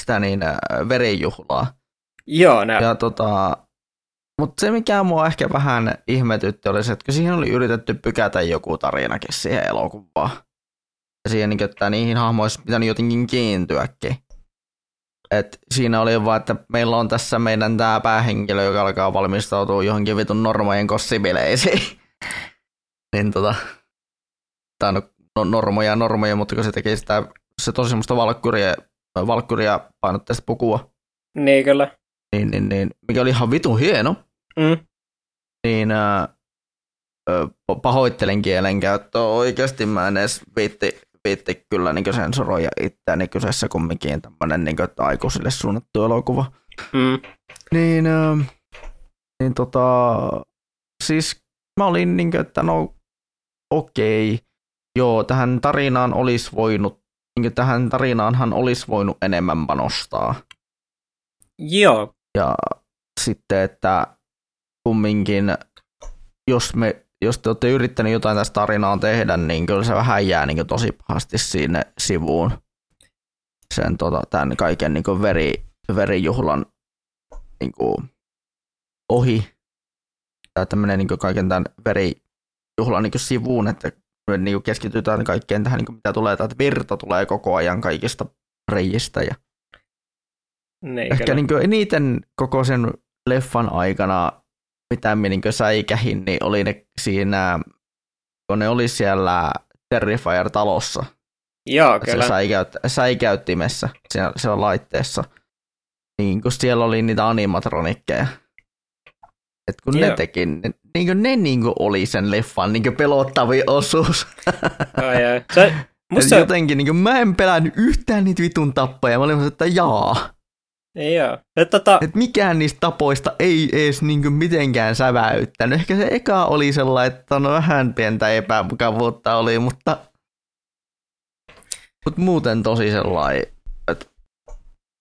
sitä niin äh, verenjuhlaa. Joo, nä. Ja tota, mutta se mikä mua ehkä vähän ihmetytti oli se, että siihen oli yritetty pykätä joku tarinakin siihen elokuvaan. Ja siihen, niin, että niihin hahmoihin olisi pitänyt jotenkin kiintyäkin. Et siinä oli vaan, että meillä on tässä meidän tämä päähenkilö, joka alkaa valmistautua johonkin vitun normojen kossibileisiin. niin tota, tää on no, normoja normoja, mutta kun se teki sitä, se tosi semmoista valkkuria, valkkuria painotteista pukua. Niin kyllä. Niin, niin, niin, mikä oli ihan vitun hieno. Mm. Niin äh, pahoittelen kielenkäyttöä oikeasti, mä en edes viitti viitti kyllä niin sensuroida itseäni kyseessä kumminkin tämmöinen niin aikuisille suunnattu elokuva. Mm. Niin, äh, niin tota, siis mä olin niin kuin, että no okei, okay. joo, tähän tarinaan olisi voinut, niin kuin, tähän tarinaanhan olisi voinut enemmän panostaa. Joo. Ja sitten, että kumminkin, jos me jos te olette yrittäneet jotain tästä tarinaa tehdä, niin kyllä se vähän jää niin tosi pahasti sinne sivuun sen tota, tämän kaiken niin veri, verijuhlan niin kuin, ohi. Tai tämmöinen niin kaiken tämän verijuhlan niin sivuun, että niin keskitytään kaikkeen tähän, niin mitä tulee, että virta tulee koko ajan kaikista reijistä. Ja niin, ehkä niin eniten koko sen leffan aikana mitä minä niin säikähin, niin oli ne siinä, kun ne oli siellä Terrifier-talossa. Joo, kyllä. Se säikäyt, säikäyttimessä siellä, siellä laitteessa. Niin kun siellä oli niitä animatronikkeja. Et kun Joo. ne teki, ne, niin kuin ne niin kuin oli sen leffan niin pelottavin osuus. Ai, ai. Se, musta... Jotenkin niin kuin, mä en pelännyt yhtään niitä vitun tappoja. Mä olin että jaa. Ei joo. Et, tota... Et mikään niistä tapoista ei edes niinku mitenkään säväyttänyt. Ehkä se eka oli sellainen, että no vähän pientä epämukavuutta oli, mutta, mutta muuten tosi sellainen, että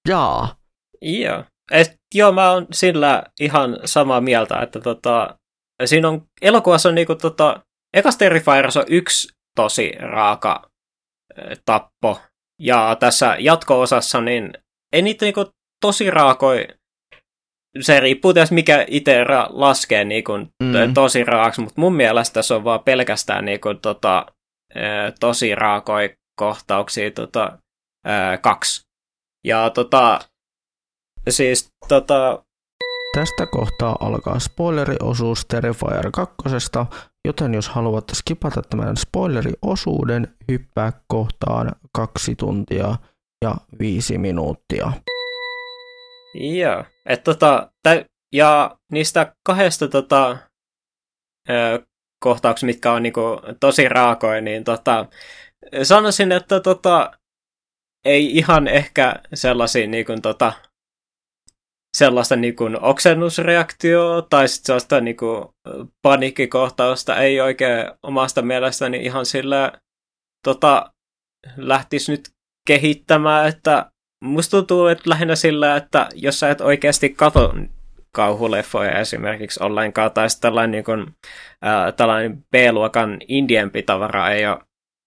jaa. Joo. Et, joo, mä oon sillä ihan samaa mieltä, että tota, siinä on, elokuvassa on niinku tota, ekas Terrifiers on yksi tosi raaka tappo, ja tässä jatko-osassa niin ei niitä niinku tosi raakoi, se riippuu tietysti mikä itse ra- laskee niin kuin, mm. tosi raaksi, mutta mun mielestä se on vaan pelkästään niin kuin, tota, tosi raakoi kohtauksia tota, kaksi. Ja tota, siis tota... Tästä kohtaa alkaa spoileriosuus Terrifier 2, joten jos haluat skipata tämän spoileriosuuden, hyppää kohtaan kaksi tuntia ja viisi minuuttia. Joo. Et tota, tä, ja niistä kahdesta tota, ö, mitkä on niinku tosi raakoja, niin tota, sanoisin, että tota, ei ihan ehkä sellaisia niinku, tota, sellaista niinku oksennusreaktioa tai sitten sellaista niinku paniikkikohtausta ei oikein omasta mielestäni ihan sillä tota, lähtisi nyt kehittämään, että musta tuntuu, että lähinnä sillä, että jos sä et oikeasti katso kauhuleffoja esimerkiksi ollenkaan, tai sitten tällainen, niin kuin, äh, tällainen B-luokan indiempi tavara ei ole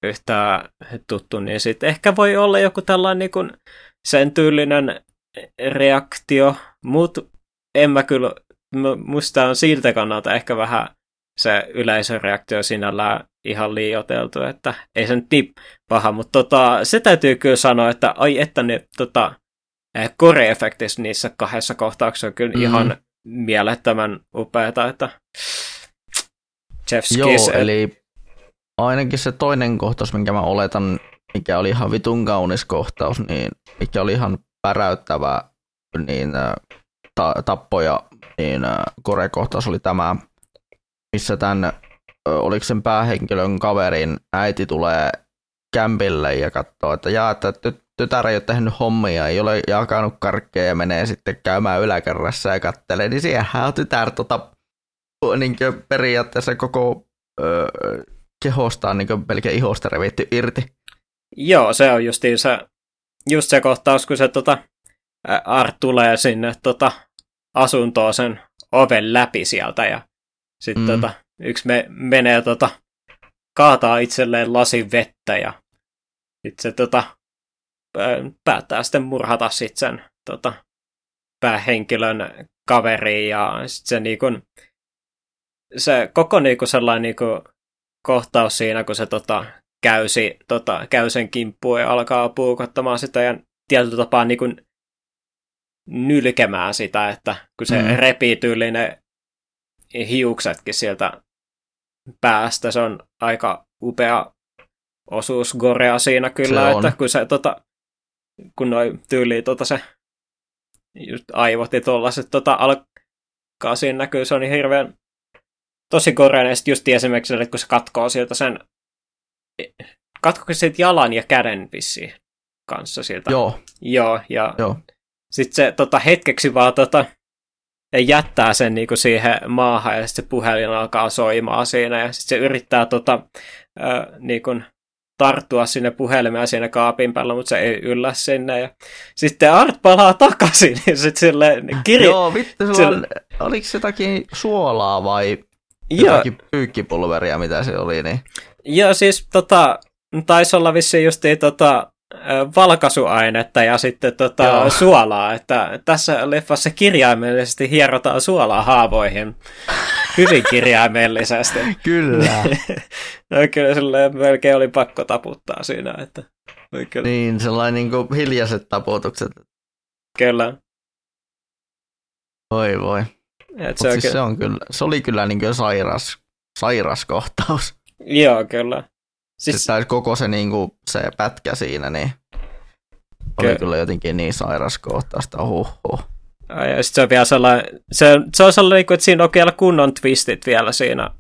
yhtään tuttu, niin sitten ehkä voi olla joku tällainen niin kuin sen tyylinen reaktio, mutta en mä kyllä, musta on siltä kannalta ehkä vähän se yleisöreaktio sinällään ihan liioteltu, että ei se nyt niin paha, mutta tota, se täytyy kyllä sanoa, että ai että ne tota, eh, core-efektit niissä kahdessa kohtauksessa on kyllä mm. ihan mielettömän upeata, että Jeff Skis, Joo, eli ainakin se toinen kohtaus, minkä mä oletan, mikä oli ihan vitun kaunis kohtaus, niin mikä oli ihan päräyttävä niin, ta- tappoja, niin korekohtaus oli tämä, missä tämän, oliko sen päähenkilön kaverin äiti tulee kämpille ja katsoo, että jaa, että tytär ei ole tehnyt hommia, ei ole jakanut karkkeja ja menee sitten käymään yläkerrassa ja kattelee, niin siellähän on tytär tota, niin periaatteessa koko öö, kehostaan niin melkein ihosta revitty irti. Joo, se on justiin se, just se kohtaus, kun se tota, Art tulee sinne tota, asuntoon sen oven läpi sieltä ja sitten mm. tota, yksi me, menee tota, kaataa itselleen lasin vettä ja sitten se tota, päättää sitten murhata sit sen tota, päähenkilön kaveriin ja sitten se niinku, se koko niinku sellainen niinku kohtaus siinä, kun se tota, käysi, tota, käy sen kimppuun ja alkaa puukottamaan sitä ja tietyllä tapaa niinku nylkemään sitä, että kun se mm. repii tyyliin ne hiuksetkin sieltä päästä, se on aika upea osuus Gorea siinä kyllä, se että kun se tota, kun noi tyyli tota se just aivot ja tollaset tota alkaa siinä näkyy, se on niin hirveän tosi koreinen, ja just esimerkiksi, että kun se katkoo sieltä sen katkoiko siitä jalan ja käden vissiin kanssa sieltä. Joo. Joo, ja Joo. sitten se tota, hetkeksi vaan tota, jättää sen niinku siihen maahan ja sitten se puhelin alkaa soimaan siinä ja sitten se yrittää tota, äh, niinku, tarttua sinne puhelimeen siinä kaapin päällä, mutta se ei yllä sinne. Ja sitten Art palaa takaisin ja sitten sille kirja... Joo, vittu, sulla sille... on, oliko se jotakin suolaa vai jotakin pyykkipulveria, mitä se oli? Niin... Joo, siis tota, taisi olla vissiin justiin tota, valkaisuainetta ja sitten tota, suolaa, että tässä leffassa kirjaimellisesti hierotaan suolaa haavoihin. Hyvin kirjaimellisesti. kyllä. no kyllä silleen melkein oli pakko taputtaa siinä. Että, kyllä. Niin, sellainen niin kuin hiljaiset taputukset. Kyllä. Voi voi. Et se, siis se, on kyllä, se oli kyllä niin kuin sairas, sairas kohtaus. Joo, kyllä. Siis... Sitten koko se, niin kuin, se pätkä siinä, niin oli Ky- kyllä jotenkin niin sairas kohtaista, huh. Ja sitten se on vielä sellainen, se, se on sellainen, että siinä on vielä kunnon twistit vielä siinä,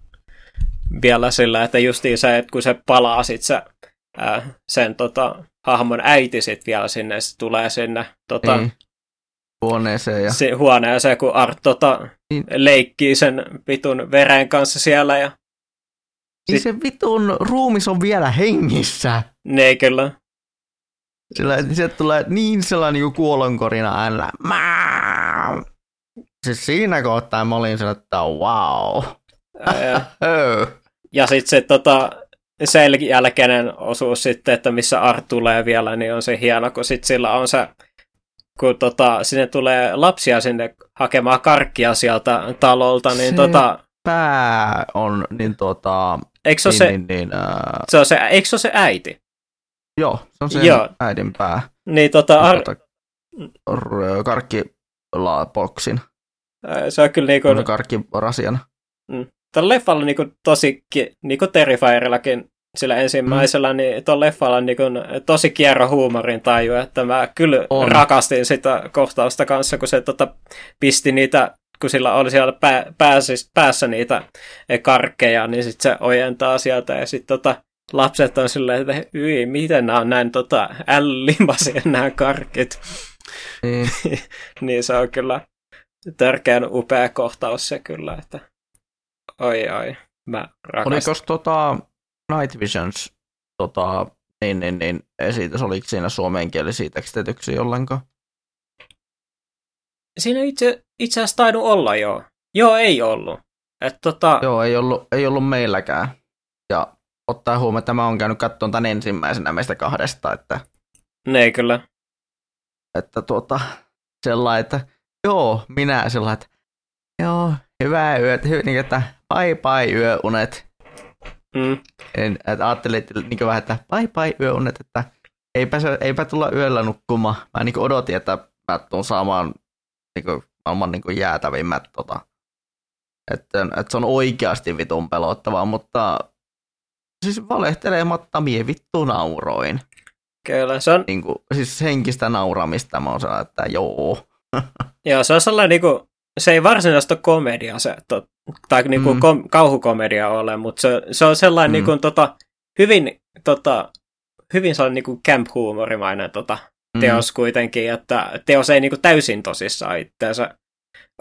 vielä sillä, että justiin se, että kun se palaa sit se, ää, sen tota, hahmon äiti sit vielä sinne, se tulee sinne tota, niin. huoneeseen. Ja... Se, huoneeseen, kun Art tota, niin. leikkii sen vitun veren kanssa siellä. Ja... Niin sit... se vitun ruumis on vielä hengissä. Ne kyllä. Sillä sieltä tulee niin sellainen niin kuolonkorina äänellä. Siis siinä kohtaa mä olin sellainen, että wow. Ja, ja sitten se tota, sen jälkeinen osuus sitten, että missä Art tulee vielä, niin on se hieno, kun sit sillä on se, kun tota, sinne tulee lapsia sinne hakemaan karkkia sieltä talolta, niin se tota... pää on, niin tota... Eikö se, niin, se, niin, niin, uh... se, on se, eikö se ole se äiti? Joo, se on se Joo. äidin pää. Niin tota... Ar... tota karkkilapoksin. Se on kyllä niinku... Se karkkirasiana. Mm. Tällä leffalla niinku tosi, niinku Terrifierillakin sillä ensimmäisellä, mm. niin tuolla leffalla on niinku tosi kierro huumorin taju, että mä kyllä on. rakastin sitä kohtausta kanssa, kun se tota, pisti niitä kun sillä oli siellä pää, päässä, päässä niitä karkkeja, niin sitten se ojentaa sieltä ja sitten tota, lapset on silleen, että yi, miten nämä on näin tota, ällimaisia nämä karkit. Niin. niin se on kyllä tärkeän upea kohtaus se kyllä, että oi oi, mä rakastan. Oliko tota Night Visions tota, niin, niin, niin, esitys, oliko siinä suomenkielisiä tekstityksiä ollenkaan? Siinä itse, itse asiassa tainnut olla joo. Joo, ei ollut. Et, tota... Joo, ei ollut, ei ollut meilläkään. Ja ottaa huomioon, että mä oon käynyt katsomaan tämän ensimmäisenä meistä kahdesta, että... Ne kyllä. Että tuota, sellainen, että joo, minä sellainen, että joo, hyvää yötä, hy, niin, että bye bye yöunet. Mm. En, että ajattelin että, niin vähän, että bye bye yöunet, että eipä, se, eipä tulla yöllä nukkumaan. Mä niin odotin, että mä tuun saamaan niin kuin, maailman niin kuin jäätävimmät tota, että, että se on oikeasti vitun pelottavaa, mutta siis valehtelematta mie vittu nauroin. Kyllä, se on... Niin kuin, siis henkistä nauramista mä oon sellainen, että joo. joo, se on sellainen niin kuin, se ei varsinaista komedia se, to, tai niin kuin mm. kom, kauhukomedia ole, mutta se, se on sellainen mm. niin kuin, tota, hyvin, tota, hyvin sellainen niin kuin camp-huumorimainen tota, mm. teos kuitenkin, että teos ei niin kuin, täysin tosissaan itseensä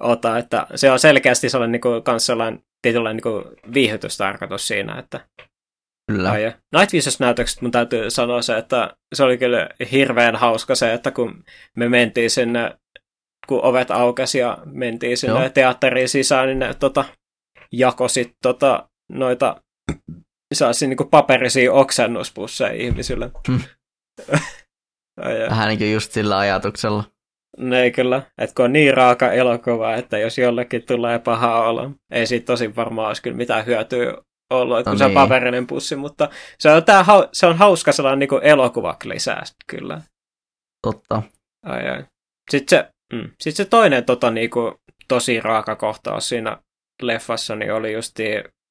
ota, että se on selkeästi sellainen niin kuin, kans sellainen tietynlainen niin kuin, viihytystarkoitus siinä, että Kyllä. Ai, Night Visions näytökset mun täytyy sanoa se, että se oli kyllä hirveän hauska se, että kun me mentiin sinne, kun ovet aukesi ja mentiin sinne Joo. teatteriin sisään, niin ne tota, jako sit tota, noita saisi niinku paperisia oksennuspusseja ihmisille. Hmm. Vähän niin kuin just sillä ajatuksella. Ne kyllä, että kun on niin raaka elokuva, että jos jollekin tulee paha olo, ei siitä tosi varmaan olisi kyllä mitään hyötyä ollut, että no kun niin. se on niin. paperinen pussi, mutta se on, tää, se on hauska sellainen niin elokuvaklisää kyllä. Totta. Ai, ai. Sitten se, mm, sit se toinen tota, niin kuin, tosi raaka kohtaus siinä leffassa niin oli justi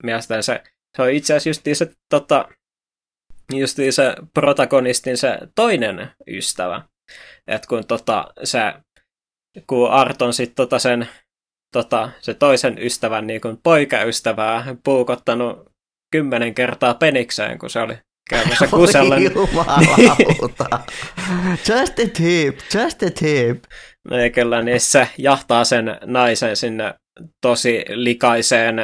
mielestäni se, se on itse asiassa justi se, tota, justi se protagonistin se toinen ystävä. että kun tota, se, kun Arton sitten tota sen tota, se toisen ystävän niin kuin poikaystävää puukottanut kymmenen kertaa penikseen, kun se oli käymässä kusella. just a tip, just a tip. No kyllä, niin se jahtaa sen naisen sinne tosi likaiseen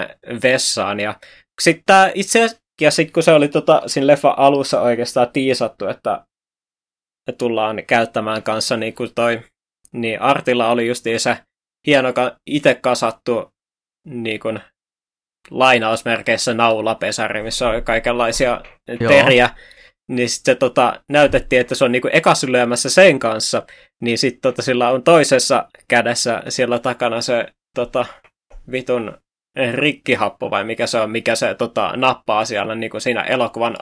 vessaan. Ja sitten itse asiassa, ja sitten kun se oli tota, siinä leffa alussa oikeastaan tiisattu, että me tullaan käyttämään kanssa niin kuin toi, niin Artilla oli just se hieno itse kasattu niin kuin, lainausmerkeissä naulapesari, missä on kaikenlaisia Joo. teriä, niin sitten se tota, näytettiin, että se on niinku ekas lyömässä sen kanssa, niin sitten tota, sillä on toisessa kädessä siellä takana se tota, vitun rikkihappo vai mikä se on, mikä se tota, nappaa siellä niin kuin siinä elokuvan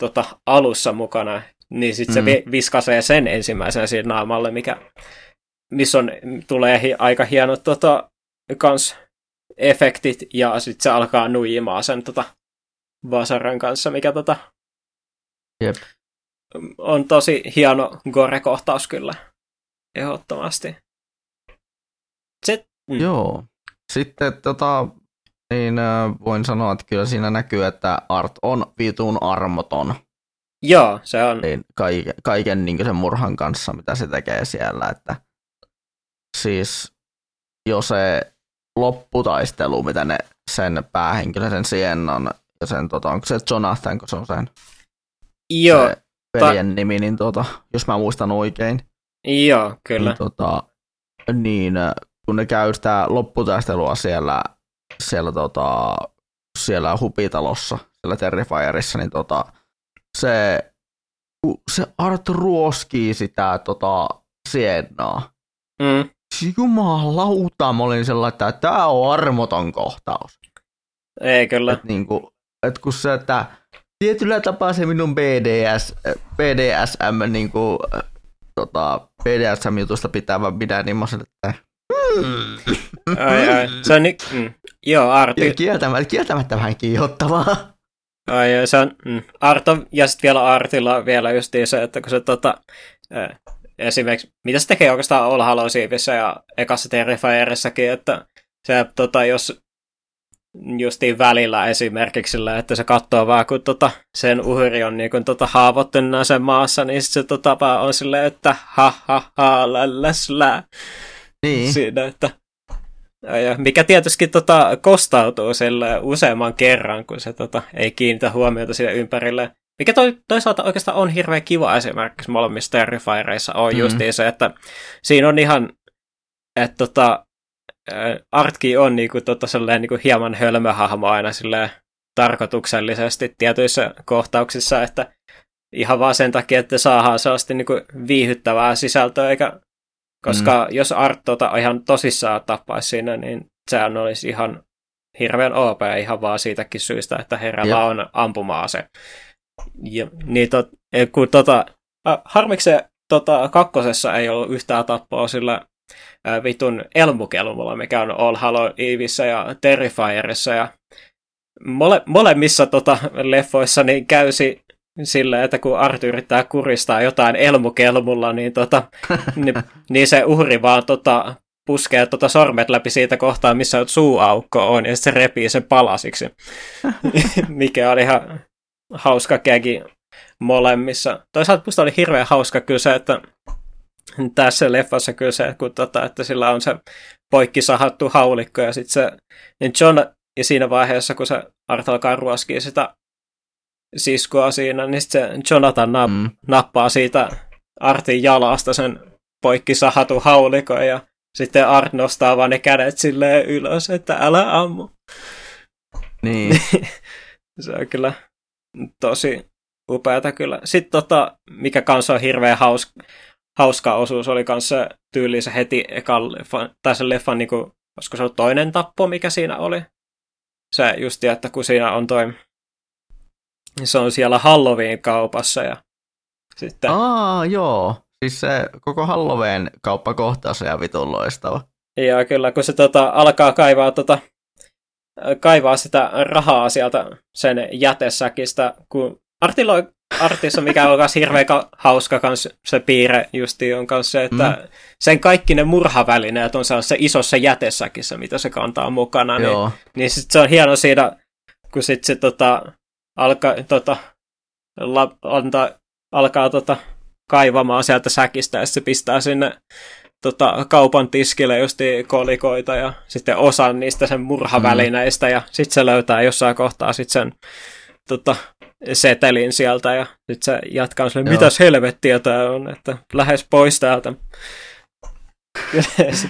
tota, alussa mukana, niin sitten mm. se viskasee sen ensimmäisenä siinä naamalle, mikä missä on, tulee hi, aika hienot tota, kans efektit, ja sitten se alkaa nuijimaan sen tota, vasaran kanssa, mikä tota, Jep. on tosi hieno gore-kohtaus kyllä, ehdottomasti. Mm. Joo. Sitten tota, niin voin sanoa, että kyllä siinä näkyy, että Art on vitun armoton. Joo, se on. Niin, kaiken, kaiken niin sen murhan kanssa, mitä se tekee siellä, että siis jo se lopputaistelu, mitä ne sen päähenkilö, sen Siennan ja sen, tota, onko se Jonathan, kun se on sen Joo, se veljen ta- nimi, niin tota, jos mä muistan oikein. Joo, kyllä. Niin, tota, niin kun ne käy sitä lopputaistelua siellä, siellä, tota, siellä hupitalossa, siellä Terrifierissa, niin tota, se, se Art ruoskii sitä tota, Siennaa. Mm jumalauta, mä olin sellainen, että tämä on armoton kohtaus. Ei kyllä. Et niinku, et kun se, että tietyllä tapaa se minun BDS, BDSM, niinku, tota, BDSM-jutusta pitävä pidä niin mä että mm. Ai, ai. Se on ni- mm. Joo, Arti. Kieltämättä, kieltämättä vähän kiihottavaa. Ai, se on mm. Arto, ja sitten vielä Artilla vielä just se, että kun se tota, esimerkiksi, mitä se tekee oikeastaan All Hallows ja ekassa Terrifierissäkin, että se, tota, jos justiin välillä esimerkiksi sillä, että se katsoo vaan, kun tota, sen uhri on niin kun, tota, haavoittunut sen maassa, niin se tota, on silleen, että ha ha ha lä Niin. Siinä, että ja mikä tietysti tota, kostautuu sille useamman kerran, kun se tota, ei kiinnitä huomiota sille ympärille. Mikä toi, toisaalta oikeastaan on hirveän kiva esimerkiksi molemmissa Terrifiereissa on mm-hmm. justiin se, että siinä on ihan, että tota, Artki on niinku, tota, niinku hieman hölmöhahmo aina silleen, tarkoituksellisesti tietyissä kohtauksissa, että ihan vaan sen takia, että saadaan sellaista niinku viihyttävää sisältöä, eikä, koska mm. jos Art tota, ihan tosissaan tappaisi siinä, niin sehän olisi ihan hirveän OP ihan vaan siitäkin syystä, että herralla on ampuma-ase. Ja, niin tot, kun tota, harmiksi se tota, kakkosessa ei ollut yhtään tappoa sillä ää, vitun elmukelmulla, mikä on All Hallow Evissä ja Terrifierissa ja mole, molemmissa tota, leffoissa niin käysi sillä, että kun Arthur yrittää kuristaa jotain elmukelmulla, niin, tota, niin, niin se uhri vaan tota, puskee tota sormet läpi siitä kohtaa, missä suuaukko on, ja se repii sen palasiksi. Mikä oli ihan hauska kägi molemmissa. Toisaalta musta oli hirveän hauska kyllä se, että tässä leffassa kyllä se, kun tota, että sillä on se poikki sahattu haulikko, ja sitten se, niin John, ja siinä vaiheessa, kun se Art alkaa ruoskia sitä siskoa siinä, niin se Jonathan nap- mm. nappaa siitä Artin jalasta sen poikki sahatu haulikon, ja sitten Art nostaa vaan ne kädet silleen ylös, että älä ammu. Niin. se on kyllä tosi upeata kyllä. Sitten tota, mikä kanssa on hirveän hauska, hauska osuus, oli kanssa tyylissä heti ekan leffan, tai sen leffan, niin kuin, olisiko se ollut toinen tappo, mikä siinä oli. Se just, että kun siinä on toi, se on siellä Halloween-kaupassa ja sitten... Aa, joo. Siis se koko Halloween kauppakohtaus on vitun loistava. Joo, kyllä, kun se tota, alkaa kaivaa, tota, kaivaa sitä rahaa sieltä sen jätesäkistä, kun Artilla Artissa, mikä on myös hirveän hauska kans se piirre justi on myös se, että mm. sen kaikki ne murhavälineet on se isossa jätesäkissä, mitä se kantaa mukana. Niin- Joo. Niin, niin sit se on hieno siinä, kun sit se tota, alkaa, tota, la, antaa, alkaa tota, kaivamaan sieltä säkistä ja se pistää sinne tota, kaupan tiskille justi kolikoita ja sitten osan niistä sen murhavälineistä mm. ja sitten se löytää jossain kohtaa sitten sen tota, setelin sieltä ja sitten se jatkaa sille, mitäs helvettiä tämä on, että lähes pois täältä.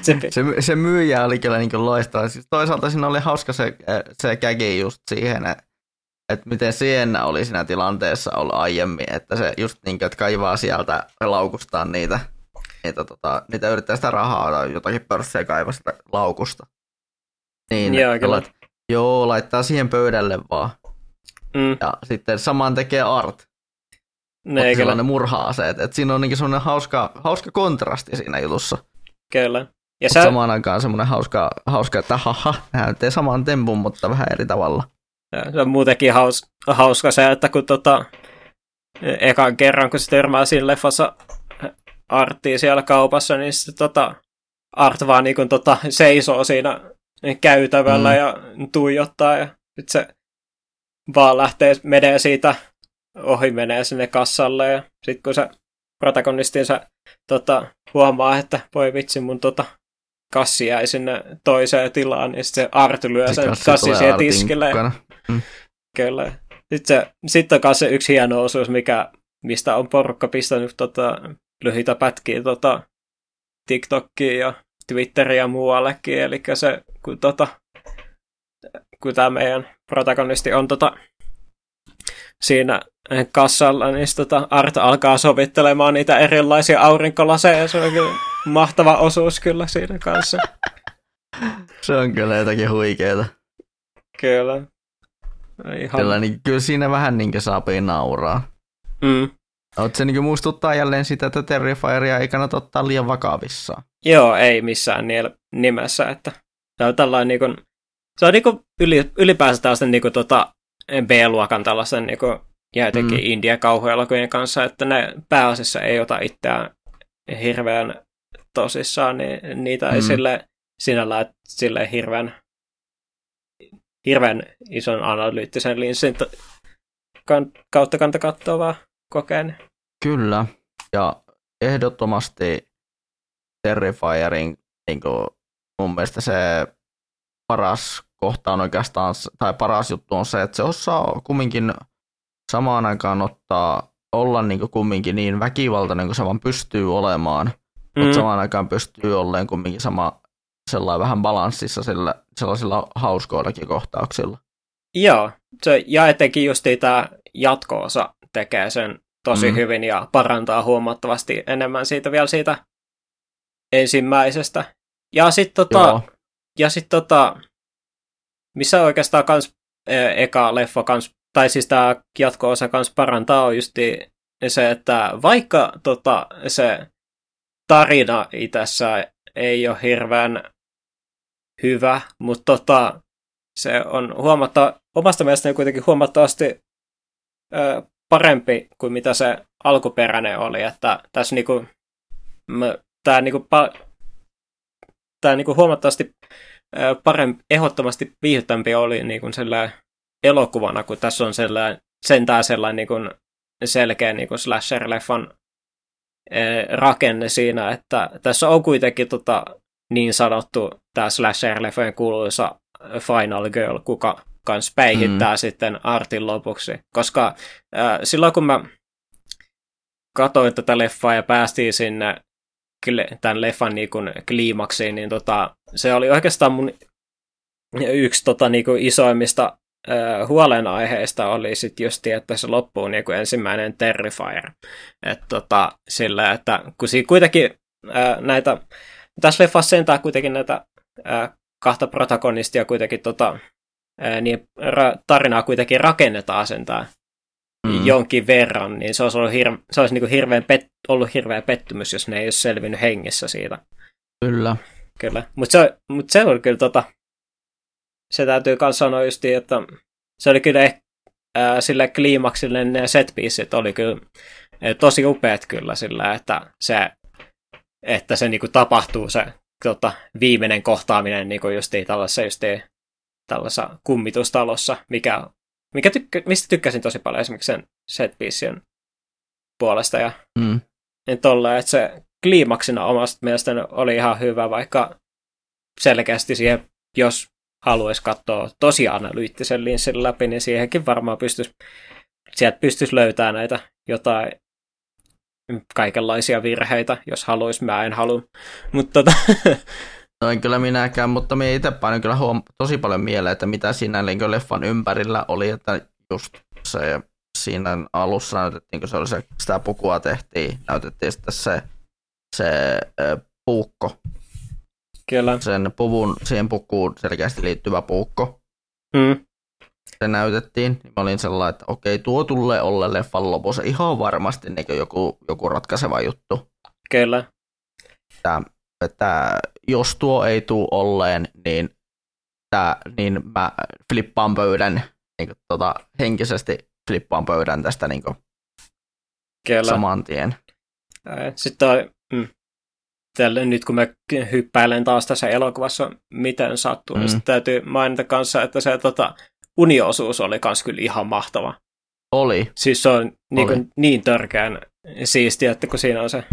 se, se, se, myyjä oli kyllä niin loistava. Siis toisaalta siinä oli hauska se, se kägi just siihen, että että miten Sienna oli siinä tilanteessa ollut aiemmin, että se just niin kuin, että kaivaa sieltä laukustaan niitä, niitä, tota, niitä yrittää sitä rahaa tai jotakin pörssiä kaivaa sitä laukusta. Niin, joo, kyllä. Lait, joo, laittaa siihen pöydälle vaan. Mm. Ja sitten saman tekee art. Ne, kyllä. ne murha-aseet. Et siinä on niin semmoinen hauska, hauska kontrasti siinä jutussa. Kyllä. Ja sä... samaan aikaan semmoinen hauska, hauska että haha, hän tee saman tempun, mutta vähän eri tavalla. Ja se on muutenkin haus, hauska se, että kun tota, ekan kerran, kun se törmää siinä leffassa Arttiin siellä kaupassa, niin sitten tota, Art vaan niin kun, tota, seisoo siinä käytävällä mm. ja tuijottaa ja sitten se vaan lähtee, menee siitä ohi, menee sinne kassalle ja sitten kun se protagonistinsa tota, huomaa, että voi vitsi mun tota, kassi jäi sinne toiseen tilaan, niin sitten se Art lyö sen kassi siihen tiskille. Mm. Kyllä. Sitten, sitten on myös se yksi hieno osuus, mikä, mistä on porukka pistänyt tota, lyhyitä pätkiä tota, TikTokiin ja Twitteriin ja muuallekin. Eli se, kun, tota, kun tämä meidän protagonisti on tota, siinä kassalla, niin tota Art alkaa sovittelemaan niitä erilaisia aurinkolaseja. Se on kyllä mahtava osuus kyllä siinä kanssa. Se on kyllä jotakin huikeeta. Kyllä. Ihan... Kyllä, niin kyllä siinä vähän niin saapii nauraa. Mm. Oot se niin muistuttaa jälleen sitä, että Terrifieria ei kannata ottaa liian vakavissaan. Joo, ei missään nimessä. Että se on tällainen niin kuin, se on niin kuin yli, ylipäänsä tällaisen niin kuin, tota, B-luokan tällaisen niin kuin, ja jotenkin mm. India kauhuelokuvien kanssa, että ne pääasiassa ei ota itseään hirveän tosissaan, niin niitä mm. ei sille sinällään sille hirveän hirveän ison analyyttisen linssin kautta kanta katsoa vaan kokeen. Kyllä, ja ehdottomasti Terrifierin niin kuin, mun mielestä se paras kohta on oikeastaan, tai paras juttu on se, että se osaa kumminkin samaan aikaan ottaa, olla niin kuin kumminkin niin väkivaltainen kuin se vaan pystyy olemaan, mm. mutta samaan aikaan pystyy olleen kumminkin sama sellainen vähän balanssissa sillä, sellaisilla hauskoillakin kohtauksilla. Joo, se, ja etenkin just tämä jatko-osa tekee sen tosi mm. hyvin ja parantaa huomattavasti enemmän siitä vielä siitä ensimmäisestä. Ja sitten tota, ja sit tota, missä oikeastaan kans e, eka leffa kans, tai siis tämä jatko-osa kans parantaa on just se, että vaikka tota, se tarina itessä ei ole hirveän hyvä, mutta tota, se on huomatta, omasta mielestäni kuitenkin huomattavasti ö, parempi kuin mitä se alkuperäinen oli, että tässä niinku, tämä niinku, tää niinku huomattavasti ö, parempi, ehdottomasti viihdyttämpi oli niinku elokuvana, kun tässä on sellainen, sentään sellainen niinku selkeä niinku slasher-leffan rakenne siinä, että tässä on kuitenkin tota, niin sanottu tämä slasher-leffojen kuuluisa Final Girl, kuka kans päihittää mm. sitten Artin lopuksi. Koska äh, silloin kun mä katsoin tätä leffaa ja päästiin sinne tämän leffan niin kuin kliimaksiin, niin tota, se oli oikeastaan mun yksi tota, niin kuin isoimmista äh, huolenaiheista oli sitten just, että se loppuu niin kuin ensimmäinen Terrifier. että tota, sillä, että kun siinä kuitenkin äh, näitä, tässä leffassa sentään kuitenkin näitä äh, kahta protagonistia kuitenkin tota, ää, niin ra- tarinaa kuitenkin rakennetaan sentään mm. jonkin verran, niin se olisi, ollut, hir- se olisi niin hirveän pet- ollut hirveä pettymys, jos ne ei olisi selvinnyt hengissä siitä. Kyllä. Kyllä, mutta se, mut se oli kyllä tota, se täytyy myös sanoa just, että se oli kyllä ää, sille kliimaksille ne set oli kyllä tosi upeat kyllä sillä, että se, että se niinku tapahtuu se tota, viimeinen kohtaaminen niin kuin justiin tällaisessa, justiin, tällaisessa kummitustalossa, mikä, mikä tykkä, mistä tykkäsin tosi paljon esimerkiksi sen set puolesta. Ja mm. niin tolle, että se kliimaksina omasta mielestäni oli ihan hyvä, vaikka selkeästi siihen, jos haluaisi katsoa tosi analyyttisen linssin läpi, niin siihenkin varmaan pystyisi, sieltä pystyisi löytämään näitä jotain kaikenlaisia virheitä, jos haluaisi, mä en halua. Mutta tota... No en kyllä minäkään, mutta me itse painoin kyllä huom- tosi paljon mieleen, että mitä siinä niin leffan ympärillä oli, että just se siinä alussa näytettiin, kun se oli se, sitä pukua tehtiin, näytettiin sitten se, se äh, puukko. Kyllä. Sen puvun, siihen pukuun selkeästi liittyvä puukko. Mm se näytettiin, niin mä olin sellainen, että okei, tuo tulee olla leffan lopussa ihan varmasti niin joku, joku ratkaiseva juttu. Kyllä. Että, että jos tuo ei tule olleen, niin, tää, niin mä flippaan pöydän, niin kuin, tota, henkisesti flippaan pöydän tästä niin kuin, Kyllä. saman tien. Sitten toi, mm, tälle, nyt kun mä hyppäilen taas tässä elokuvassa, miten sattuu, niin mm. niin täytyy mainita kanssa, että se tota, uniosuus oli kans kyllä ihan mahtava. Oli. Siis se on niin, kuin, niin törkeän siistiä, että kun siinä on se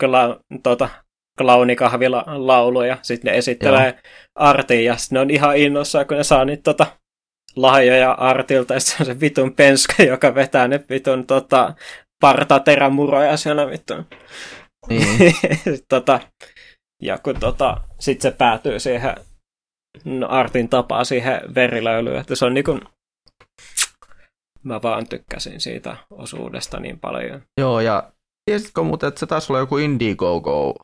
kla, tota, klaunikahvila laulu ja sitten ne esittelee Joo. Artin ja ne on ihan innossa, kun ne saa niitä tota, lahjoja Artilta ja se on se vitun penska, joka vetää ne vitun tota, partaterämuroja siellä vitun. Niin. tota, ja kun tota, sitten se päätyy siihen Artin tapaa siihen verilöylyyn, että se on niin kuin, mä vaan tykkäsin siitä osuudesta niin paljon. Joo, ja tiesitkö muuten, että se taisi olla joku Indiegogo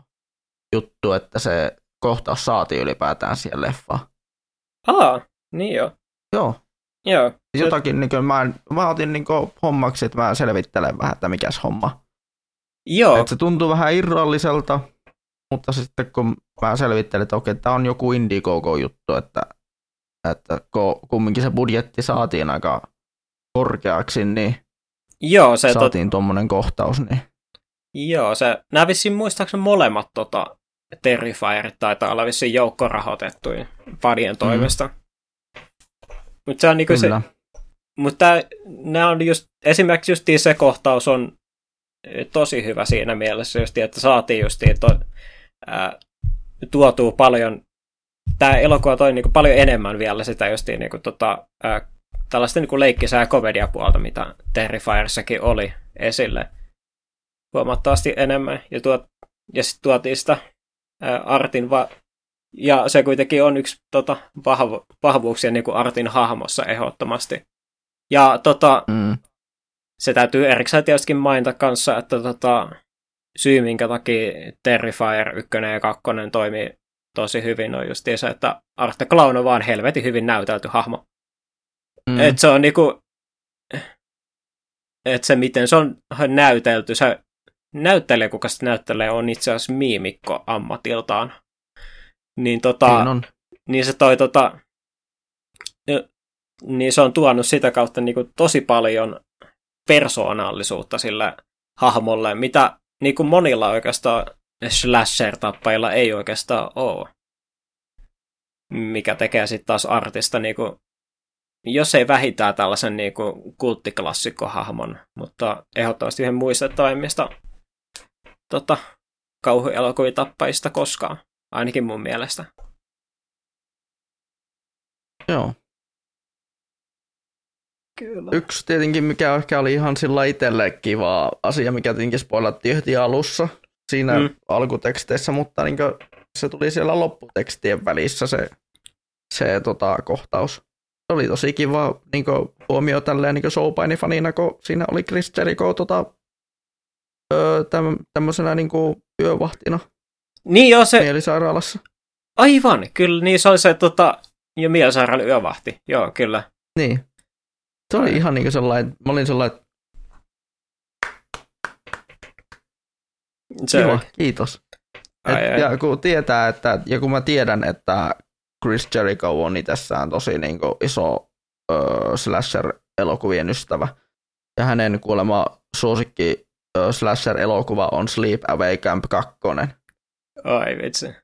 juttu, että se kohtaus saatiin ylipäätään siihen leffaan. Aa, niin joo. Joo. Joo. Jotakin, niin kuin, mä, mä otin niin kuin, hommaksi, että mä selvittelen vähän, että mikäs homma. Joo. Et se tuntuu vähän irralliselta, mutta sitten kun mä selvittelin, että okei, tämä on joku Indiegogo-juttu, että, että kumminkin se budjetti saatiin aika korkeaksi, niin Joo, se saatiin tot... tuommoinen kohtaus. Niin. Joo, se, nämä vissiin muistaakseni molemmat tota, Terrifierit taitaa olla vissiin joukkorahoitettuja fanien mm. toimesta. Mutta se on niinku se, mutta nämä on just, esimerkiksi just se kohtaus on tosi hyvä siinä mielessä, just, että saatiin just to, ää, tuotuu paljon, tämä elokuva toi niin kuin paljon enemmän vielä sitä just niin kuin, tota, ää, tällaista niin kuin leikkisää komediapuolta, mitä Terrifierissakin oli esille huomattavasti enemmän. Ja, tuot, ja sitten tuotiin sitä ää, Artin va- ja se kuitenkin on yksi tota, vahvo- vahvuuksia niin kuin Artin hahmossa ehdottomasti. Ja tota, mm. se täytyy erikseen tietysti mainita kanssa, että tota, syy, minkä takia Terrifier 1 ja 2 toimii tosi hyvin, on just se, että Arte Clown on vaan helvetin hyvin näytelty hahmo. Mm. Et se on niinku, että se miten se on näytelty, se näyttelijä, kuka sitä näyttelee, on itse asiassa miimikko ammatiltaan. Niin, tota, Niin on. niin se toi tota, niin se on tuonut sitä kautta niin kuin tosi paljon persoonallisuutta sille hahmolle, mitä niin kuin monilla oikeastaan slasher-tappajilla ei oikeastaan ole. Mikä tekee sitten taas artista, niin kuin, jos ei vähintään tällaisen niin kuin kulttiklassikkohahmon, mutta ehdottomasti yhden muistettavimmista tota, kauhuelokuvitappajista koskaan, ainakin mun mielestä. Joo. Kyllä. Yksi tietenkin, mikä ehkä oli ihan sillä itselle kiva asia, mikä tietenkin spoilattiin heti alussa siinä Mm. alkuteksteissä, mutta niin se tuli siellä lopputekstien välissä se, se tota, kohtaus. Se oli tosi kiva niin huomio tälleen niin showpainifanina, kun siinä oli Chris Jericho tota, öö, täm, tämmöisenä niin yövahtina Niin joo, se, mielisairaalassa. aivan, kyllä, niin se oli se tota, ja mielisairaalan yövahti, joo, kyllä. Niin. Se oli Ai. ihan niin sellainen, mä olin sellainen, Se, Joo, kiitos. Et, Ai, ai. ja kun tietää, että, ja kun mä tiedän, että Chris Jericho on itsessään tosi niin kuin, iso ö, slasher-elokuvien ystävä, ja hänen kuulemma suosikki ö, slasher-elokuva on Sleep Away Camp 2. ai vitsi.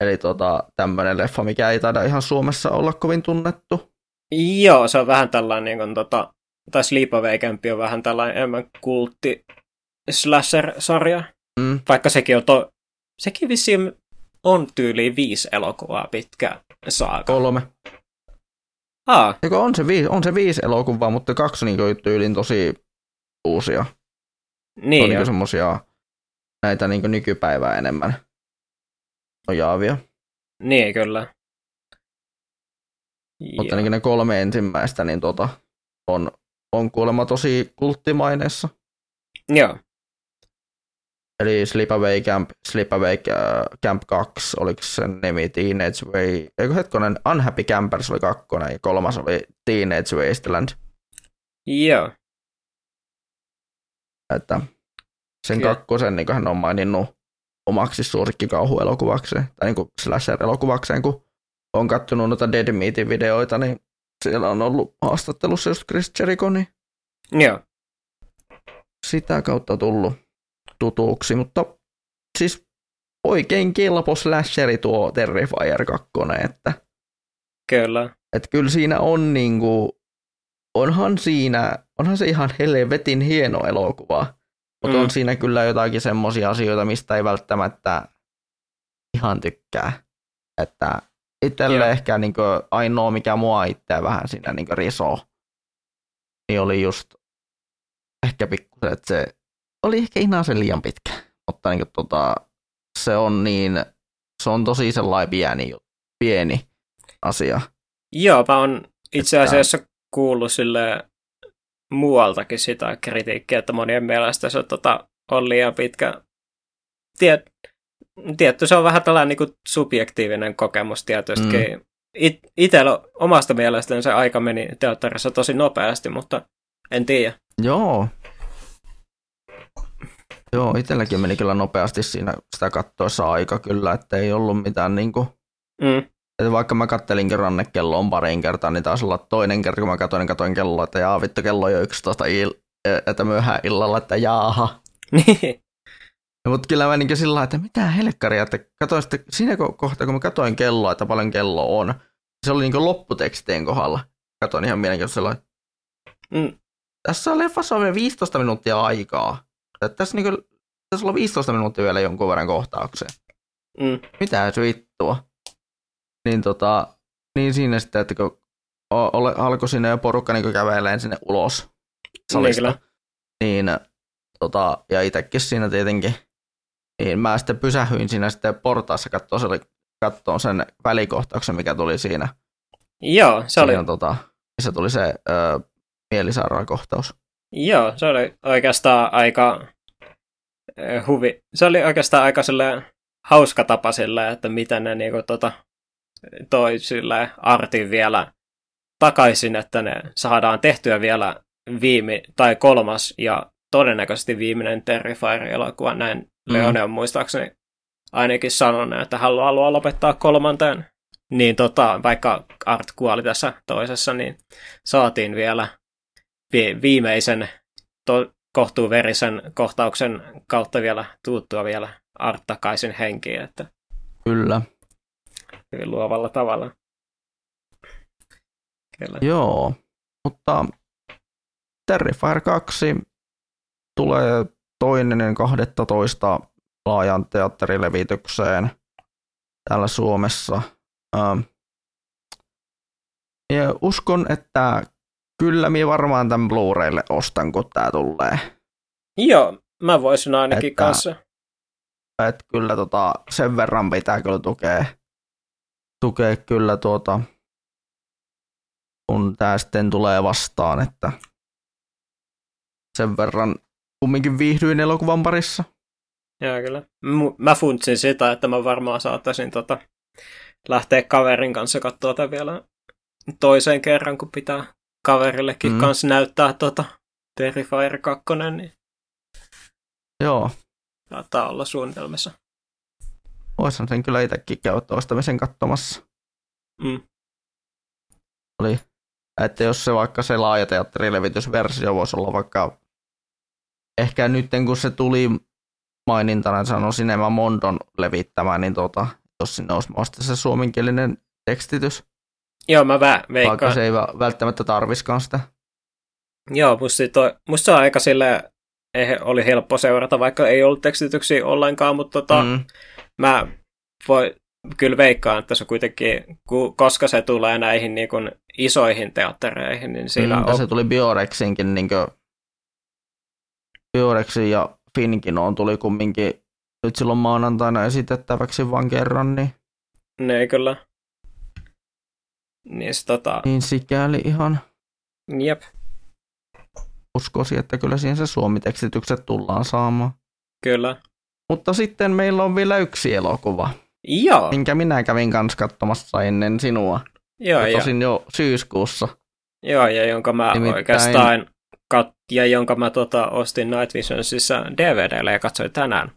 Eli tota, tämmöinen leffa, mikä ei taida ihan Suomessa olla kovin tunnettu. Joo, se on vähän tällainen, niin kuin, tota, tai Sleepaway Camp on vähän tällainen enemmän kultti slasher-sarja, Mm. vaikka sekin on, to, sekin vissiin on tyyliin viisi elokuvaa pitkä saaga. Kolme. Aa, Eikö on se, viisi, on se viisi elokuvaa, mutta kaksi niin kuin, tyylin tosi uusia. niin on niin semmosia näitä niin nykypäivää enemmän nojaavia. Niin, kyllä. Mutta niin ne kolme ensimmäistä niin tota, on, on kuulemma tosi kulttimaineessa. Joo, Eli Sleepaway Camp, Sleepaway äh, Camp 2, oliko sen nimi Teenage Way, eikö hetkonen, Unhappy Campers oli kakkonen ja kolmas oli Teenage Wasteland. joo, Että sen Kyllä. kakkosen niin hän on maininnut omaksi suosikkikauhuelokuvakseen, tai niin slasher-elokuvakseen, kun on katsonut noita Dead Meatin videoita, niin siellä on ollut haastattelussa just Chris Jericho, niin joo. sitä kautta tullut tutuksi, mutta siis oikein kelpo slasheri tuo Terrifier 2, että, Kyllä. että kyllä siinä on niinku, onhan siinä, onhan se ihan helvetin hieno elokuva, mutta Mm. on siinä kyllä jotakin semmoisia asioita, mistä ei välttämättä ihan tykkää, että itselle Joo. ehkä niinku ainoa, mikä mua itseä vähän siinä niinku risoo, niin oli just ehkä pikkusen, että se oli ehkä ihan se liian pitkä, mutta niinku tota, se on niin, se on tosi sellainen pieni, pieni asia. Joo, mä oon itse Että- asiassa kuullut sille muualtakin sitä kritiikkiä, että monien mielestä se tota, on liian pitkä. Tiet, tietty, se on vähän tällainen niin kuin subjektiivinen kokemus tietysti. Mm. It, itellä omasta mielestäni se aika meni teatterissa tosi nopeasti, mutta en tiedä. Joo. Joo, itselläkin meni kyllä nopeasti siinä sitä kattoessa aika kyllä, että ei ollut mitään niinku, Mm. että vaikka mä kattelinkin rannekelloon parin kertaa, niin taisi olla toinen kerta, kun mä katsoin, niin katsoin kelloa, että jaa vittu kello on jo 11 il- että myöhään illalla, että jaaha. Niin. Mutta kyllä mä niin sillä että mitä helkkaria, että katsoin sitten siinä ko- kohtaa, kun mä katsoin kelloa, että paljon kello on, se oli niin lopputekstien kohdalla. Katsoin ihan mielenkiintoisella, Mm. tässä on leffassa on vielä 15 minuuttia aikaa. Että tässä, niin kuin, tässä on 15 minuuttia vielä jonkun verran kohtaukseen. Mm. Mitä se vittua? Niin, tota, niin siinä sitten, että kun ole, alkoi sinne jo porukka niin käveleen sinne ulos salista, Niin niin, niin tota, ja itsekin siinä tietenkin, niin mä sitten pysähyin siinä sitten portaassa katsoa sen välikohtauksen, mikä tuli siinä. Joo, se oli, Siinä, tota, missä tuli se ö, mielisairaalakohtaus. joo, se oli oikeastaan aika huvi. Se oli oikeastaan aika silleen hauska tapa silleen, että miten ne niinku tota, toi silleen artin vielä takaisin, että ne saadaan tehtyä vielä viime, tai kolmas ja todennäköisesti viimeinen Terrifier-elokuva. Näin. Leone on muistaakseni ainakin sanonut, että hän haluaa lopettaa kolmanteen. Niin tota, vaikka Art kuoli tässä toisessa, niin saatiin vielä vi- viimeisen to- kohtuuverisen kohtauksen kautta vielä tuuttua vielä Art takaisin henkiin. Että Kyllä. Hyvin luovalla tavalla. Kyllä. Joo, mutta Terrifier 2 tulee toinen 12 laajan teatterilevitykseen täällä Suomessa. Ähm. Ja uskon, että kyllä minä varmaan tämän Blu-raylle ostan, kun tämä tulee. Joo, mä voisin ainakin että, kanssa. Että kyllä tota, sen verran pitää kyllä tukea, tukea kyllä tuota, kun tämä sitten tulee vastaan, että sen verran kumminkin viihdyin elokuvan parissa. Joo, kyllä. Mä funtsin sitä, että mä varmaan saattaisin tota, lähteä kaverin kanssa katsoa tätä vielä toiseen kerran, kun pitää kaverillekin mm. kanssa näyttää tota Terrifier 2, niin Joo. Saattaa olla suunnitelmassa. Voisin sen kyllä itsekin käydä toistamisen katsomassa. Mm. Oli, että jos se vaikka se laajateatterilevitysversio voisi olla vaikka ehkä nyt kun se tuli mainintana, että on Cinema Mondon levittämä, niin tota, jos sinne olisi mahdollisesti se suomenkielinen tekstitys. Joo, mä vä- veikkaan. Vaikka se ei välttämättä tarviskaan sitä. Joo, musta, toi, musta se on aika sille oli helppo seurata, vaikka ei ollut tekstityksiä ollenkaan, mutta tota, mm. mä voi, kyllä veikkaan, että se kuitenkin, koska se tulee näihin niin kuin, isoihin teattereihin, niin siinä mm, on... Se tuli Biorexinkin, niin kuin, Biorexin ja Finkin on tuli kumminkin nyt silloin maanantaina esitettäväksi vain kerran, niin... Ne kyllä. Niin, tota... niin sikäli ihan... Jep. Uskoisin, että kyllä siihen se suomitekstitykset tullaan saamaan. Kyllä. Mutta sitten meillä on vielä yksi elokuva. Joo. Minkä minä kävin kanssa katsomassa ennen sinua. Joo, ja tosin jo syyskuussa. Joo, ja jonka mä Nimittäin... oikeastaan ja jonka mä tota, ostin Night Visionsissa DVDllä ja katsoin tänään.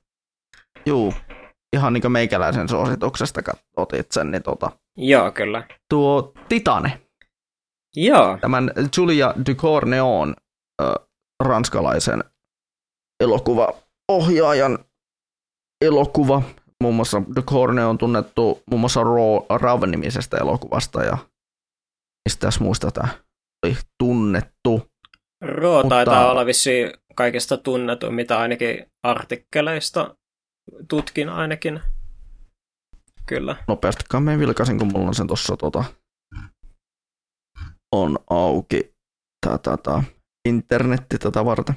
Juu, ihan niin kuin meikäläisen suosituksesta otit sen, niin tota. Joo, kyllä. Tuo Titane. Joo. Tämän Julia Ducourneon äh, ranskalaisen elokuvaohjaajan elokuva. Muun muassa Ducourne on tunnettu muun muassa Raw-nimisestä elokuvasta ja mistä muista tämä oli tunnettu. Raw Mutta... taitaa olla vissiin kaikista tunnettu, mitä ainakin artikkeleista tutkin ainakin. Kyllä. Nopeasti me vilkaisin, kun mulla on sen tuossa tota, on auki. Tää, tää, tää. Internetti tätä varten.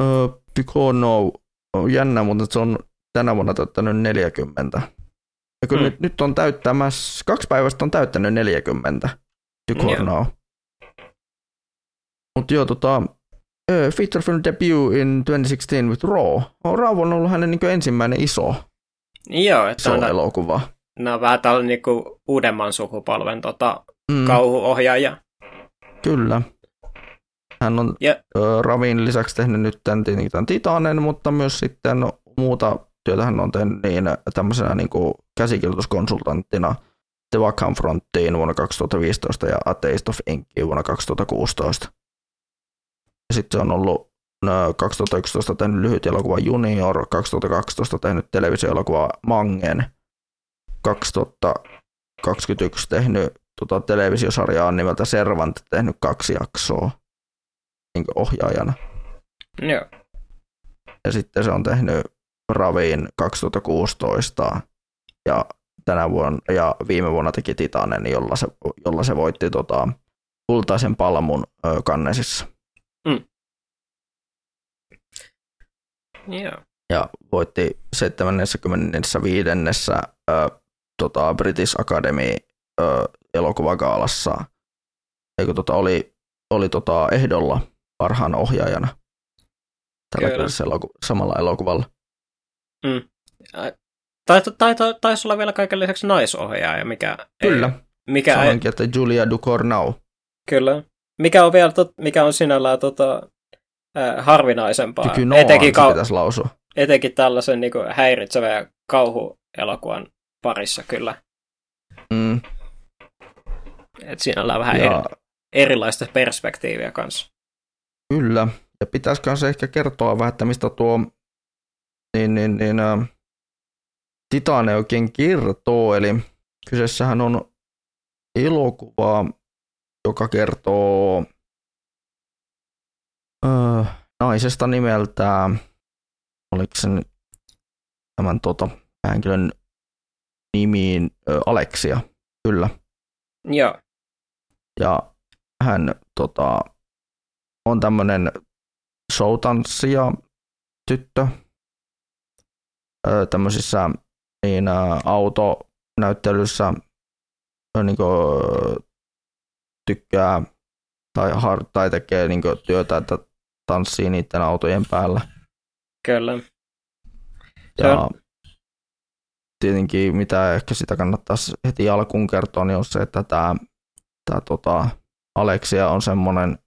Uh, no, on jännä, mutta se on tänä vuonna täyttänyt 40. Ja kyllä mm. nyt, nyt on täyttämässä, kaksi päivästä on täyttänyt 40. Ducorno. Mutta joo, tota, feature film debut in 2016 with Raw. Raw on ollut hänen niin ensimmäinen iso, joo, että iso on, elokuva. Nämä on vähän tällainen niin uudemman sukupolven tota, mm. kauhuohjaaja. Kyllä. Hän on yeah. Ravin lisäksi tehnyt nyt tämän, tämän Titanen, mutta myös sitten muuta työtä hän on tehnyt niin, tämmöisenä niin kuin käsikirjoituskonsultanttina The Wackham Fronttiin vuonna 2015 ja A Taste of Inkiin vuonna 2016. Sitten se on ollut 2011 tehnyt lyhyt elokuva Junior, 2012 tehnyt televisioelokuva Mangen, 2021 tehnyt tota, televisiosarjaa nimeltä Servant, tehnyt kaksi jaksoa niin ohjaajana. Joo. Ja sitten se on tehnyt Raviin 2016 ja tänä vuonna ja viime vuonna teki Titanen, jolla se, jolla se voitti tota, kultaisen palmun ö, kannesissa. Mm. Yeah. Ja voitti 75. Ö, tota, British Academy ö, elokuvagaalassa. Eikö tota, oli, oli tota, ehdolla parhaan ohjaajana tällä eloku- samalla elokuvalla. Mm. Tai, tai, tai, taisi olla vielä kaiken lisäksi naisohjaaja, mikä Kyllä. Ei, mikä Sanoinkin, ei... että Julia Ducournau. Kyllä. mikä on vielä, tot, mikä on sinällään tota, äh, harvinaisempaa. Kyllä etenkin, kau- lausua. etenkin tällaisen niin kuin, häiritsevän ja kauhuelokuvan parissa kyllä. Mm. Et sinällään vähän ja... eri, erilaista perspektiiviä kanssa. Kyllä, ja pitäisikö se ehkä kertoa vähän, että mistä tuo niin, niin, niin, äh, Titane oikein kertoo, eli kyseessähän on elokuva, joka kertoo äh, naisesta nimeltään, oliko sen tämän tota, henkilön nimiin äh, Aleksia, kyllä. Joo. Ja hän tota, on tämmöinen showtanssija tyttö tämmöisissä niin, autonäyttelyssä niin kuin, tykkää tai, har, tai tekee niin kuin, työtä, että tanssii niiden autojen päällä. Kyllä. Ja on... tietenkin mitä ehkä sitä kannattaisi heti alkuun kertoa, niin on se, että tämä, tämä tota, Aleksia on semmoinen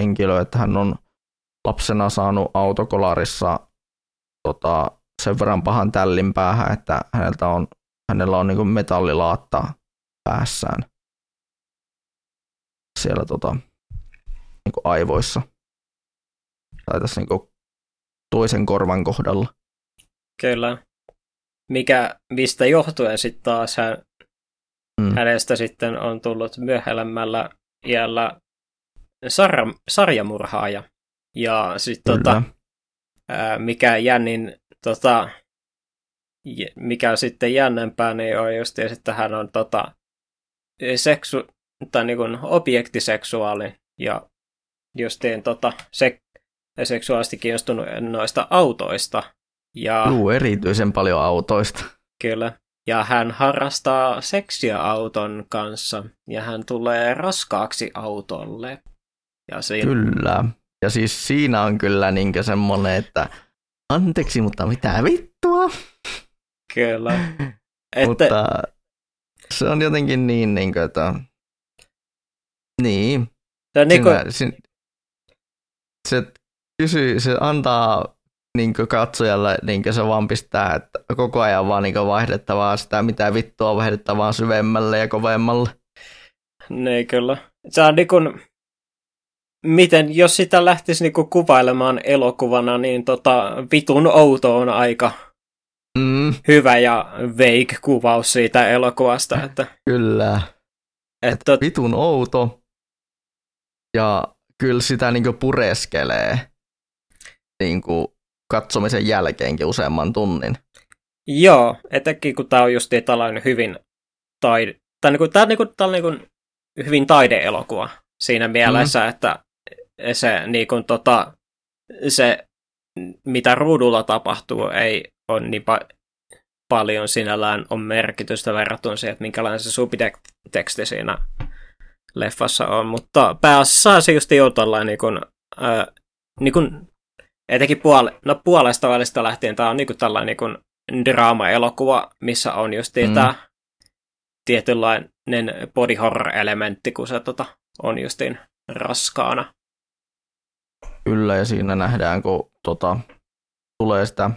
henkilö, että hän on lapsena saanut autokolarissa tota, sen verran pahan tällin päähän, että häneltä on, hänellä on niin metallilaatta päässään siellä tota, niin aivoissa. Tai tässä niin toisen korvan kohdalla. Kyllä. Mikä, mistä johtuen sitten taas hän, mm. hänestä sitten on tullut myöhemmällä iällä sarja, sarjamurhaaja. Ja sitten tota, mikä jännin, tota, mikä sitten jännempää, niin on just, että hän on tota, seksu, tai niin kuin objektiseksuaali ja justiin tota, se, seksuaalisesti kiinnostunut noista autoista. Ja, Juu, erityisen paljon autoista. Kyllä. Ja hän harrastaa seksiä auton kanssa ja hän tulee raskaaksi autolle. Ja siinä... Kyllä. Ja siis siinä on kyllä niin semmoinen, että anteeksi, mutta mitä vittua? Kyllä. Että... mutta se on jotenkin niin, niin kuin, että... Niin. Se, niin kuin... se, se, kysyy, se antaa niin katsojalle, niin se vaan pistää, että koko ajan vaan niin vaihdettavaa sitä, mitä vittua vaihdettavaa syvemmälle ja kovemmalle. Niin kyllä. Se on niin kuin, miten, jos sitä lähtisi niinku kuvailemaan elokuvana, niin tota, vitun outo on aika mm. hyvä ja veik kuvaus siitä elokuvasta. Että, kyllä. Että, Et vitun outo ja kyllä sitä niinku pureskelee niinku katsomisen jälkeenkin useamman tunnin. Joo, etenkin kun tämä on just tällainen hyvin taide, tai niinku, tämä on, niinku, tää on niinku hyvin taideelokuva siinä mielessä, mm. että se, niin kuin, tota, se, mitä ruudulla tapahtuu, ei ole niin pa- paljon sinällään on merkitystä verrattuna siihen, että minkälainen se subteksti siinä leffassa on, mutta pääasiassa se just jo tällainen niin kuin, äh, niin kuin, etenkin puole, no puolesta välistä lähtien tämä on niin kuin tällainen niin kuin draama-elokuva, missä on just mm. tämä tietynlainen body horror-elementti, kun se tota, on justiin raskaana. Kyllä, ja siinä nähdään, kun tota, tulee sitä,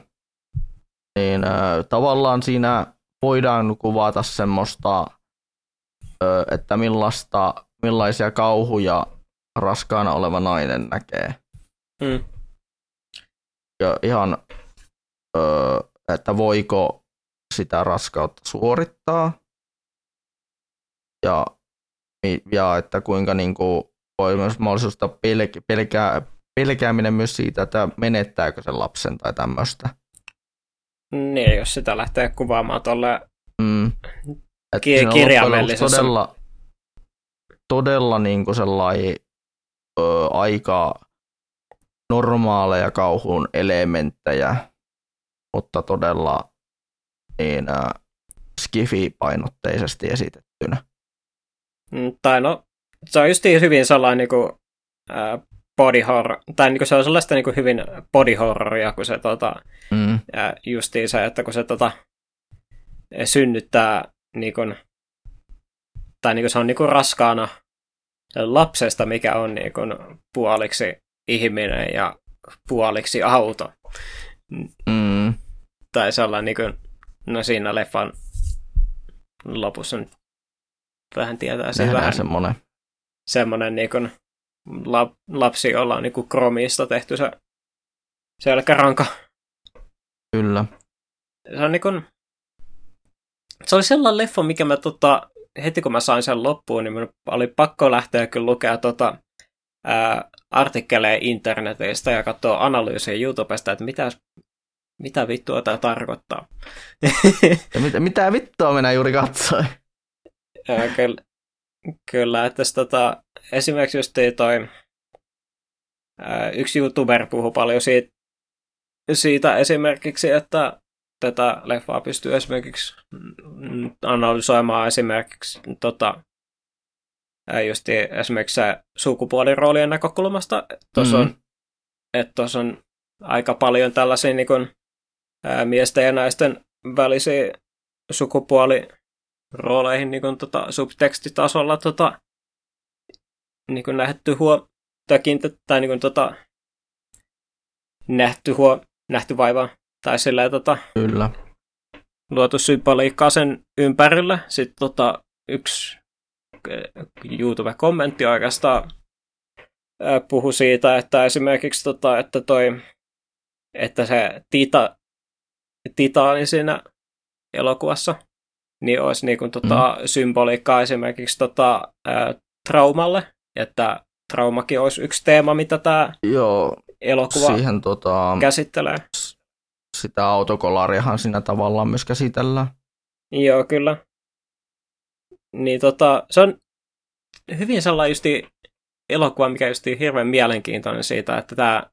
niin ö, tavallaan siinä voidaan kuvata semmoista, ö, että millaista, millaisia kauhuja raskaana oleva nainen näkee. Mm. Ja ihan, ö, että voiko sitä raskautta suorittaa, ja, ja että kuinka niin kuin, voi myös mahdollisuutta pelkää, pelkää, pelkääminen myös siitä, että menettääkö sen lapsen tai tämmöistä. Niin, jos sitä lähtee kuvaamaan tuolle mm. ki- kirjaimellisessa. Todella, todella niin kuin sellainen ö, aika normaaleja kauhun elementtejä, mutta todella niin, ä, skifi-painotteisesti esitettynä. Mm, tai no, se on just hyvin sellainen niin kuin, ä, body horror, tai niin kuin se on sellaista niin kuin hyvin body horroria, kun se tota, mm. ja justiin se, että kun se tota, synnyttää niin kuin, tai niin kuin se on niin kuin raskaana lapsesta, mikä on niin kuin puoliksi ihminen ja puoliksi auto. Mm. Tai sellainen, niin kuin, no siinä leffan lopussa nyt vähän tietää se vähän semmoinen. semmoinen niin kuin lap, lapsi, jolla on niin kuin kromista tehty se selkäranka. Kyllä. Se on niin kuin, se oli sellainen leffa, mikä mä tota, heti kun mä sain sen loppuun, niin oli pakko lähteä kyllä lukea tota, ää, artikkeleja internetistä ja katsoa analyysiä YouTubesta, että mitä, mitä vittua tämä tarkoittaa. Ja mit, mitä vittua minä juuri katsoin? kyllä, kyllä, että tota, esimerkiksi just toi ää, yksi YouTuber puhuu paljon siitä, siitä esimerkiksi, että tätä leffaa pystyy esimerkiksi analysoimaan esimerkiksi tota, just esimerkiksi sukupuoliroolien näkökulmasta. Tuossa mm-hmm. on, että tuossa on aika paljon tällaisia niin kuin, ää, miesten ja naisten välisiä sukupuolirooleihin niin kuin, tota, subtekstitasolla tota, niin kuin nähty huo, tai, tai niin kuin, tota, nähty, huo, nähty vaiva tai silleen, tota, Kyllä. luotu symboliikkaa sen ympärillä. Sitten tota, yksi YouTube-kommentti oikeastaan puhu siitä, että esimerkiksi tota, että toi, että se tita, titaani siinä elokuvassa, niin olisi niin kuin, tota, mm. symboliikkaa esimerkiksi tota, ää, traumalle, että traumakin olisi yksi teema, mitä tämä Joo, elokuva siihen, tota, käsittelee. Sitä autokolariahan siinä tavallaan myös käsitellään. Joo, kyllä. Niin tota, se on hyvin sellainen justi elokuva, mikä justi hirveän mielenkiintoinen siitä, että tämä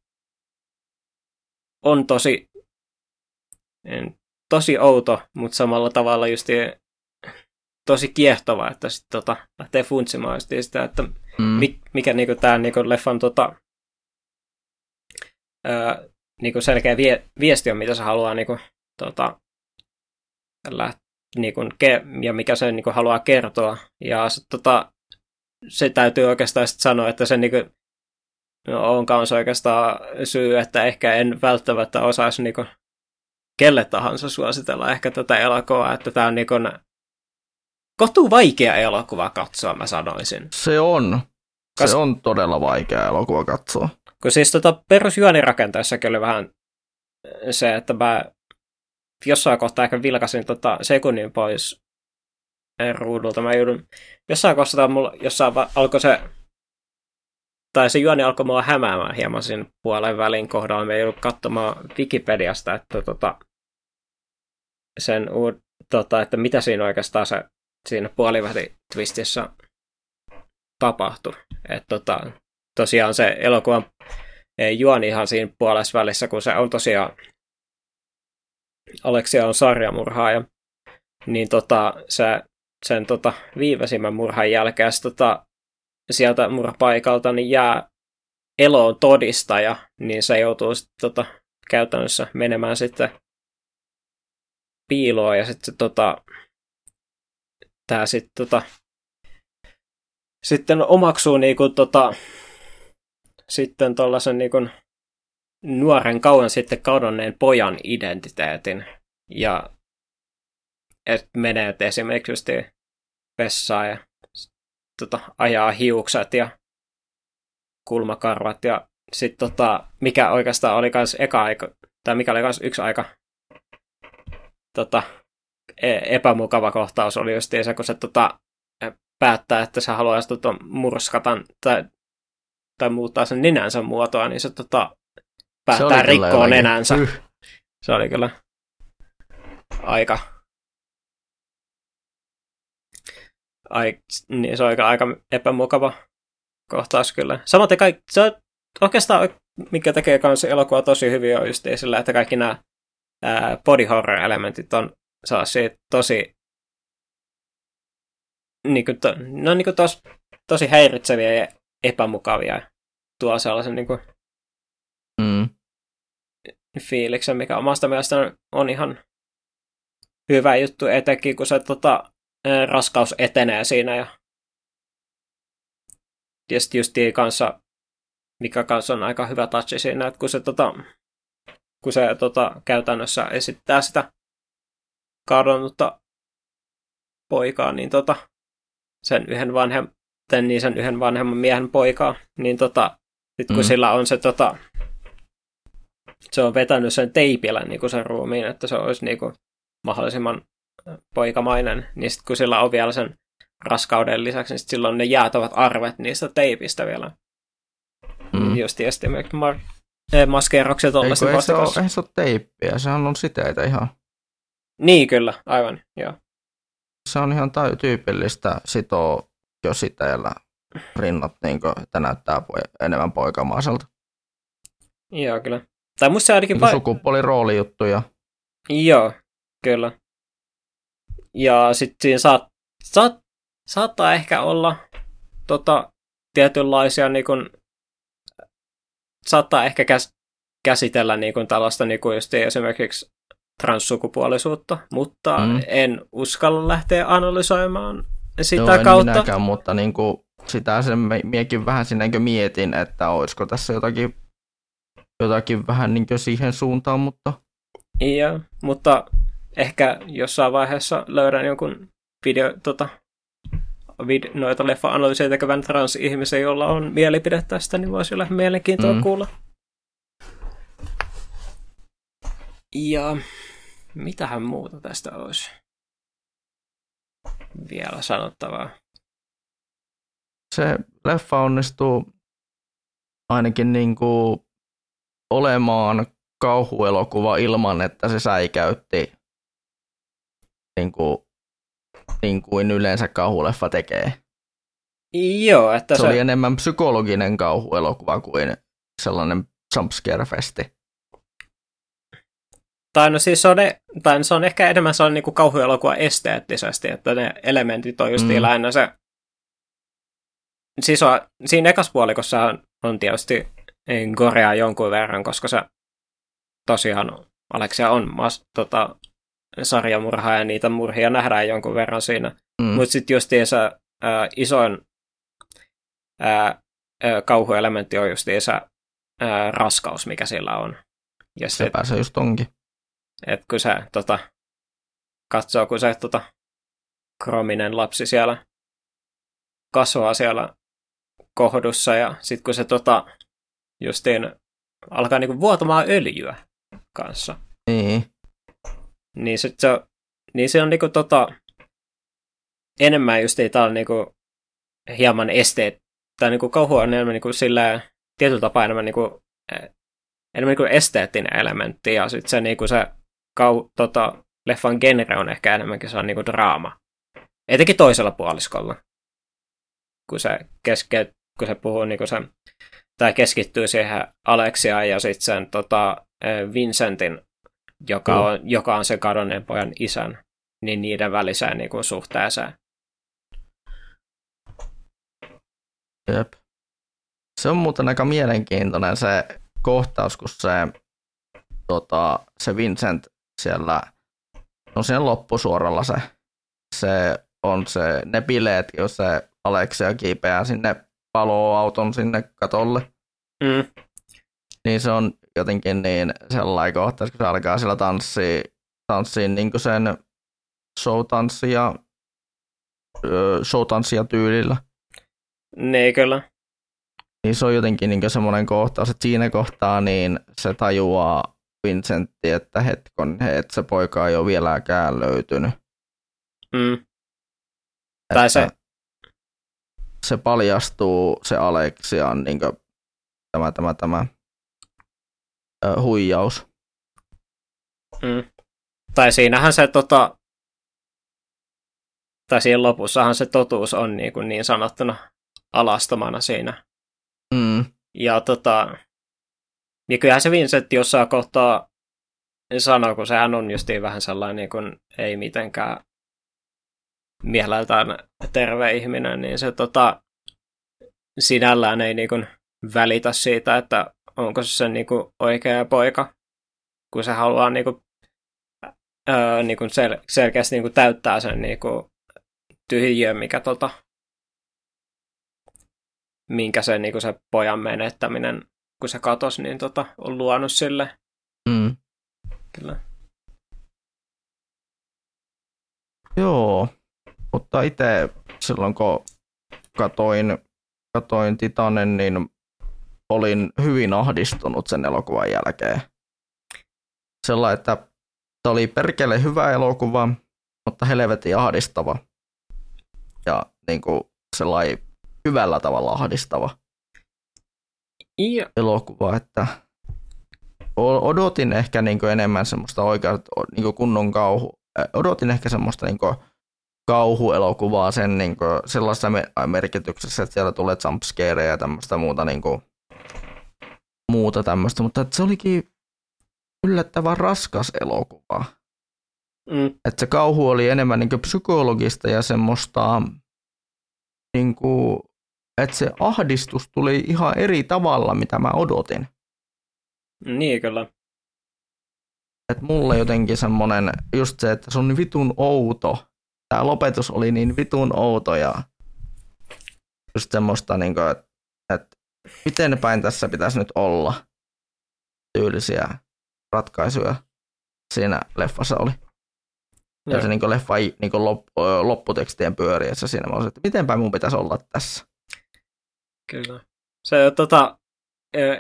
on tosi, tosi outo, mutta samalla tavalla justi tosi kiehtova, että sitten tota, lähtee funtsimaan justi sitä, että mm. mikä niinku tämä niinku leffan tota, ää, niinku selkeä vie, viesti on, mitä se haluaa niinku, tota, läht, niinku, ke, ja mikä se niinku, haluaa kertoa. Ja sit, tota, se täytyy oikeastaan sit sanoa, että se niinku, no, on kanssa oikeastaan syy, että ehkä en välttämättä osaisi niinku, kelle tahansa suositella ehkä tätä elokuvaa, että tämä on niinku, kohtuu vaikea elokuva katsoa, mä sanoisin. Se on. Kas... Se on todella vaikea elokuva katsoa. Kun siis tota perusjuonirakenteessakin oli vähän se, että mä jossain kohtaa ehkä vilkasin tota sekunnin pois ruudulta. Mä joudun, jossain kohtaa mulla, jossain alkoi se, tai se juoni alkoi mulla hämäämään hieman siinä puolen välin kohdalla. Mä joudun katsomaan Wikipediasta, että tota, sen, tota, että mitä siinä oikeastaan se siinä puoliväli twistissä tapahtui. Että tota, tosiaan se elokuvan juoni ihan siinä puolessa välissä, kun se on tosiaan Aleksia on sarjamurhaaja, niin tota, se, sen tota, viimeisimmän murhan jälkeen tota, sieltä murhapaikalta niin jää eloon todistaja, niin se joutuu sit, tota, käytännössä menemään sitten piiloon ja sitten tota, tämä sitten tota, sitten omaksuu niinku, tota, sitten tuollaisen niinku, nuoren kauan sitten kadonneen pojan identiteetin. Ja et menee esimerkiksi vessaan ja tota, ajaa hiukset ja kulmakarvat ja sitten tota, mikä oikeastaan oli kans eka aika, tai mikä oli kans yksi aika tota, e- epämukava kohtaus oli just se, kun se tota, päättää, että se haluaisi tota, murskata tai, tai muuttaa sen nenänsä muotoa, niin se tota, päättää rikkoa nenänsä. Yh. Se oli kyllä aika... Ai, niin se on aika, aika epämukava kohtaus kyllä. Samaten kaikki, se on oikeastaan, mikä tekee kanssa elokuva tosi hyvin, on just sillä, että kaikki nämä ää, body horror-elementit on sellaisia tosi niin kuin to, no niin kuin tos, tosi häiritseviä ja epämukavia. Tuo sellaisen niin kuin. Fiiliksen, mikä omasta mielestä on ihan hyvä juttu, etenkin kun se tota, raskaus etenee siinä ja sitten justiin kanssa, mikä kanssa on aika hyvä touch siinä, että kun se, tota, kun se tota, käytännössä esittää sitä kadonnutta poikaa, niin tota, sen yhden vanhem, niin sen yhden vanhemman miehen poikaa, niin tota, sit kun mm. sillä on se tota, se on vetänyt sen teipillä niin kuin sen ruumiin, että se olisi niin kuin mahdollisimman poikamainen, niin sitten kun sillä on vielä sen raskauden lisäksi, niin silloin ne jäätävät arvet niistä teipistä vielä. Mm. Just esimerkiksi mar- eh, maskeeraukset tuollaisen ei, se ole, ei se ole teippiä, sehän on siteitä ihan. Niin kyllä, aivan, joo. Se on ihan tai- tyypillistä sitoa jo siteellä rinnat, niin kuin, että näyttää enemmän poikamaiselta. Joo, kyllä. Tai musta se ainakin... Niin va- sukupuoliroolijuttuja. Joo, kyllä. Ja sitten siinä saat, saat, saattaa ehkä olla tota, tietynlaisia niin kun, saattaa ehkä käs, käsitellä niin kun, tällaista niin kun just esimerkiksi transsukupuolisuutta, mutta mm. en uskalla lähteä analysoimaan sitä Joo, en kautta. Minäkään, mutta niin kuin, sitä sen miekin vähän sinne mietin, että olisiko tässä jotakin, jotakin vähän niin siihen suuntaan, mutta... Joo, mutta ehkä jossain vaiheessa löydän jonkun video, tota, vid, noita leffa-analyysiä tekevän trans-ihmisen, jolla on mielipide tästä, niin voisi olla mielenkiintoa mm. kuulla. Ja mitähän muuta tästä olisi vielä sanottavaa? Se leffa onnistuu ainakin niin kuin olemaan kauhuelokuva ilman, että se säikäytti niin kuin, niin kuin yleensä kauhuleffa tekee. Joo, että se, se oli enemmän psykologinen kauhuelokuva kuin sellainen jumpscare-festi. Tai no siis se on, tai se on ehkä enemmän sellainen niin kuin kauhuelokuva esteettisesti, että ne elementit on just mm. lähinnä se... Siis on, siinä ekas puolikossa on, on tietysti gorea jonkun verran, koska se tosiaan Aleksia on mas, tota, sarjamurhaa ja niitä murhia nähdään jonkun verran siinä. Mm. Mutta sitten justiinsa ää, isoin ää, kauhuelementti on justiinsa ää, raskaus, mikä sillä on. Ja se pääsee just onkin. Että kun se tota, katsoo, kun se tota, krominen lapsi siellä kasvaa siellä kohdussa ja sitten kun se tota, justiin alkaa niinku vuotamaan öljyä kanssa. Niin. Niin se, se, niin se on niinku tota, enemmän just ei tää niinku hieman esteet, tai niinku kauhu on enemmän niinku sillä tietyllä tapaa enemmän niinku, enemmän niinku esteettinen elementti, ja sitten se niinku se kau, tota, leffan genre on ehkä enemmänkin se on niinku draama. Etenkin toisella puoliskolla. Kun se, keske, kun se puhuu niinku se, tai keskittyy siihen Aleksiaan ja sitten sen tota, Vincentin joka, mm. on, joka on se kadonneen pojan isän, niin niiden väliseen niin kuin, suhteeseen. Jep. Se on muuten aika mielenkiintoinen se kohtaus, kun se, tota, se Vincent siellä, no sen loppusuoralla se, se on se, ne bileet, jos se Aleksia kiipeää sinne paloauton sinne katolle. Mm. Niin se on jotenkin niin sellainen kohtaus, kun se alkaa siellä tanssii, tanssii niin kuin sen showtanssia, showtanssia tyylillä. Niin kyllä. Niin se on jotenkin niin semmoinen kohtaus, että siinä kohtaa niin se tajuaa Vincentti, että hetkon, että se poika ei ole vieläkään löytynyt. Mm. Tai se... Se paljastuu, se Aleksian niin tämä, tämä, tämä äh, huijaus. Mm. Tai siinähän se tota, tai siinä lopussahan se totuus on niin, kuin niin sanottuna alastomana siinä. Mm. Ja tota, niin kyllähän se Vincent jossain kohtaa sanoo, kun sehän on justiin vähän sellainen niin kuin ei mitenkään mieleltään terve ihminen, niin se tota, sinällään ei niin kuin välitä siitä, että onko se sen niinku oikea poika, kun se haluaa niinku, öö, niinku sel- selkeästi niinku täyttää sen niinku tyhjiön, mikä, tota, minkä se, niin se pojan menettäminen, kun se katosi, niin tota, on luonut sille. Mm. Kyllä. Joo, mutta itse silloin kun katoin, katoin Titanen, niin olin hyvin ahdistunut sen elokuvan jälkeen. Sellainen, että tämä oli perkele hyvä elokuva, mutta helvetin ahdistava. Ja niin kuin sellainen hyvällä tavalla ahdistava ja. elokuva, että odotin ehkä niin kuin enemmän semmoista oikeaa niin kuin kunnon kauhu. Odotin ehkä semmoista niin kuin kauhuelokuvaa sen niin kuin sellaisessa merkityksessä, että siellä tulee jumpscareja ja tämmöistä muuta, niin kuin, muuta tämmöistä, mutta että se olikin yllättävän raskas elokuva. Mm. Että se kauhu oli enemmän niin kuin psykologista ja semmoista, niin kuin, että se ahdistus tuli ihan eri tavalla, mitä mä odotin. Niin, kyllä. Että mulle jotenkin semmoinen, just se, että se on vitun outo. Tämä lopetus oli niin vitun outo ja just semmoista, niin kuin, että, että miten päin tässä pitäisi nyt olla tyylisiä ratkaisuja siinä leffassa oli. Ja Joo. se niin leffa niin lop, lopputekstien pyöriessä siinä. Mä olisin, että mitenpä mun pitäisi olla tässä. Kyllä. Se tota,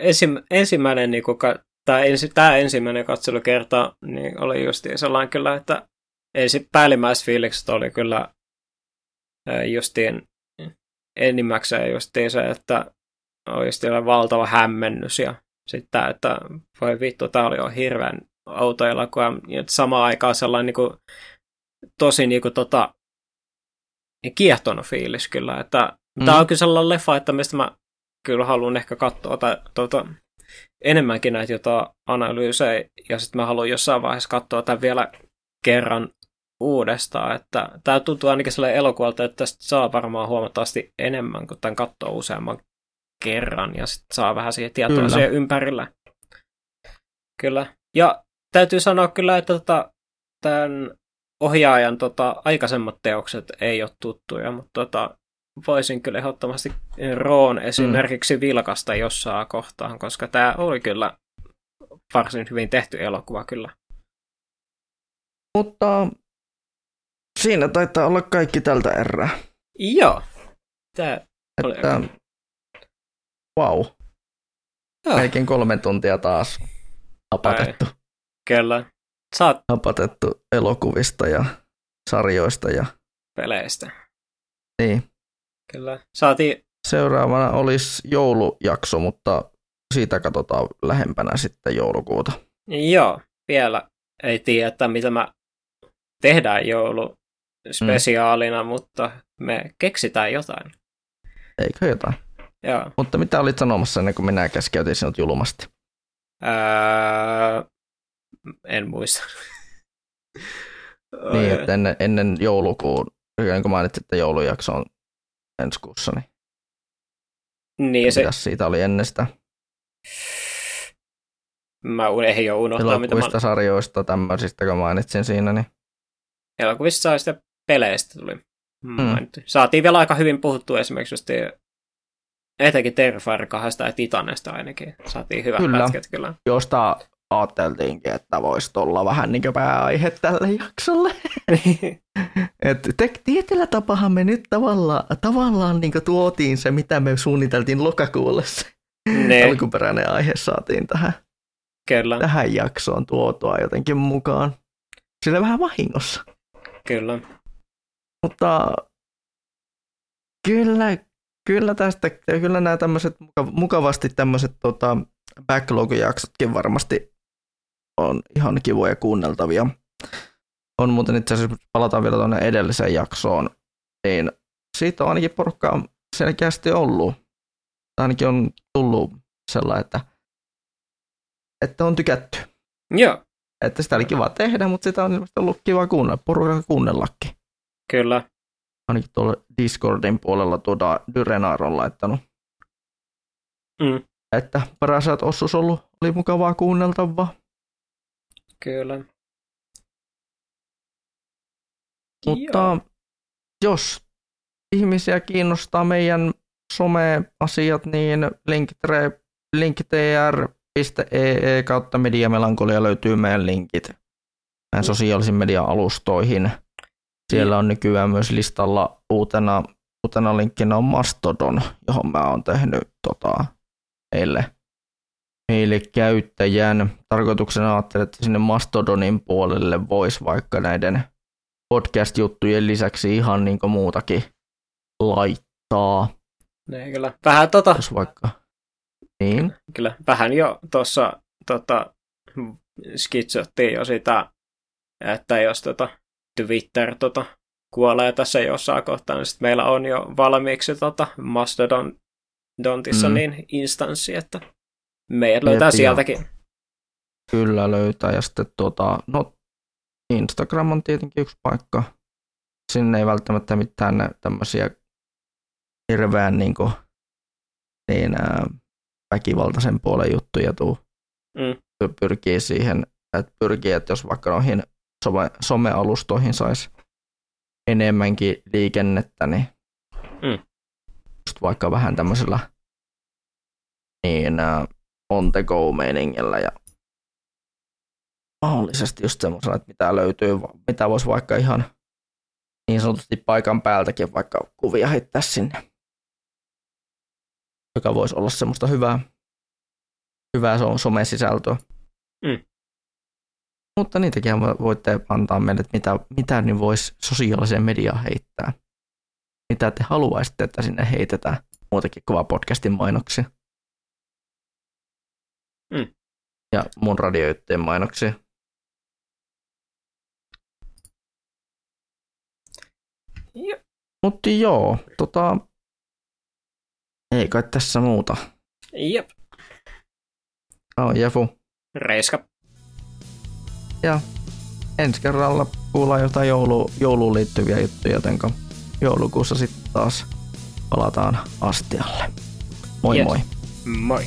ensim, ensimmäinen, niin kuin, tai ensi, tämä ensimmäinen katselukerta niin oli just sellainen kyllä, että ensi, päällimmäisfiilikset oli kyllä justiin enimmäkseen justiin se, että oli justiin valtava hämmennys ja sitten että voi vittu, tämä oli jo hirveän outo elokuva. Ja samaan aikaan sellainen niin kuin, tosi niin kuin, tota, kiehtonut fiilis kyllä. Että, mm. Tämä on kyllä sellainen leffa, että mistä mä kyllä haluan ehkä katsoa tai, tuota, enemmänkin näitä jotain analyysejä, ja sitten mä haluan jossain vaiheessa katsoa tämän vielä kerran uudestaan, että tämä tuntuu ainakin sellainen elokuvalta, että tästä saa varmaan huomattavasti enemmän, kun tämän katsoo useamman kerran, ja sitten saa vähän siihen tietoa kyllä. siihen ympärillä. Kyllä. Ja täytyy sanoa kyllä, että tota, tämän ohjaajan tota, aikaisemmat teokset ei ole tuttuja, mutta tota, voisin kyllä ehdottomasti Roon esimerkiksi mm. vilkasta jossain kohtaan, koska tämä oli kyllä varsin hyvin tehty elokuva kyllä. Mutta siinä taitaa olla kaikki tältä erää. Joo. Tämä oli että, wow. Joo. Melkein kolme tuntia taas apatettu. Ai. Kyllä. Saat... Apatettu elokuvista ja sarjoista ja peleistä. Niin. Kyllä. Saati... Seuraavana olisi joulujakso, mutta siitä katsotaan lähempänä sitten joulukuuta. Joo, vielä ei tiedä, että mitä mä tehdään jouluspesiaalina, mm. mutta me keksitään jotain. Eikö jotain? Joo. Mutta mitä olit sanomassa ennen kuin minä keskeytin sinut julmasti? Öö, en muista. niin, että ennen, ennen joulukuun, kuin mainitsit, että joulujakso on ensi kuussa, niin, niin se... siitä oli ennen sitä? Mä ehdin jo unohtaa, mitä mä... sarjoista, tämmöisistä, kun mainitsin siinä, niin... Elokuvista sitä peleistä tuli mm. Saatiin vielä aika hyvin puhuttua esimerkiksi just etenkin Terrifier 2 ja Titanesta ainakin. Saatiin hyvät kyllä. pätkät kyllä. Josta ajateltiinkin, että voisi olla vähän niin kuin pääaihe tälle jaksolle. Et te, tietyllä tapahan me nyt tavallaan, tavallaan niin tuotiin se, mitä me suunniteltiin lokakuulle. Ne. Alkuperäinen aihe saatiin tähän, Kyllä. tähän jaksoon tuotua jotenkin mukaan. Sillä vähän vahingossa. Kyllä. Mutta kyllä, kyllä tästä, kyllä nämä tämmöiset mukavasti tämmöiset tota, backlog-jaksotkin varmasti on ihan kivoja kuunneltavia. On muuten itse asiassa, palataan vielä tuonne edelliseen jaksoon, niin siitä on ainakin porukkaa selkeästi ollut. Ainakin on tullut sellainen, että, että on tykätty. Joo. Että sitä oli kiva tehdä, mutta sitä on ollut kiva kuunnella, porukka kuunnellakin. Kyllä. Ainakin tuolla Discordin puolella tuota Dyrenar on laittanut. Mm. Että Parasat Ossus ollut, oli mukavaa kuunneltavaa. Kyllä. Mutta Joo. jos ihmisiä kiinnostaa meidän some-asiat, niin linktre, linktr.ee e kautta mediamelankolia löytyy meidän linkit meidän sosiaalisen median alustoihin. Siellä on nykyään myös listalla uutena, uutena linkkinä on Mastodon, johon mä oon tehnyt tota, meille, meille käyttäjän. Tarkoituksena ajattelin, että sinne Mastodonin puolelle voisi vaikka näiden podcast-juttujen lisäksi ihan niin muutakin laittaa. Ne, kyllä. Vähän tota... Jos vaikka... Niin. Kyllä, vähän jo tuossa tota, skitsottiin jo sitä, että jos tota, Twitter tota, kuolee tässä jossain kohtaa, niin sit meillä on jo valmiiksi tota, Mastodon Dontissa mm. niin instanssi, että meidät löytää Jep, sieltäkin. Jo. Kyllä löytää, ja sitten tuota, no, Instagram on tietenkin yksi paikka. Sinne ei välttämättä mitään tämmöisiä hirveän niin, kuin, niin ää, väkivaltaisen puolen juttuja tuu. Mm. Pyrkii siihen, että pyrkii, että jos vaikka noihin some, somealustoihin saisi enemmänkin liikennettä, niin mm. just vaikka vähän tämmöisellä niin uh, on the go meiningillä ja mahdollisesti just semmoisella, että mitä löytyy, mitä voisi vaikka ihan niin sanotusti paikan päältäkin vaikka kuvia heittää sinne joka voisi olla semmoista hyvää, hyvää somesisältöä. Mm. Mutta niitäkin voitte antaa meille, että mitä, mitä niin voisi sosiaaliseen mediaan heittää. Mitä te haluaisitte, että sinne heitetään muutakin kova podcastin mainoksia. Mm. Ja mun radioyhtiön mainoksia. Mutta joo, tota, ei kai tässä muuta. Jep. Oh, Jefu. Reiska. Ja ensi kerralla kuullaan jotain joulu, jouluun liittyviä juttuja, joten joulukuussa sitten taas palataan astialle. Moi yes. moi. Moi.